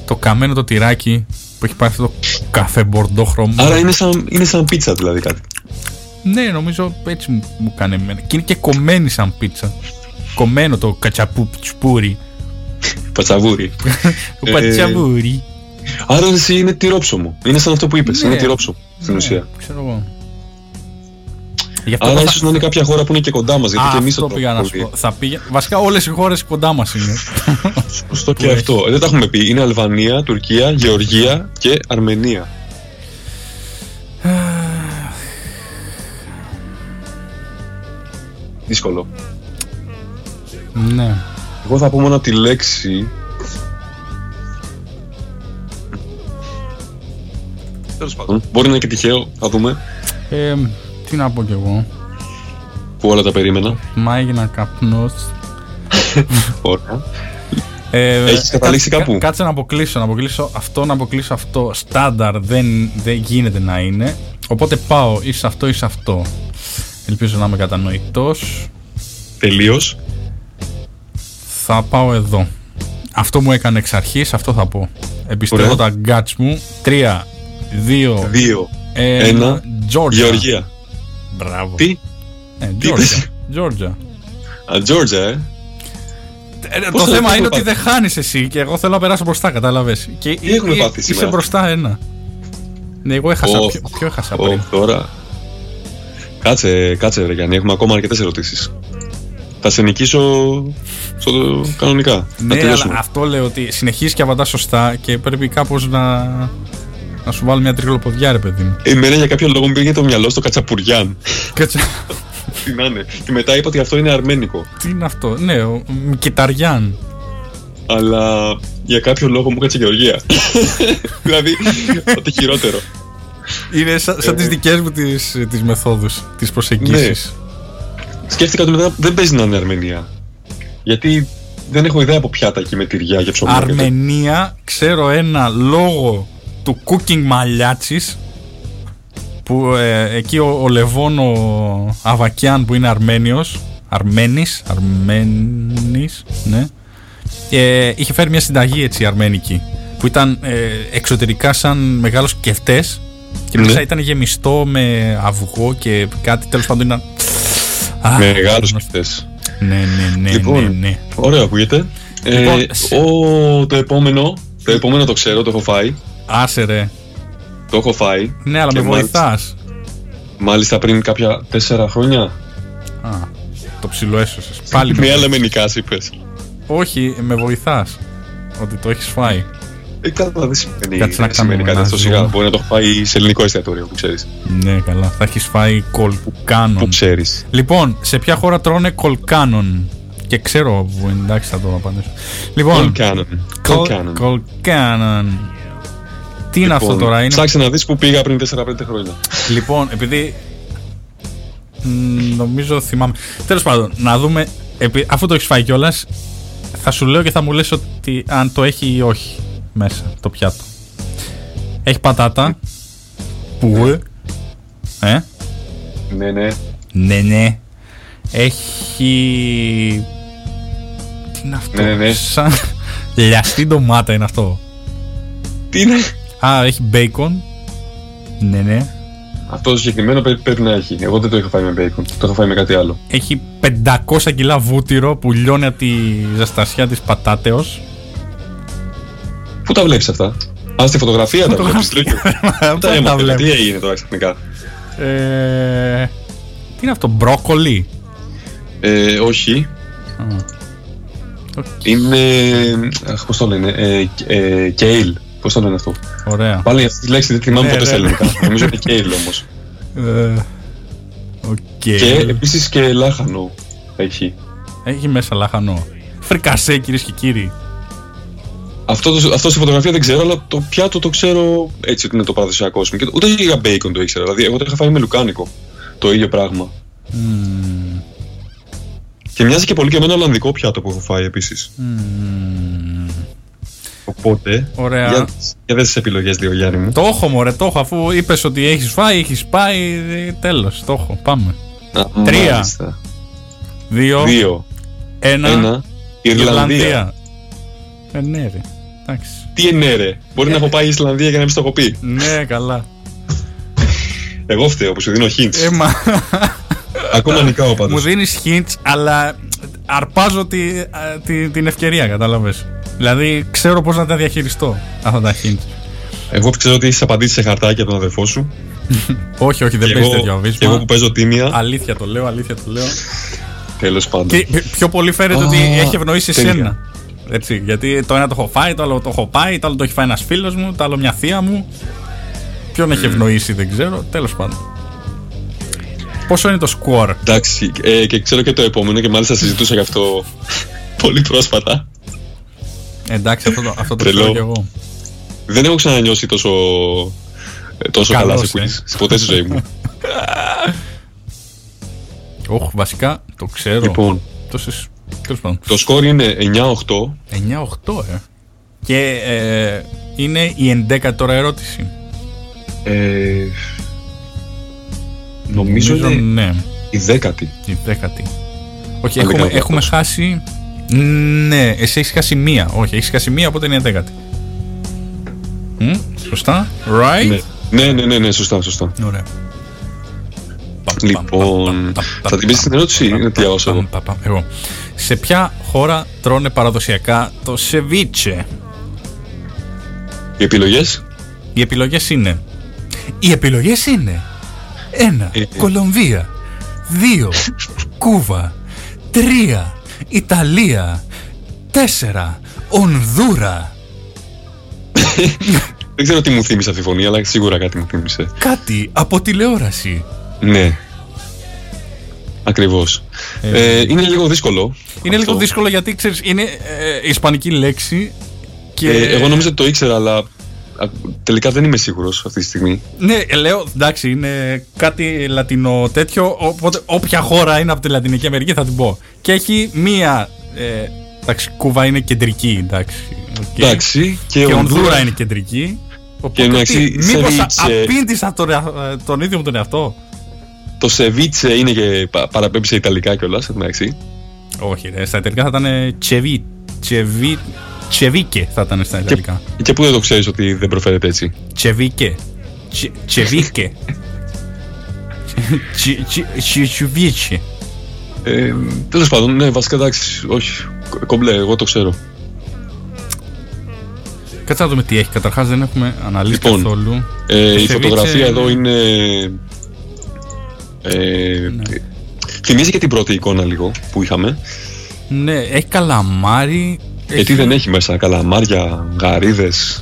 το καμένο το τυράκι που έχει πάρει αυτό το καφέ μπορντό χρώμα. Άρα είναι σαν, είναι σαν πίτσα δηλαδή κάτι. Ναι, νομίζω έτσι μου, μου κάνει εμένα. Και είναι και κομμένη σαν πίτσα. Κομμένο το κατσαπού τσπούρι. Πατσαβούρι. Το Ε, πατσαβούρι. Άρα εσύ είναι τυρόψωμο. Είναι σαν αυτό που είπες, Ναι. είναι τυρόψωμο στην Ναι, ουσία. Ξέρω εγώ. Γι' αυτό Άρα θα- ίσως να είναι κάποια χώρα που είναι και κοντά μας, γιατί Α, και εμείς αυτό το πήγα να σου πω. Θα πήγε... Βασικά όλες οι χώρες κοντά μας είναι. Σωστό και Που αυτό. Ε, Δεν τα έχουμε πει. Είναι Αλβανία, Τουρκία, Γεωργία και Αρμενία. Δύσκολο. ναι. Εγώ θα πω μόνο τη λέξη. Τέλος πάντων. Μπορεί να είναι και τυχαίο, θα δούμε. Ε, τι να πω κι εγώ. Που όλα τα περίμενα. Μα έγινα καπνός. Ωραία. Ε, Έχεις καταλήξει κα- κάπου; Κάτσε να αποκλείσω, να αποκλείσω αυτό, να αποκλείσω αυτό. Στάνταρ δεν, δεν γίνεται να είναι. Οπότε πάω ή σε αυτό ή σε αυτό. Ελπίζω να είμαι κατανοητός. Τελείως. Θα πάω εδώ. Αυτό μου έκανε εξ αρχής, αυτό θα πω. Εμπιστεύω Ωραία. τα γκάτς μου. Τρία, δύο, Δύο. ένα. Ένα. Georgia. Γεωργία. Μπράβο. Τι; Ε, Τι Georgia. είπες; Georgia. Α, Τζόρτζα, ε. Ε, Πώς το θα- θέμα πώς είναι θα ότι δεν χάνεις εσύ και εγώ θέλω να περάσω μπροστά, κατάλαβες. Και Τι έχουμε ε, πάθει Είσαι σήμερα; μπροστά ένα. Ναι, εγώ έχασα. Ω, Ποιο, ποιο έχασα ω, πριν. Τώρα. Κάτσε, κάτσε, ρε Γιάννη, έχουμε ακόμα αρκετές ερωτήσεις. Θα σε νικήσω στο κανονικά. να Ναι, αλλά τελειώσουμε. αυτό λέω ότι συνεχίζεις και απαντάς σωστά και πρέπει κάπως να, να σου βάλω μια τριγλοποδιά, ρε παιδί μου. Εμένα για κάποιο λόγο μου πήγε το μυαλό στο κατσαπουριάν. Κάτσε. Τι να είναι. Και μετά είπα ότι αυτό είναι αρμένικο. Τι είναι αυτό; Ναι, ο Μικηταριάν. Αλλά για κάποιο λόγο μου κάτσε Γεωργία. δηλαδή, ό,τι χειρότερο. Είναι σαν, σαν Ε. τι δικές μου τις, τις μεθόδους, τις προσεγγίσεις. Σκέφτηκα ότι μετά δεν παίζει να είναι Αρμενία. Γιατί δεν έχω ιδέα από πιάτα εκεί με τυριά και ψωμί. Αρμενία, ξέρω ένα λόγο του cooking μαλλιάτσης που ε, εκεί ο, ο Λεβόν ο Αβακιάν που είναι Αρμένιος Αρμένης, Αρμένης, ναι ε, είχε φέρει μια συνταγή έτσι αρμένικη που ήταν ε, εξωτερικά σαν μεγάλος κεφτές και Ναι. μέσα ήταν γεμιστό με αυγό και κάτι τέλος πάντων ήταν Α, Μεγάλους γνωστό. αυτές. Ναι, ναι, ναι, Λοιπόν. ναι, ναι. Ωραίο ακούγεται. Λοιπόν, ε, σε- ο, το επόμενο, το επόμενο το ξέρω, το έχω φάει. Άσε ρε. Το έχω φάει. Ναι, αλλά Και με μάλιστα- βοηθάς. Μάλιστα πριν κάποια τέσσερα χρόνια. Α, το ψιλοέσωσες. Πάλι με Μία βοηθάς. λεμενικά είπες. Όχι, με βοηθάς. ότι το έχεις φάει. Ε, καλά, δεν σημαίνει, Κάτσε να δεν σημαίνει κάνουμε κάτι αυτό ένα σιγά. zoom. Μπορεί να το έχω φάει σε ελληνικό εστιατόριο, που ξέρεις. Ναι, καλά. Θα έχεις φάει Που κολκάνων. ξέρεις. Λοιπόν, σε ποια χώρα τρώνε κολκάνων. Και ξέρω που εντάξει θα το απαντήσω. Λοιπόν, Κολκάνον. κολ- Κολκάνον. κολκάνων. Τι είναι αυτό τώρα, είναι. Λοιπόν, Ψάξε να δεις που πήγα πριν 4-5 χρόνια. Λοιπόν, επειδή. μ, Νομίζω θυμάμαι. Τέλος πάντων, να δούμε. επει- Αφού το έχεις φάει κιόλας, θα σου λέω και θα μου λες ότι αν το έχει ή όχι μέσα το πιάτο. Έχει πατάτα. Που. Ε. Ναι, ναι. Ναι, ναι. Έχει. Τι είναι αυτό; Ναι, ναι. Σαν. Λιαστή ντομάτα είναι αυτό. Τι είναι; Α, έχει μπέικον. Ναι, ναι. Αυτό το συγκεκριμένο πρέπει, πρέπει να έχει. Εγώ δεν το είχα φάει με bacon. Το είχα φάει με κάτι άλλο. Έχει 500 κιλά βούτυρο που λιώνει από τη ζεστασιά της πατάτεως. Πού τα βλέπεις αυτά; Α, στη φωτογραφία τα βλέπεις. Φωτογραφία. Τα τα έμαθα. βλέπω. Τι έγινε τώρα ξαφνικά; Ε, Τι είναι αυτό, μπρόκολι; Ε, όχι. Α. Οκ, Είναι. Αχ, πώς το λένε. Ε, ε, kale. Πώς το λένε αυτό; Ωραία. Πάλι αυτή τη λέξη δεν θυμάμαι Ναι, ποτέ ναι, σε ναι. ελληνικά. Νομίζω ότι kale όμως. Ε, Οκ. Και επίσης και λάχανο έχει. Έχει μέσα λάχανο. Φρικασέ κυρίες και κύριοι. Αυτό, το, αυτός στη φωτογραφία δεν ξέρω, αλλά το πιάτο το ξέρω έτσι ότι είναι το παραδοσιακό μου. Και ούτε για bacon το ήξερα. Δηλαδή, εγώ το είχα φάει με λουκάνικο. Το ίδιο πράγμα. Μμμ, Και μοιάζει και πολύ και με ένα Ολλανδικό πιάτο που έχω φάει επίσης. μμμ. Οπότε. Ωραία. Για, για δες τις επιλογές, δύο Γιάννη μου. Το έχω μωρέ, το έχω αφού είπες ότι έχεις φάει, έχεις πάει, ε, τέλος, το έχω, πάμε. Α, Τρία. μάλιστα. Δύο, Δύο. ένα, Ένα. Ιρλανδία. Ε, ναι ρε, εντάξει. Τι είναι ρε; Μπορεί να έχω πάει η Ισλανδία για να μην στο έχω πει. Ναι, καλά. Εγώ φταίω που σου δίνω hints. Ε, μα, Ακόμα νικάω μου πάντως. δίνεις hints, αλλά αρπάζω τη, α, τη- την ευκαιρία, κατάλαβες. Δηλαδή, ξέρω πώς να τα διαχειριστώ αυτά τα hints. Εγώ ξέρω ότι έχεις απαντήσει σε χαρτάκια από τον αδερφό σου. όχι, όχι, δεν Και παίζει εγώ- τέτοιο Και εγώ αβίσμα. που παίζω τίμια. Αλήθεια το λέω, αλήθεια το λέω. Τέλος πάντων. Και πι- πιο πολύ φαίνεται ότι Α, έχει ευνοήσει τέλεια. εσένα. Έτσι, γιατί το ένα το έχω φάει, το άλλο το έχω πάει, το άλλο το έχει φάει ένας φίλος μου, το άλλο μια θεία μου. Ποιον έχει ευνοήσει δεν ξέρω, τέλος πάντων. Πόσο είναι το score, Εντάξει, ε, και ξέρω και το επόμενο και μάλιστα συζητούσα γι' αυτό πολύ πρόσφατα. Εντάξει, αυτό το, αυτό το Τρελό. ξέρω κι εγώ. Δεν έχω ξανανιώσει τόσο, ε, τόσο Καλός, καλά σε ε. quiz σε ποτέ στη ζωή μου. Όχι, βασικά το ξέρω. λοιπόν, Τόσες, τέλος πάντων. Το σκορ είναι 9-8. 9-8, ε. Και ε, είναι η 11η τώρα ερώτηση. Ε, νομίζω είναι ναι. η δέκατη. Η δέκατη. Όχι, Αν δεν έχουμε, κάνω έχουμε λάθος. χάσει. Ναι, εσύ έχεις χάσει μία. Όχι, έχεις χάσει μία, οπότε είναι η δέκατη. Μμ, σωστά. Right. Ναι. ναι, ναι, ναι, ναι, σωστά, σωστά. Ωραία. Λοιπόν, θα την πεις την ερώτηση ή να τη διαβάσω εγώ; Πα, πα, Εγώ. Σε ποια χώρα τρώνε παραδοσιακά το σεβίτσε; Οι επιλογές; Οι επιλογές είναι. Οι επιλογές είναι. Ένα. Ε, ε. Κολομβία. Δύο. Κούβα. Τρία. Ιταλία. Τέσσερα. Ονδούρα. Δεν ξέρω τι μου θύμισε αυτή η φωνή, αλλά σίγουρα κάτι μου θύμισε. Κάτι από τηλεόραση. Ναι. Ακριβώς. Ε, Ε, είναι λίγο δύσκολο. Είναι αυτό. λίγο δύσκολο γιατί ξέρεις, είναι ε, ισπανική λέξη και. Ε, εγώ νόμιζα ότι το ήξερα, αλλά α, τελικά δεν είμαι σίγουρος αυτή τη στιγμή. Ναι, ε, λέω εντάξει, είναι κάτι λατίνο τέτοιο. Οπότε όποια χώρα είναι από τη Λατινική Αμερική θα την πω. Και έχει μία. Ε, εντάξει, Κούβα είναι κεντρική, εντάξει. οκ. Εντάξει, και, Και Ονδούρα- Ονδούρα είναι κεντρική. Οπότε εντάξει, τι, μήπως σεβίτσε. απήντησα τον, εα- τον ίδιο μου τον εαυτό. Το σεβίτσε είναι και πα- παραπέμπει σε Ιταλικά κιόλας, εντάξει. Όχι, ρε, στα Ιταλικά θα ήταν τσεβί. Τσεβί. Τσεβίκε θα ήταν στα Ιταλικά. Και πού δεν το ξέρεις ότι δεν προφέρεται έτσι; Τσεβίκε. Τσι- Τσεβίκε. Τσι- τσι- τσι- Τσιουβίτσι. Ε, Τέλος πάντων, ναι, βασικά εντάξει, όχι. κο- Κομπλέ, εγώ το ξέρω. Κάτσε να δούμε τι έχει. Καταρχάς δεν έχουμε αναλύσει Λοιπόν, καθόλου. Ε, Το η σεβίτσε φωτογραφία είναι- εδώ είναι. Ε, Ναι. Θυμίζει και την πρώτη εικόνα λίγο που είχαμε; Ναι, έχει καλαμάρι, Γιατί δεν έχει μέσα καλαμάρια, γαρίδες,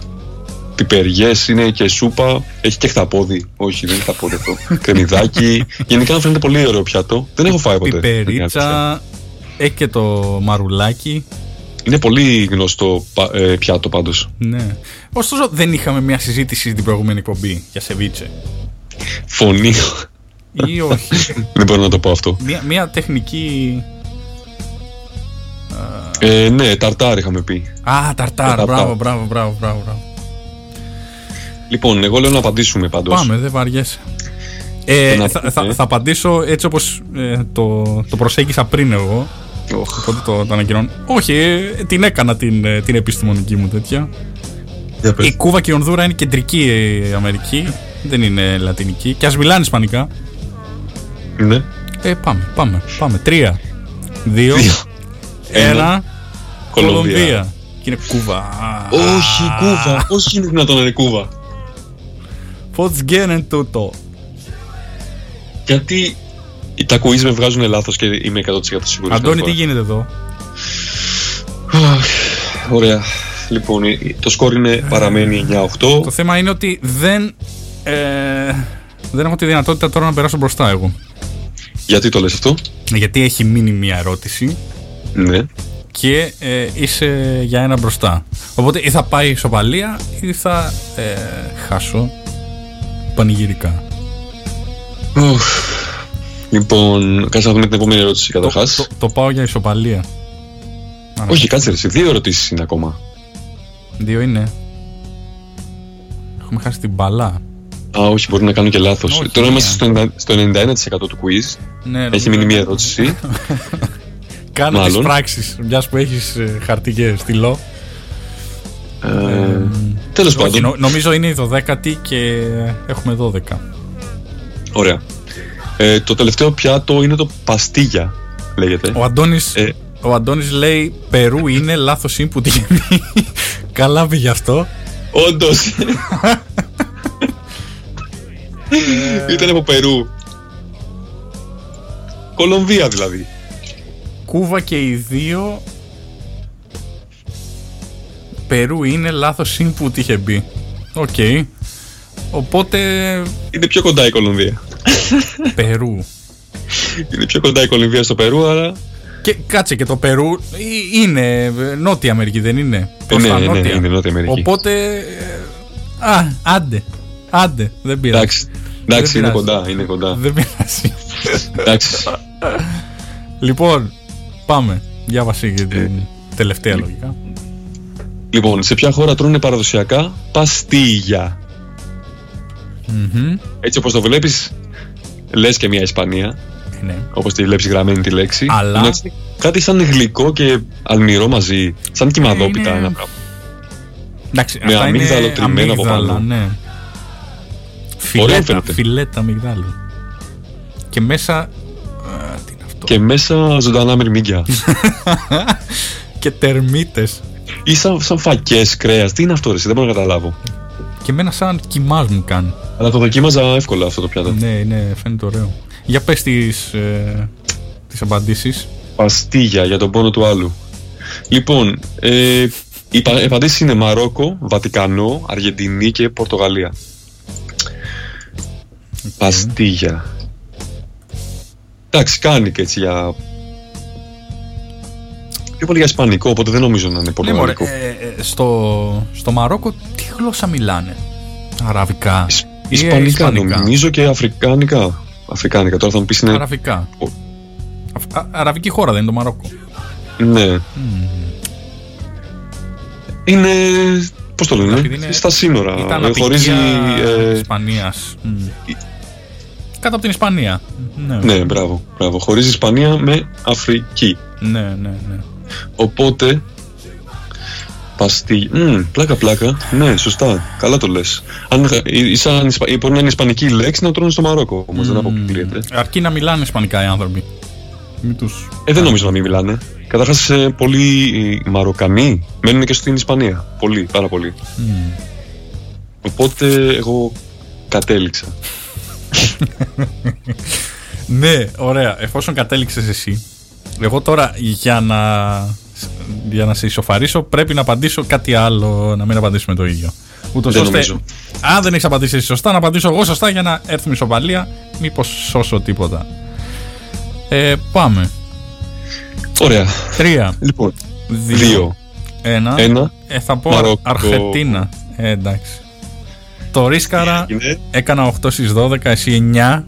πιπεριές, είναι και σούπα, έχει και χταπόδι. Όχι, δεν είναι χταπόδι αυτό. Κρεμμυδάκι. Γενικά μου φαίνεται πολύ ωραίο πιάτο. Δεν έχω φάει ποτέ. Πιπερίτσα. Έχει και το μαρουλάκι. Είναι πολύ γνωστό πα- ε, πιάτο πάντως. Ναι. Ωστόσο, δεν είχαμε μια συζήτηση στην προηγούμενη εκπομπή για σεβίτσε. Φωνή. Ή όχι. δεν μπορώ να το πω αυτό. μια, μια τεχνική. Ε, ναι, ταρτάρ είχαμε πει. Α, ταρτάρ. ταρτάρ. Μπράβο, μπράβο, μπράβο, μπράβο. μπράβο. Λοιπόν, εγώ λέω να απαντήσουμε πάντως. Πάμε, δεν βαριέσαι. Ε, Να θα, πούμε. θα, θα απαντήσω έτσι όπως ε, το, το προσέγγισα πριν εγώ. Οχ, Οπότε το, το ανακοινώνω. Όχι, ε, την έκανα την, ε, την επιστημονική μου τέτοια. για πες. Η Κούβα και η Ονδούρα είναι κεντρική ε, Αμερική. Δεν είναι λατινική. Και ας μιλάνε Ισπανικά. Ναι. Ε, πάμε, πάμε. πάμε. Τρία, δύο, Δύο. ένα. Ένα. Κολομβία. Κολομβία. Και είναι Κούβα. Όχι, Κούβα. Πώς είναι δυνατόν να είναι Κούβα; Πώ γίνεται τούτο. Γιατί τα quiz με βγάζουν λάθος και είμαι 100% σίγουρος. Αντώνη, κάθε τι γίνεται εδώ; φορά. Αχ, Ωραία. Λοιπόν, η- το σκορ είναι παραμένει 9-8. Το θέμα είναι ότι δεν. Ε, δεν έχω τη δυνατότητα τώρα να περάσω μπροστά εγώ. Γιατί το λες αυτό; Γιατί έχει μείνει μια ερώτηση Ναι. και ε, είσαι για ένα μπροστά. Οπότε ή θα πάει ισοπαλία ή θα ε, χάσω πανηγυρικά. Οχ. Λοιπόν, κάτσε να δούμε την επόμενη ερώτηση Το, καταρχάς. το, το πάω για ισοπαλία. Άρα, Όχι, κάτσε ρε, εσύ, δύο ερωτήσεις είναι ακόμα. Δύο είναι. Έχουμε χάσει την μπαλά. Α, όχι, μπορεί να κάνω και λάθος. Όχι, Τώρα μία. είμαστε στο 90 στο 91% του quiz. Ναι, Έχει νομίζω- μείνει μία ερώτηση. Κάνω τις μάλλον. πράξεις μιας που έχεις ε, χαρτί και στυλό. ε, Τέλος Όχι, πάντων. νο- νομίζω είναι η 12η και έχουμε 12. Ωραία. Ε, το τελευταίο πιάτο είναι το παστίγια, λέγεται. Ο Αντώνης, Ε. ο Αντώνης λέει Περού είναι λάθος input είχε πει. Καλά πήγε αυτό. Όντως. Ήταν από Περού. Κολομβία δηλαδή. Κούβα και οι δύο Περού είναι λάθος input είχε μπει. Οκ. Οπότε Είναι πιο κοντά η Κολομβία. Περού. Είναι πιο κοντά η Κολομβία στο Περού, άρα. Και κάτσε και το Περού ε, είναι ε, Νότια Αμερική δεν είναι; Προς ναι, τα ναι, νότια. είναι Νότια Αμερική. Οπότε. ε, Α, άντε. Άντε. Δεν πειράζει. Εντάξει. Εντάξει, Δεν είναι πειράζει. κοντά, είναι κοντά. Δεν πειράζει. Εντάξει. λοιπόν, πάμε. Διάβασε και την Ε, τελευταία λογικά. Λοιπόν, σε ποια χώρα τρώνε παραδοσιακά παστίγια; Μμμ. Έτσι όπως το βλέπεις, λες και μια Ισπανία, Ε, Ναι. όπως τη βλέπεις γραμμένη τη λέξη. Αλλά- Είναι έτσι κάτι σαν γλυκό και αλμυρό μαζί, σαν κυμαδόπιτα Είναι- ένα πράγμα. Εντάξει, Με αυτά αμύγδαλο είναι τριμμένο από αμύγδαλα, πάνω. Ναι. Ωραίο Φιλέτα, φαίνεται. φιλέτα αμυγδάλου. Και μέσα. α, τι είναι αυτό; Και μέσα ζωντανά μυρμήγκια. Και τερμίτες. Ή σαν, σαν φακές κρέας. Τι είναι αυτό ρε, εσύ, δεν μπορώ να καταλάβω. Και μένα σαν κοιμάς μου κάνει. Αλλά το δοκίμαζα εύκολα αυτό το πιάτο. Ναι, ναι, φαίνεται ωραίο. Για πες τις, ε, τις απαντήσεις. Παστίγια για τον πόνο του άλλου. Λοιπόν, ε, οι πα- απαντήσεις είναι Μαρόκο, Βατικανό, Αργεντινή και Πορτογαλία. Παστίγια. Εντάξει, κάνει και έτσι για. Πιο πολύ για Ισπανικό, οπότε δεν νομίζω να είναι Ναι, μωρέ, Πορτογαλικό. ε, ε, στο, στο Μαρόκο τι γλώσσα μιλάνε; Αραβικά. Ισ- ή, ε, Ισπανικά, Ισπανικά; νομίζω και Αφρικάνικα. Αφρικάνικα, τώρα θα μου πεις είναι. Αραβικά. Ο- Α- α- αραβική χώρα δεν είναι το Μαρόκο. Ναι. Είναι. Πώς το λένε, Επειδή είναι- στα σύνορα. Ήταν Ε, Χωρίζει. απικία ε, Ισπανίας. Μμ. Κάτω από την Ισπανία. Ναι, ναι, μπράβο, μπράβο. Χωρίζει Ισπανία με Αφρική. ναι, ναι. ναι. Οπότε. Παστί. Μμ, πλάκα, πλάκα. Ναι, σωστά. Καλά το λες. Αν, ή- σαν, Ισπα- ή μπορεί να είναι ισπανική λέξη να τρώνε στο Μαρόκο όμως. Δεν αποκλείεται. Αρκεί να μιλάνε Ισπανικά οι άνθρωποι. Μην τους... Ε, δεν νομίζω να μην μιλάνε. Καταρχάς, πολλοί ε, Μαροκανοί μένουν και στην Ισπανία. Πολλοί, πάρα πολλοί. Μμ. Οπότε εγώ κατέληξα. Ναι, ωραία. Εφόσον κατέληξες εσύ, εγώ τώρα για να για να σε ισοφαρίσω, πρέπει να απαντήσω κάτι άλλο, να μην απαντήσουμε το ίδιο. Ούτως Δεν ώστε, νομίζω. αν δεν έχεις απαντήσει εσύ σωστά, να απαντήσω εγώ σωστά για να έρθουμε ισοπαλία. Μήπως σώσω τίποτα. Ε, πάμε. Ωραία. Τρία, Λοιπόν, δύο, δύο. ένα. Ένα. Ε, θα πω Μαρόκο. Αρχεντίνα. Ε, εντάξει. Το ρίσκαρα Είναι έκανα 8 στις 12, εσύ 9.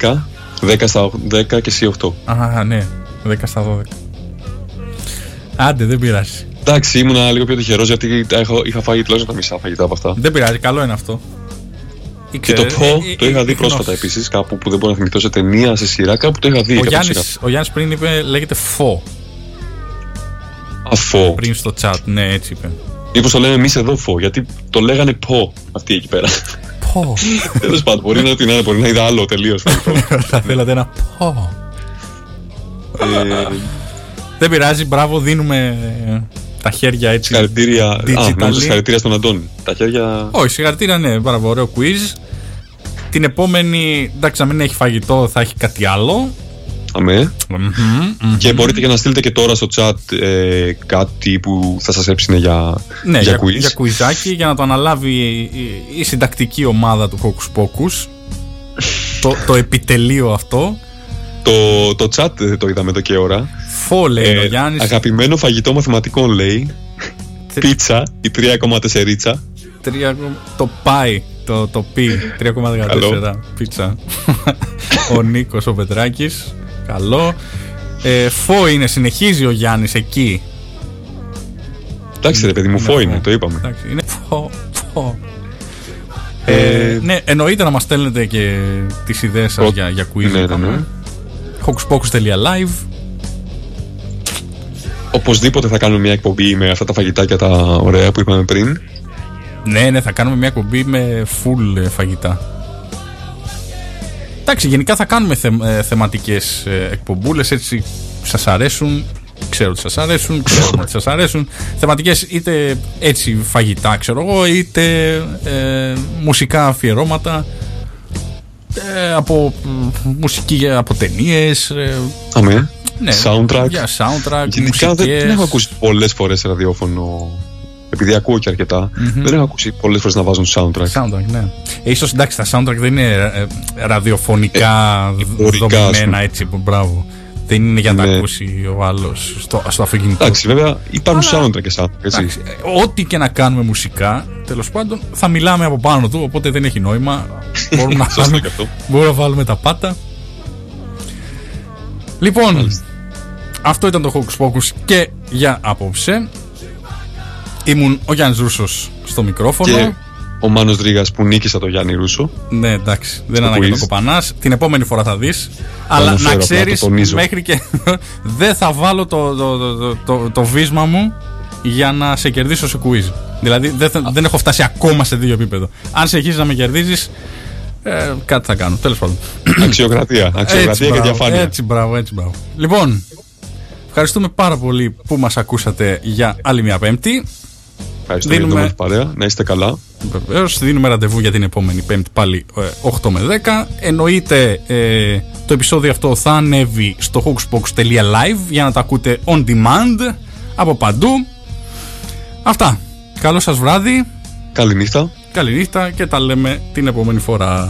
10. 10 στα 10 και εσύ 8. Α, ναι, 10 στα 12. Άντε, δεν πειράζει. Εντάξει, ήμουνα λίγο πιο τυχερός γιατί τα έχω, είχα φάει τουλάχιστον τα μισά φαγητά από αυτά. Δεν πειράζει, καλό είναι αυτό. Και το Ήξερε, πω, ε, ε, το είχα ε, δει ε, πρόσφατα γνώση. επίσης, κάπου που δεν μπορώ να θυμηθώ σε ταινία, σε σειρά, κάπου το είχα δει. Ο κάπου Γιάννης, σειρά. ο Γιάννης πριν είπε, λέγεται φω. Αφό. Πριν στο chat, ναι, έτσι είπε. Μήπως το λέμε εμείς εδώ φω, γιατί το λέγανε πω αυτοί εκεί πέρα. Πω. Τέλος πάντων, μπορεί να την είναι, μπορεί να είδα άλλο τελείως. Θα θέλατε ένα πω. ε, Δεν πειράζει, μπράβο, δίνουμε ε, τα χέρια έτσι. συγχαρητήρια. Α, Digitally. νόμιζα συγχαρητήρια στον Αντώνη. Τα χέρια. Όχι, συγχαρητήρια, ναι, μπράβο, ωραίο quiz. Την επόμενη, εντάξει, να μην έχει φαγητό, θα έχει κάτι άλλο. Αμέ. Μμμ, μμμ. Και μπορείτε και να στείλετε και τώρα στο chat ε, κάτι που θα σας έψινε για, Ναι, για για, quiz. για κουιζάκι για να το αναλάβει η, η- η συντακτική ομάδα του Hocus Pocus. το, το επιτελείο αυτό. Το, το chat δεν το είδαμε εδώ και ώρα. Φω λέει Ε, ο Γιάννης. αγαπημένο φαγητό μαθηματικών λέει. Πίτσα, η 3,4 Τρία- το πάει, το, το πι, 3,14 Καλό. πίτσα. ο Νίκος ο Πετράκης, καλό. Ε, φω είναι, συνεχίζει ο Γιάννης εκεί. Εντάξει ρε παιδί μου, φω είναι, το είπαμε. Εντάξει, είναι φω, φω. Ε, ναι, εννοείται να μας στέλνετε και τις ιδέες σας Προ- για, για quiz. Ναι, ναι, είπαμε. ναι. Hocuspocus.live Οπωσδήποτε θα κάνουμε μια εκπομπή με αυτά τα φαγητάκια τα ωραία που είπαμε πριν. Ναι, ναι, θα κάνουμε μια κομπή με full ε, φαγητά. Εντάξει, γενικά θα κάνουμε θε, ε, θεματικές ε, εκπομπούλες έτσι που σας αρέσουν. Ξέρω ότι σας αρέσουν, ξέρουμε ότι σας αρέσουν. Θεματικές είτε έτσι φαγητά, ξέρω εγώ, είτε ε, μουσικά αφιερώματα. Ε, από μ, μουσική από ταινίες. Ε, Αμέ. ναι, Soundtrack. Για soundtrack, Γενικά δεν, μουσικές. δεν έχω ακούσει πολλές φορές ραδιόφωνο. Επειδή ακούω και αρκετά, δεν έχω ακούσει πολλές φορές να βάζουν soundtrack. Soundtrack, ναι. Ε, ίσως εντάξει, τα soundtrack δεν είναι ε, ραδιοφωνικά εμπορικά, ας δομημένα πούμε. έτσι, που μπράβο. Δεν είναι για να τα Ναι. ακούσει ο άλλος στο, στο αυτοκίνητο. Εντάξει, βέβαια υπάρχουν Αλλά- soundtrack και soundtrack, έτσι. Εντάξει, ε, Ό,τι και να κάνουμε μουσικά, τέλος πάντων, θα μιλάμε από πάνω του, οπότε δεν έχει νόημα. Μπορούμε, να, Σωστό βάλουμε, και αυτό. μπορούμε να βάλουμε τα πάτα. Λοιπόν, αυτό ήταν το Hocus Pocus και για απόψε. Ήμουν ο Γιάννης Ρούσος στο μικρόφωνο. Και ο Μάνος Δρίγας που νίκησε το Γιάννη Ρούσο. Ναι, εντάξει. Δεν Στο ανάγκη να quiz. το κοπανάς. Την επόμενη φορά θα δεις. Αλλά αναφέρω, να απλά ξέρεις το τονίζω. μέχρι και. δεν θα βάλω το, το, το, το, το, το βίσμα μου για να σε κερδίσω σε quiz. Δηλαδή δεν, θα- δεν έχω φτάσει ακόμα σε δύο επίπεδο. Αν συνεχίσει να με κερδίζεις, ε, κάτι θα κάνω. Τέλος πάντων. Αξιοκρατία. Αξιοκρατία και μπράβο, διαφάνεια. Έτσι, μπράβο, έτσι, μπράβο. Λοιπόν, ευχαριστούμε πάρα πολύ που μας ακούσατε για άλλη μια Πέμπτη. Ευχαριστούμε για δίνουμε- την όμορφη παρέα. Να είστε καλά. Βεβαίως, δίνουμε ραντεβού για την επόμενη Πέμπτη πάλι ε, 8 με 10. Εννοείται ε, το επεισόδιο αυτό θα ανέβει στο hoaxbox.live για να το ακούτε on demand από παντού. Αυτά. Καλό σας βράδυ, Καληνύχτα. καλή νύχτα και τα λέμε την επόμενη φορά.